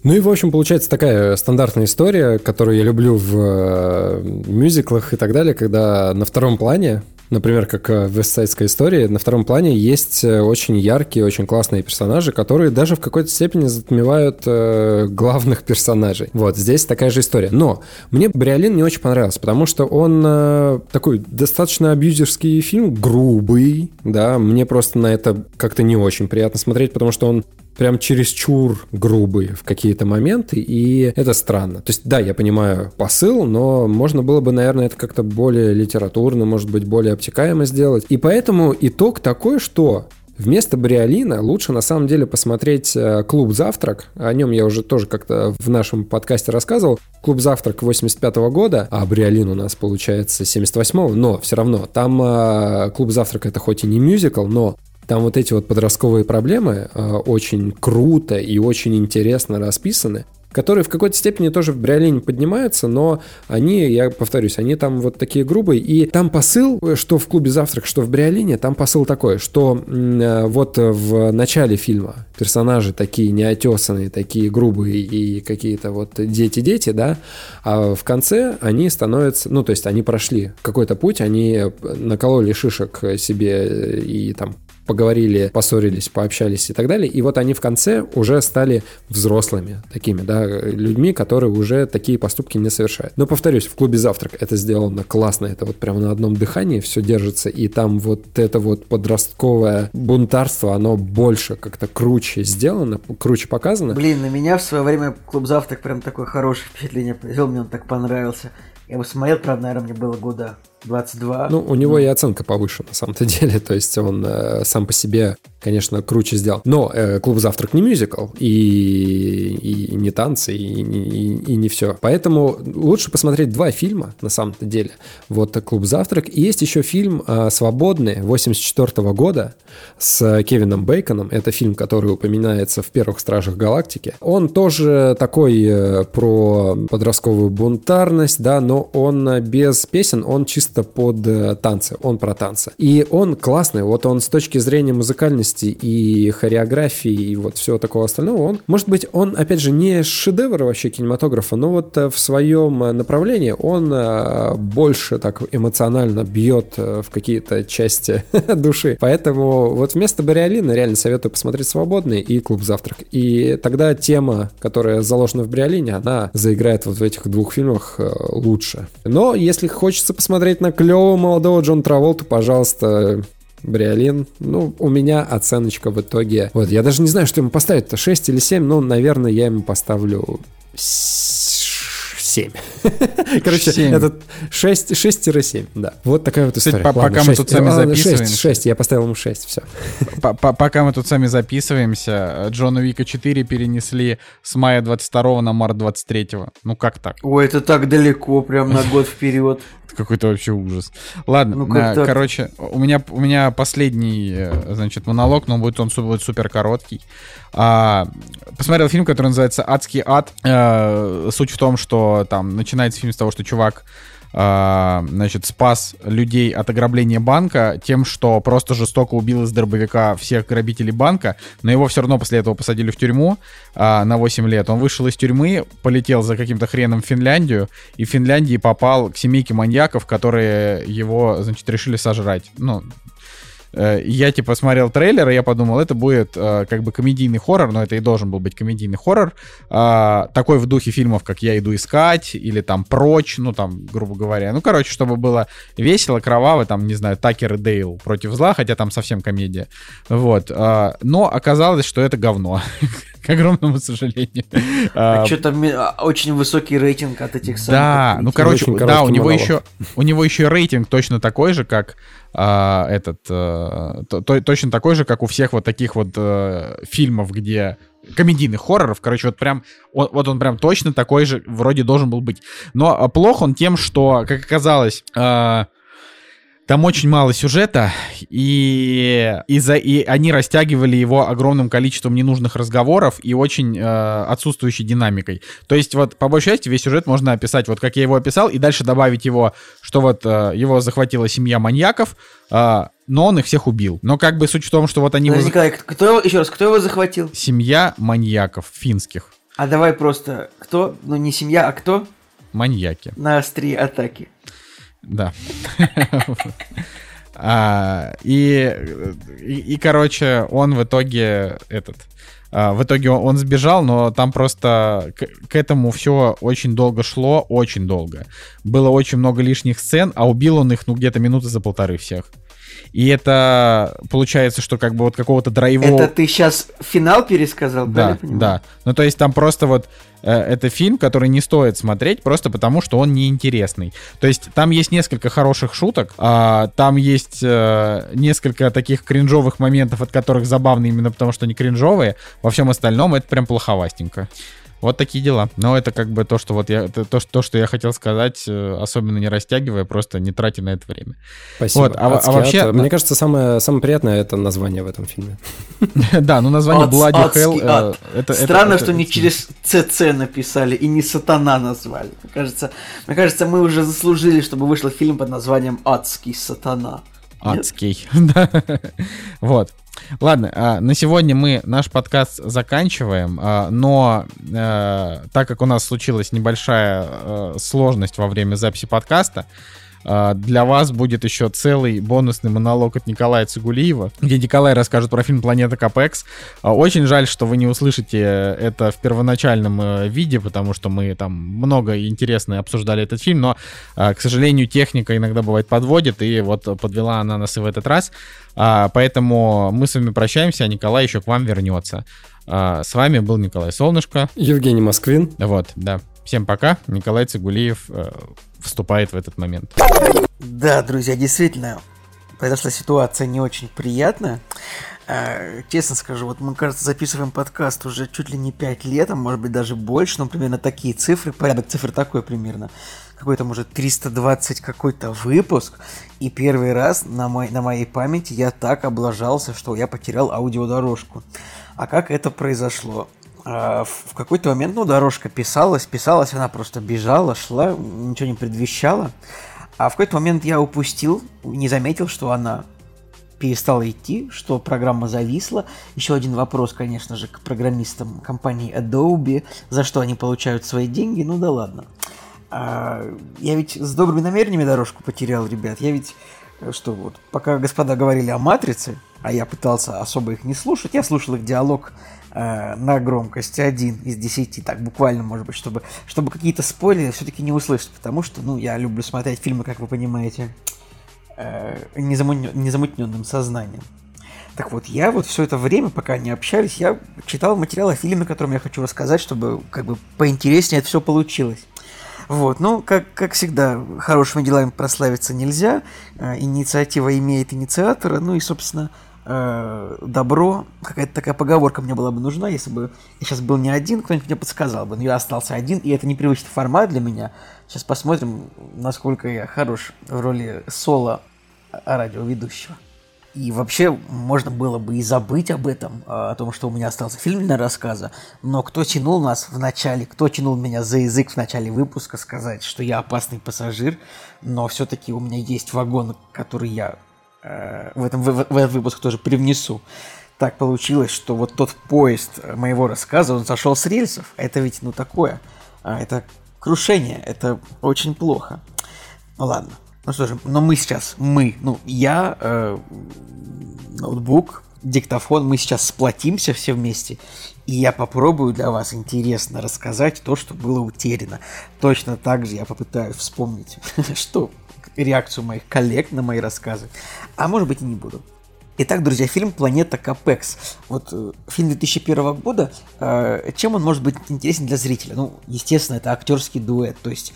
Speaker 2: Ну и, в общем, получается такая стандартная история, которую я люблю в э, мюзиклах и так далее, когда на втором плане например, как э, в «Вестсайдской истории», на втором плане есть э, очень яркие, очень классные персонажи, которые даже в какой-то степени затмевают э, главных персонажей. Вот, здесь такая же история. Но мне Бриолин не очень понравился, потому что он э, такой достаточно абьюзерский фильм, грубый, да, мне просто на это как-то не очень приятно смотреть, потому что он прям чересчур грубые в какие-то моменты, и это странно. То есть, да, я понимаю посыл, но можно было бы, наверное, это как-то более литературно, может быть, более обтекаемо сделать. И поэтому итог такой, что Вместо Бриолина лучше на самом деле посмотреть э, «Клуб Завтрак». О нем я уже тоже как-то в нашем подкасте рассказывал. «Клуб Завтрак» 85 -го года, а Бриолин у нас получается 78-го, но все равно там э, «Клуб Завтрак» это хоть и не мюзикл, но там вот эти вот подростковые проблемы э, очень круто и очень интересно расписаны которые в какой-то степени тоже в Бриолине поднимаются, но они, я повторюсь, они там вот такие грубые. И там посыл, что в клубе «Завтрак», что в Бриолине, там посыл такой, что э, вот в начале фильма персонажи такие неотесанные, такие грубые и какие-то вот дети-дети, да, а в конце они становятся, ну, то есть они прошли какой-то путь, они накололи шишек себе и там поговорили, поссорились, пообщались и так далее. И вот они в конце уже стали взрослыми такими, да, людьми, которые уже такие поступки не совершают. Но повторюсь, в клубе «Завтрак» это сделано классно, это вот прямо на одном дыхании все держится, и там вот это вот подростковое бунтарство, оно больше как-то круче сделано, круче показано.
Speaker 3: Блин, на меня в свое время клуб «Завтрак» прям такое хорошее впечатление произвел, мне он так понравился. Я бы смотрел, правда, наверное, мне было года 22.
Speaker 2: Ну, у него и оценка повыше, на самом-то деле. То есть он э, сам по себе, конечно, круче сделал. Но э, «Клуб завтрак» не мюзикл, и, и не танцы, и, и, и не все. Поэтому лучше посмотреть два фильма, на самом-то деле. Вот «Клуб завтрак». И есть еще фильм э, «Свободный» 84 года с Кевином Бейконом. Это фильм, который упоминается в «Первых стражах галактики». Он тоже такой э, про подростковую бунтарность, да, но он без песен, он чисто под э, танцы, он про танцы. И он классный, вот он с точки зрения музыкальности и хореографии и вот всего такого остального, он, может быть, он, опять же, не шедевр вообще кинематографа, но вот э, в своем направлении он больше так эмоционально бьет в какие-то части души. Поэтому вот вместо Бориолина реально советую посмотреть «Свободный» и «Клуб завтрак». И тогда тема, которая заложена в Бриолине, она заиграет вот в этих двух фильмах э, лучше. Но если хочется посмотреть на клевого молодого Джон Траволта, пожалуйста, Бриолин. Ну, у меня оценочка в итоге... Вот, я даже не знаю, что ему поставить-то, 6 или 7, но, наверное, я ему поставлю 7. Короче, 7. это 6, 6-7, да. Вот такая вот история.
Speaker 1: Кстати, Ладно, пока 6. мы тут сами записываемся...
Speaker 2: 6, 6, я поставил ему 6, все.
Speaker 1: Пока мы тут сами записываемся, Джона Вика 4 перенесли с мая 22 на март 23. Ну как так?
Speaker 3: Ой, это так далеко, прям на год вперед.
Speaker 1: Какой-то вообще ужас. Ладно, ну, а, короче, у меня, у меня последний, э, значит, монолог, но будет он будет супер короткий. А, посмотрел фильм, который называется «Адский ад». А, суть в том, что там начинается фильм с того, что чувак а, значит, спас людей от ограбления банка тем, что просто жестоко убил из дробовика всех грабителей банка, но его все равно после этого посадили в тюрьму а, на 8 лет. Он вышел из тюрьмы, полетел за каким-то хреном в Финляндию, и в Финляндии попал к семейке маньяков, которые его, значит, решили сожрать. Ну, Э, я, типа, смотрел трейлер, и я подумал, это будет э, как бы комедийный хоррор, но это и должен был быть комедийный хоррор. Э, такой в духе фильмов, как «Я иду искать», или там «Прочь», ну, там, грубо говоря. Ну, короче, чтобы было весело, кроваво, там, не знаю, Такер и Дейл против зла, хотя там совсем комедия. Вот. Э, но оказалось, что это говно. к огромному сожалению.
Speaker 3: А, что-то а, очень высокий рейтинг от этих
Speaker 1: самых. Да, ну короче, да, у него еще у него еще рейтинг точно такой же, как а, этот а, то, то, точно такой же, как у всех вот таких вот а, фильмов, где комедийных хорроров, короче, вот прям, вот, вот он прям точно такой же вроде должен был быть. Но а, плох он тем, что, как оказалось, а, там очень мало сюжета, и, и, за, и они растягивали его огромным количеством ненужных разговоров и очень э, отсутствующей динамикой. То есть вот по большей части весь сюжет можно описать вот как я его описал, и дальше добавить его, что вот э, его захватила семья маньяков, э, но он их всех убил. Но как бы суть в том, что вот они...
Speaker 3: Подожди, его... Николай, кто, еще раз, кто его захватил?
Speaker 1: Семья маньяков финских.
Speaker 3: А давай просто, кто? Ну не семья, а кто?
Speaker 1: Маньяки.
Speaker 3: На острие атаки.
Speaker 1: Да. а, и, и, и, короче, он в итоге этот... А, в итоге он, он сбежал, но там просто к, к этому все очень долго шло, очень долго. Было очень много лишних сцен, а убил он их, ну, где-то минуты за полторы всех. И это получается, что как бы вот какого-то драйвового...
Speaker 3: Это ты сейчас финал пересказал,
Speaker 1: да? Да, Ну, то есть там просто вот э, это фильм, который не стоит смотреть просто потому, что он неинтересный. То есть там есть несколько хороших шуток, а, там есть э, несколько таких кринжовых моментов, от которых забавно именно потому, что они кринжовые. Во всем остальном это прям плоховастенько. Вот такие дела. Но это как бы то, что вот я то, то, что я хотел сказать, э, особенно не растягивая, просто не тратя на это время.
Speaker 2: Спасибо. Вот, а, а вообще, ад. мне кажется, самое самое приятное это название в этом фильме.
Speaker 1: Да, ну название Bloody Hell.
Speaker 3: Э, Странно, что не через ЦЦ написали и не Сатана назвали. Мне кажется, мне кажется, мы уже заслужили, чтобы вышел фильм под названием Адский Сатана.
Speaker 1: Адский. Вот. Ладно, а, на сегодня мы наш подкаст заканчиваем, а, но а, так как у нас случилась небольшая сложность во время записи подкаста, для вас будет еще целый бонусный монолог от Николая Цигулиева, где Николай расскажет про фильм «Планета Капекс». Очень жаль, что вы не услышите это в первоначальном э, виде, потому что мы там много и интересно обсуждали этот фильм, но, к сожалению, техника иногда бывает подводит, и вот подвела она нас и в этот раз. А, поэтому мы с вами прощаемся, а Николай еще к вам вернется. А, с вами был Николай Солнышко.
Speaker 2: Евгений Москвин.
Speaker 1: Вот, да. Всем пока. Николай Цигулиев э, вступает в этот момент.
Speaker 3: Да, друзья, действительно, произошла ситуация не очень приятная. Э, честно скажу, вот мы, кажется, записываем подкаст уже чуть ли не 5 лет, а может быть даже больше, но примерно такие цифры, порядок цифр такой примерно. Какой-то, может, 320 какой-то выпуск, и первый раз на, мой, на моей памяти я так облажался, что я потерял аудиодорожку. А как это произошло? А, в какой-то момент, ну, дорожка писалась, писалась, она просто бежала, шла, ничего не предвещала. А в какой-то момент я упустил, не заметил, что она перестала идти, что программа зависла. Еще один вопрос, конечно же, к программистам компании Adobe, за что они получают свои деньги, ну да ладно. А, я ведь с добрыми намерениями дорожку потерял, ребят. Я ведь, э, что вот, пока господа говорили о «Матрице», а я пытался особо их не слушать, я слушал их диалог э, на громкости 1 из 10, так буквально, может быть, чтобы, чтобы какие-то спойлеры все-таки не услышать, потому что, ну, я люблю смотреть фильмы, как вы понимаете, э, незамутненным сознанием. Так вот, я вот все это время, пока они общались, я читал материал о фильме, о котором я хочу рассказать, чтобы как бы поинтереснее это все получилось. Вот, ну, как, как всегда, хорошими делами прославиться нельзя. Э, инициатива имеет инициатора, ну и, собственно, э, добро, какая-то такая поговорка мне была бы нужна, если бы я сейчас был не один, кто-нибудь мне подсказал бы, но я остался один, и это непривычный формат для меня. Сейчас посмотрим, насколько я хорош в роли соло радиоведущего. И вообще можно было бы и забыть об этом, а, о том, что у меня остался фильм для рассказа. Но кто тянул нас в начале, кто тянул меня за язык в начале выпуска сказать, что я опасный пассажир, но все-таки у меня есть вагон, который я Э, в, этом, в, в этот выпуск тоже привнесу. Так получилось, что вот тот поезд моего рассказа, он сошел с рельсов. Это ведь, ну, такое. А, это крушение, это очень плохо. Ну ладно. Ну что же, но мы сейчас, мы, ну, я, э, ноутбук, диктофон, мы сейчас сплотимся все вместе, и я попробую для вас интересно рассказать то, что было утеряно. Точно так же я попытаюсь вспомнить, что реакцию моих коллег на мои рассказы, а может быть и не буду. Итак, друзья, фильм «Планета Капекс». Вот э, фильм 2001 года, э, чем он может быть интересен для зрителя? Ну, естественно, это актерский дуэт, то есть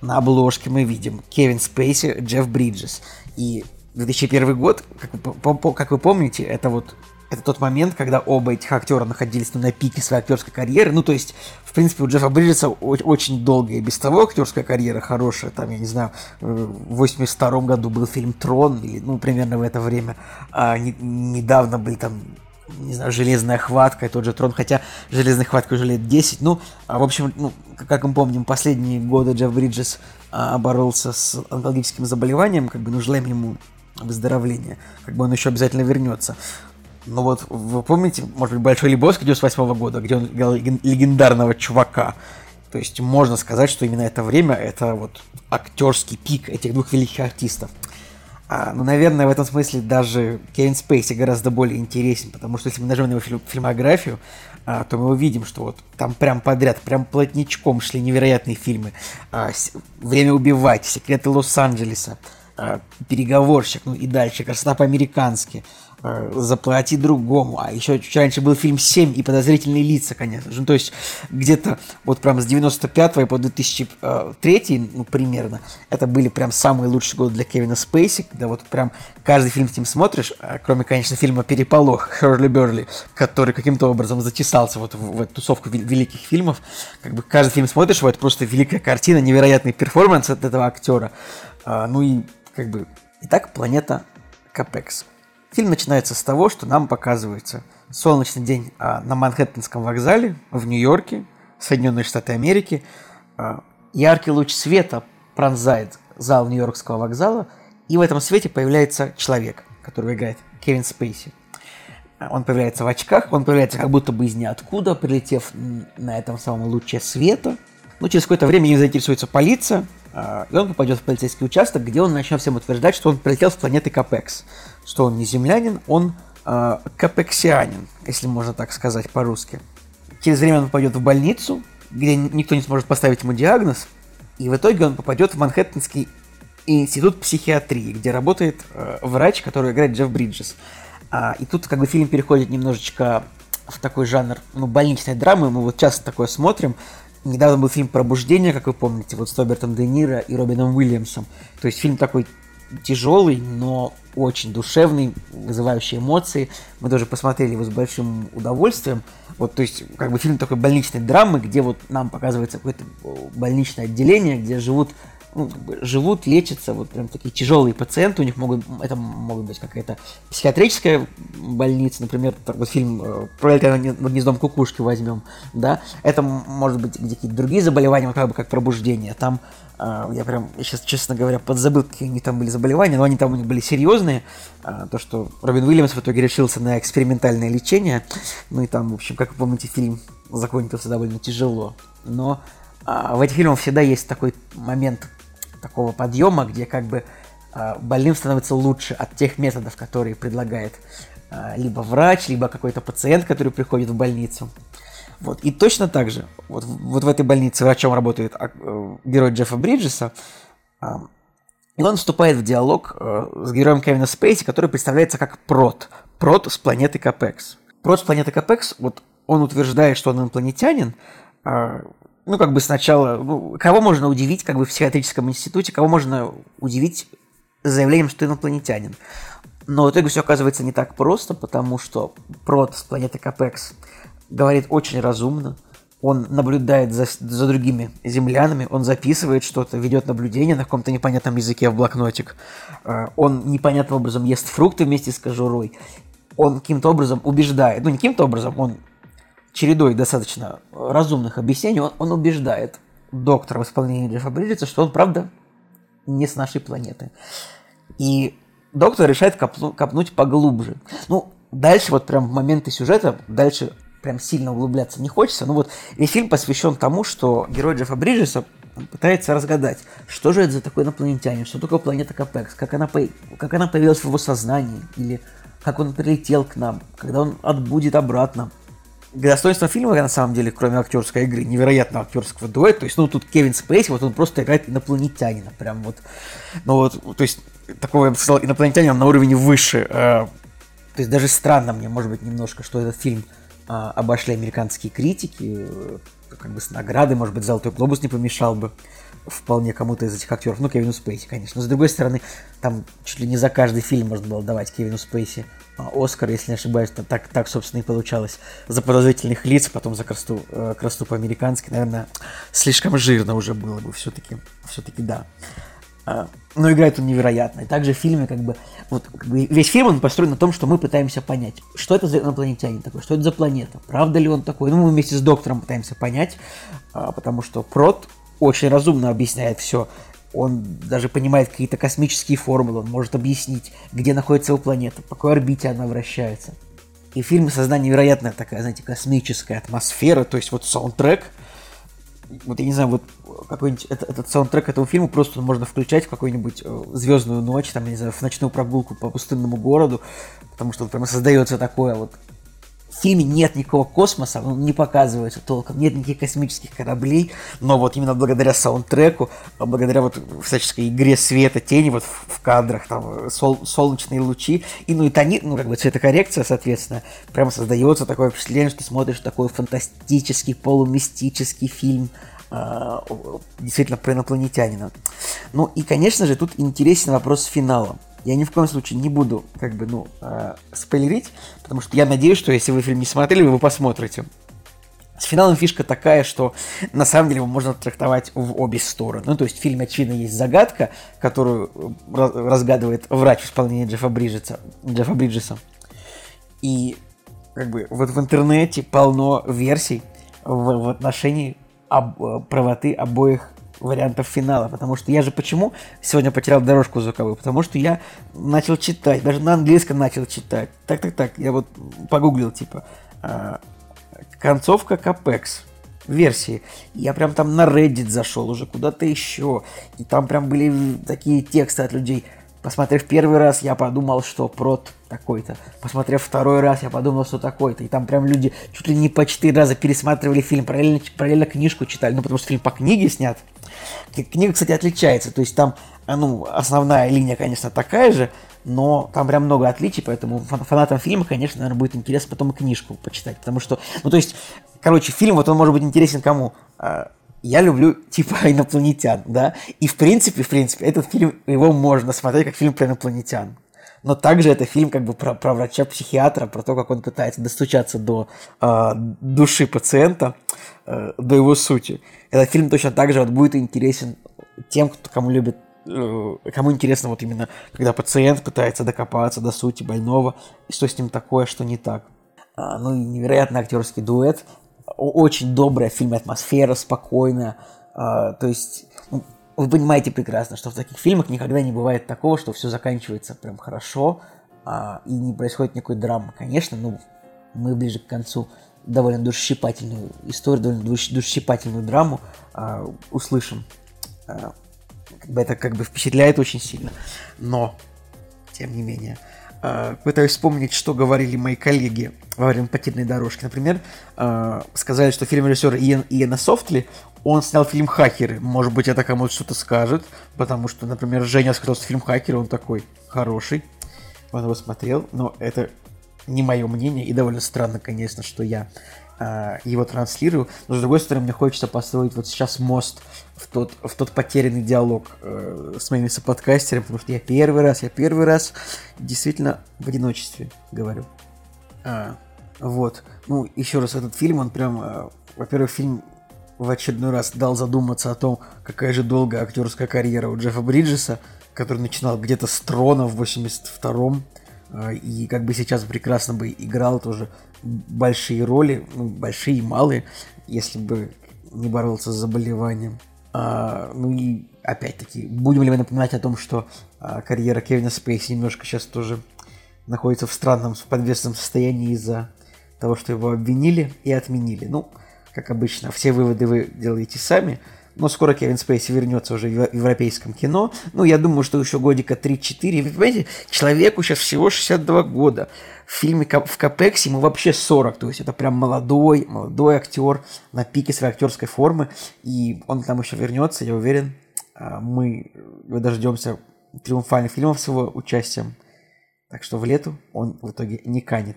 Speaker 3: на обложке мы видим Кевин Спейси, Джефф Бриджес. И 2001 год, как вы, как вы помните, это вот это тот момент, когда оба этих актера находились ну, на пике своей актерской карьеры. Ну, то есть, в принципе, у Джеффа Бриджеса очень долгая без того актерская карьера хорошая. Там, я не знаю, в 82 году был фильм «Трон», или, ну, примерно в это время. А не, недавно были там не знаю, железная хватка, и тот же трон, хотя железная хватка уже лет 10. Ну, а, в общем, ну, как мы помним, последние годы Джефф Бриджес а, боролся с онкологическим заболеванием, как бы, ну, желаем ему выздоровления, как бы он еще обязательно вернется. Ну вот, вы помните, может быть, Большой Лебовский 98 года, где он играл легендарного чувака. То есть можно сказать, что именно это время это вот актерский пик этих двух великих артистов. А, ну, наверное, в этом смысле даже Кевин Спейси гораздо более интересен, потому что если мы нажмем на его фильм, фильмографию, а, то мы увидим, что вот там прям подряд, прям плотничком шли невероятные фильмы. А, «Время убивать», «Секреты Лос-Анджелеса», а, «Переговорщик», ну и дальше «Красота по-американски», заплати другому. А еще чуть раньше был фильм «Семь» и «Подозрительные лица», конечно же. Ну, то есть где-то вот прям с 95 по 2003, ну, примерно, это были прям самые лучшие годы для Кевина Спейси, когда вот прям каждый фильм с ним смотришь, а, кроме, конечно, фильма «Переполох» Херли Берли, который каким-то образом затесался вот в, в эту тусовку великих фильмов. Как бы каждый фильм смотришь, вот просто великая картина, невероятный перформанс от этого актера. А, ну и как бы... Итак, планета Капекс. Фильм начинается с того, что нам показывается солнечный день а, на Манхэттенском вокзале в Нью-Йорке, Соединенные Штаты Америки. А, яркий луч света пронзает зал Нью-Йоркского вокзала, и в этом свете появляется человек, который играет Кевин Спейси. А, он появляется в очках, он появляется как будто бы из ниоткуда, прилетев на этом самом луче света. Но через какое-то время им заинтересуется полиция, и он попадет в полицейский участок, где он начнет всем утверждать, что он прилетел с планеты Капекс что он не землянин, он э, капексианин, если можно так сказать по-русски. Через время он попадет в больницу, где никто не сможет поставить ему диагноз, и в итоге он попадет в Манхэттенский институт психиатрии, где работает э, врач, который играет Джефф Бриджес. А, и тут как бы фильм переходит немножечко в такой жанр ну, больничной драмы. Мы вот часто такое смотрим, недавно был фильм «Пробуждение», как вы помните, вот с Робертом Де Ниро и Робином Уильямсом. То есть фильм такой тяжелый, но очень душевный, вызывающий эмоции. Мы тоже посмотрели его с большим удовольствием. Вот, то есть, как бы фильм такой больничной драмы, где вот нам показывается какое-то больничное отделение, где живут ну, как бы живут, лечатся, вот прям такие тяжелые пациенты, у них могут, это могут быть какая-то психиатрическая больница, например, вот фильм э, «Пролетая над гнездом кукушки» возьмем, да, это может быть какие-то другие заболевания, как бы как пробуждение, там э, я прям, сейчас, честно говоря, подзабыл, какие у них там были заболевания, но они там у них были серьезные. Э, то, что Робин Уильямс в итоге решился на экспериментальное лечение. Ну и там, в общем, как вы помните, фильм закончился довольно тяжело. Но в этих фильмах всегда есть такой момент такого подъема, где как бы э, больным становится лучше от тех методов, которые предлагает э, либо врач, либо какой-то пациент, который приходит в больницу. Вот. И точно так же, вот, вот в этой больнице врачом работает э, герой Джеффа Бриджеса, и он вступает в диалог э, с героем Кевина Спейси, который представляется как Прот. Прот с планеты Капекс. Прот с планеты Капекс, вот он утверждает, что он инопланетянин, ну, как бы сначала, ну, кого можно удивить, как бы в психиатрическом институте, кого можно удивить заявлением, что инопланетянин. Но в итоге все оказывается не так просто, потому что Прот с планеты Капекс говорит очень разумно, он наблюдает за, за другими землянами, он записывает что-то, ведет наблюдение на каком-то непонятном языке в блокнотик, э, он непонятным образом ест фрукты вместе с кожурой, он каким-то образом убеждает, ну не каким-то образом, он чередой достаточно разумных объяснений, он, он убеждает доктора в исполнении Джеффа Бриджеса, что он, правда, не с нашей планеты. И доктор решает копну, копнуть поглубже. Ну, дальше вот прям в моменты сюжета, дальше прям сильно углубляться не хочется. Ну вот весь фильм посвящен тому, что герой Джеффа Бриджеса пытается разгадать, что же это за такой инопланетянин, что такое планета Капекс, как она, как она появилась в его сознании, или как он прилетел к нам, когда он отбудет обратно, достоинство фильма, на самом деле, кроме актерской игры, невероятно актерского дуэта. То есть, ну, тут Кевин Спейси, вот он просто играет инопланетянина. Прям вот. Ну, вот, то есть, такого, я бы сказал, инопланетянина на уровне выше. Э, то есть, даже странно мне, может быть, немножко, что этот фильм э, обошли американские критики. Э, как бы с наградой, может быть, Золотой глобус не помешал бы вполне кому-то из этих актеров. Ну, Кевину Спейси, конечно. Но, с другой стороны, там чуть ли не за каждый фильм можно было давать Кевину Спейси а, Оскар, если не ошибаюсь, так, так, собственно, и получалось. За подозрительных лиц, потом за красту, э, красту по-американски, наверное, слишком жирно уже было бы все-таки, все-таки да. А, но играет он невероятно. И также в фильме, как бы, вот, как бы, весь фильм он построен на том, что мы пытаемся понять, что это за инопланетянин такой, что это за планета, правда ли он такой. Ну, мы вместе с доктором пытаемся понять, а, потому что Прот очень разумно объясняет все. Он даже понимает какие-то космические формулы, он может объяснить, где находится его планета, по какой орбите она вращается. И в фильме создана невероятная такая, знаете, космическая атмосфера, то есть вот саундтрек, вот я не знаю, вот какой-нибудь этот, этот саундтрек этого фильма просто можно включать в какую-нибудь э, звездную ночь, там, я не знаю, в ночную прогулку по пустынному городу, потому что вот прямо создается такое вот фильме нет никакого космоса, он не показывается толком, нет никаких космических кораблей, но вот именно благодаря саундтреку, благодаря вот всяческой игре света, тени вот в, кадрах, там сол, солнечные лучи, и ну и тони, ну как бы цветокоррекция, соответственно, прямо создается такое впечатление, что ты смотришь такой фантастический, полумистический фильм, э, действительно про инопланетянина. Ну и, конечно же, тут интересен вопрос с финалом. Я ни в коем случае не буду, как бы, ну, э, спойлерить, потому что я надеюсь, что если вы фильм не смотрели, вы его посмотрите. С финалом фишка такая, что на самом деле его можно трактовать в обе стороны. Ну, то есть в фильме, очевидно, есть загадка, которую разгадывает врач в исполнении Джеффа Бриджеса. Джеффа Бриджеса. И как бы вот в интернете полно версий в, в отношении об, э, правоты обоих вариантов финала, потому что я же почему сегодня потерял дорожку звуковую? Потому что я начал читать, даже на английском начал читать. Так, так, так, я вот погуглил, типа, э, концовка Капекс версии. Я прям там на Reddit зашел уже куда-то еще. И там прям были такие тексты от людей. Посмотрев первый раз, я подумал, что прот такой-то. Посмотрев второй раз, я подумал, что такой-то. И там прям люди чуть ли не по четыре раза пересматривали фильм, параллельно, параллельно книжку читали. Ну, потому что фильм по книге снят. Книга, кстати, отличается. То есть там, а, ну, основная линия, конечно, такая же, но там прям много отличий, поэтому фанатам фильма, конечно, наверное, будет интересно потом и книжку почитать. Потому что, ну, то есть, короче, фильм, вот он может быть интересен кому? а, я люблю типа инопланетян, да, и в принципе, в принципе, этот фильм, его можно смотреть как фильм про инопланетян. Но также это фильм как бы про, про врача-психиатра, про то, как он пытается достучаться до э, души пациента, э, до его сути. Этот фильм точно так же вот будет интересен тем, кто, кому любит э, кому интересно вот именно, когда пациент пытается докопаться до сути больного, и что с ним такое, что не так. А, ну и невероятный актерский дуэт, очень добрая в фильме атмосфера, спокойная, а, то есть ну, вы понимаете прекрасно, что в таких фильмах никогда не бывает такого, что все заканчивается прям хорошо а, и не происходит никакой драмы. Конечно, ну, мы ближе к концу довольно душесчипательную историю, довольно душесчипательную драму а, услышим. А, это как бы впечатляет очень сильно. Но, тем не менее, пытаюсь вспомнить, что говорили мои коллеги во время «Потерянной дорожки». Например, а, сказали, что фильм режиссера Иэн, Иэна Софтли, он снял фильм «Хакеры». Может быть, это кому-то что-то скажет, потому что, например, Женя сказал, что фильм «Хакеры», он такой хороший. Он его смотрел, но это не мое мнение, и довольно странно, конечно, что я э, его транслирую. Но, с другой стороны, мне хочется построить вот сейчас мост в тот, в тот потерянный диалог э, с моими соподкастерами, потому что я первый раз, я первый раз действительно в одиночестве говорю. А, вот. Ну, еще раз, этот фильм, он прям... Э, во-первых, фильм в очередной раз дал задуматься о том, какая же долгая актерская карьера у Джеффа Бриджеса, который начинал где-то с трона в 82-м, а, и как бы сейчас прекрасно бы играл тоже большие роли, ну, большие и малые, если бы не боролся с заболеванием. А, ну и опять-таки, будем ли мы напоминать о том, что а, карьера Кевина Спейси немножко сейчас тоже находится в странном, в подвесном состоянии из-за того, что его обвинили и отменили. Ну, как обычно, все выводы вы делаете сами. Но скоро Кевин Спейси вернется уже в европейском кино. Ну, я думаю, что еще годика 3-4. Вы понимаете, человеку сейчас всего 62 года. В фильме в Капексе ему вообще 40. То есть это прям молодой, молодой актер на пике своей актерской формы. И он там еще вернется, я уверен. А, мы дождемся триумфальных фильмов с его участием. Так что в лету он в итоге не канет.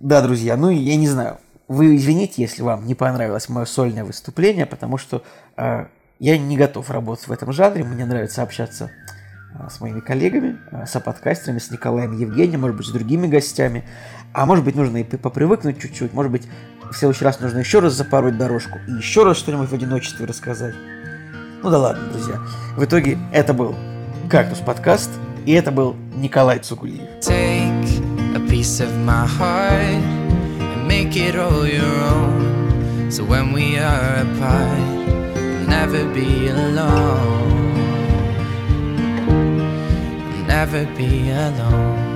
Speaker 3: Да, друзья, ну я не знаю, вы извините, если вам не понравилось мое сольное выступление, потому что э, я не готов работать в этом жанре. Мне нравится общаться э, с моими коллегами, э, с подкастерами, с Николаем Евгением, может быть, с другими гостями. А может быть, нужно и попривыкнуть чуть-чуть. Может быть, в следующий раз нужно еще раз запороть дорожку и еще раз что-нибудь в одиночестве рассказать. Ну да ладно, друзья. В итоге это был «Кактус подкаст», и это был Николай Цугулиев. Take a piece of my heart. Make it all your own. So when we are apart, we'll never be alone. We'll never be alone.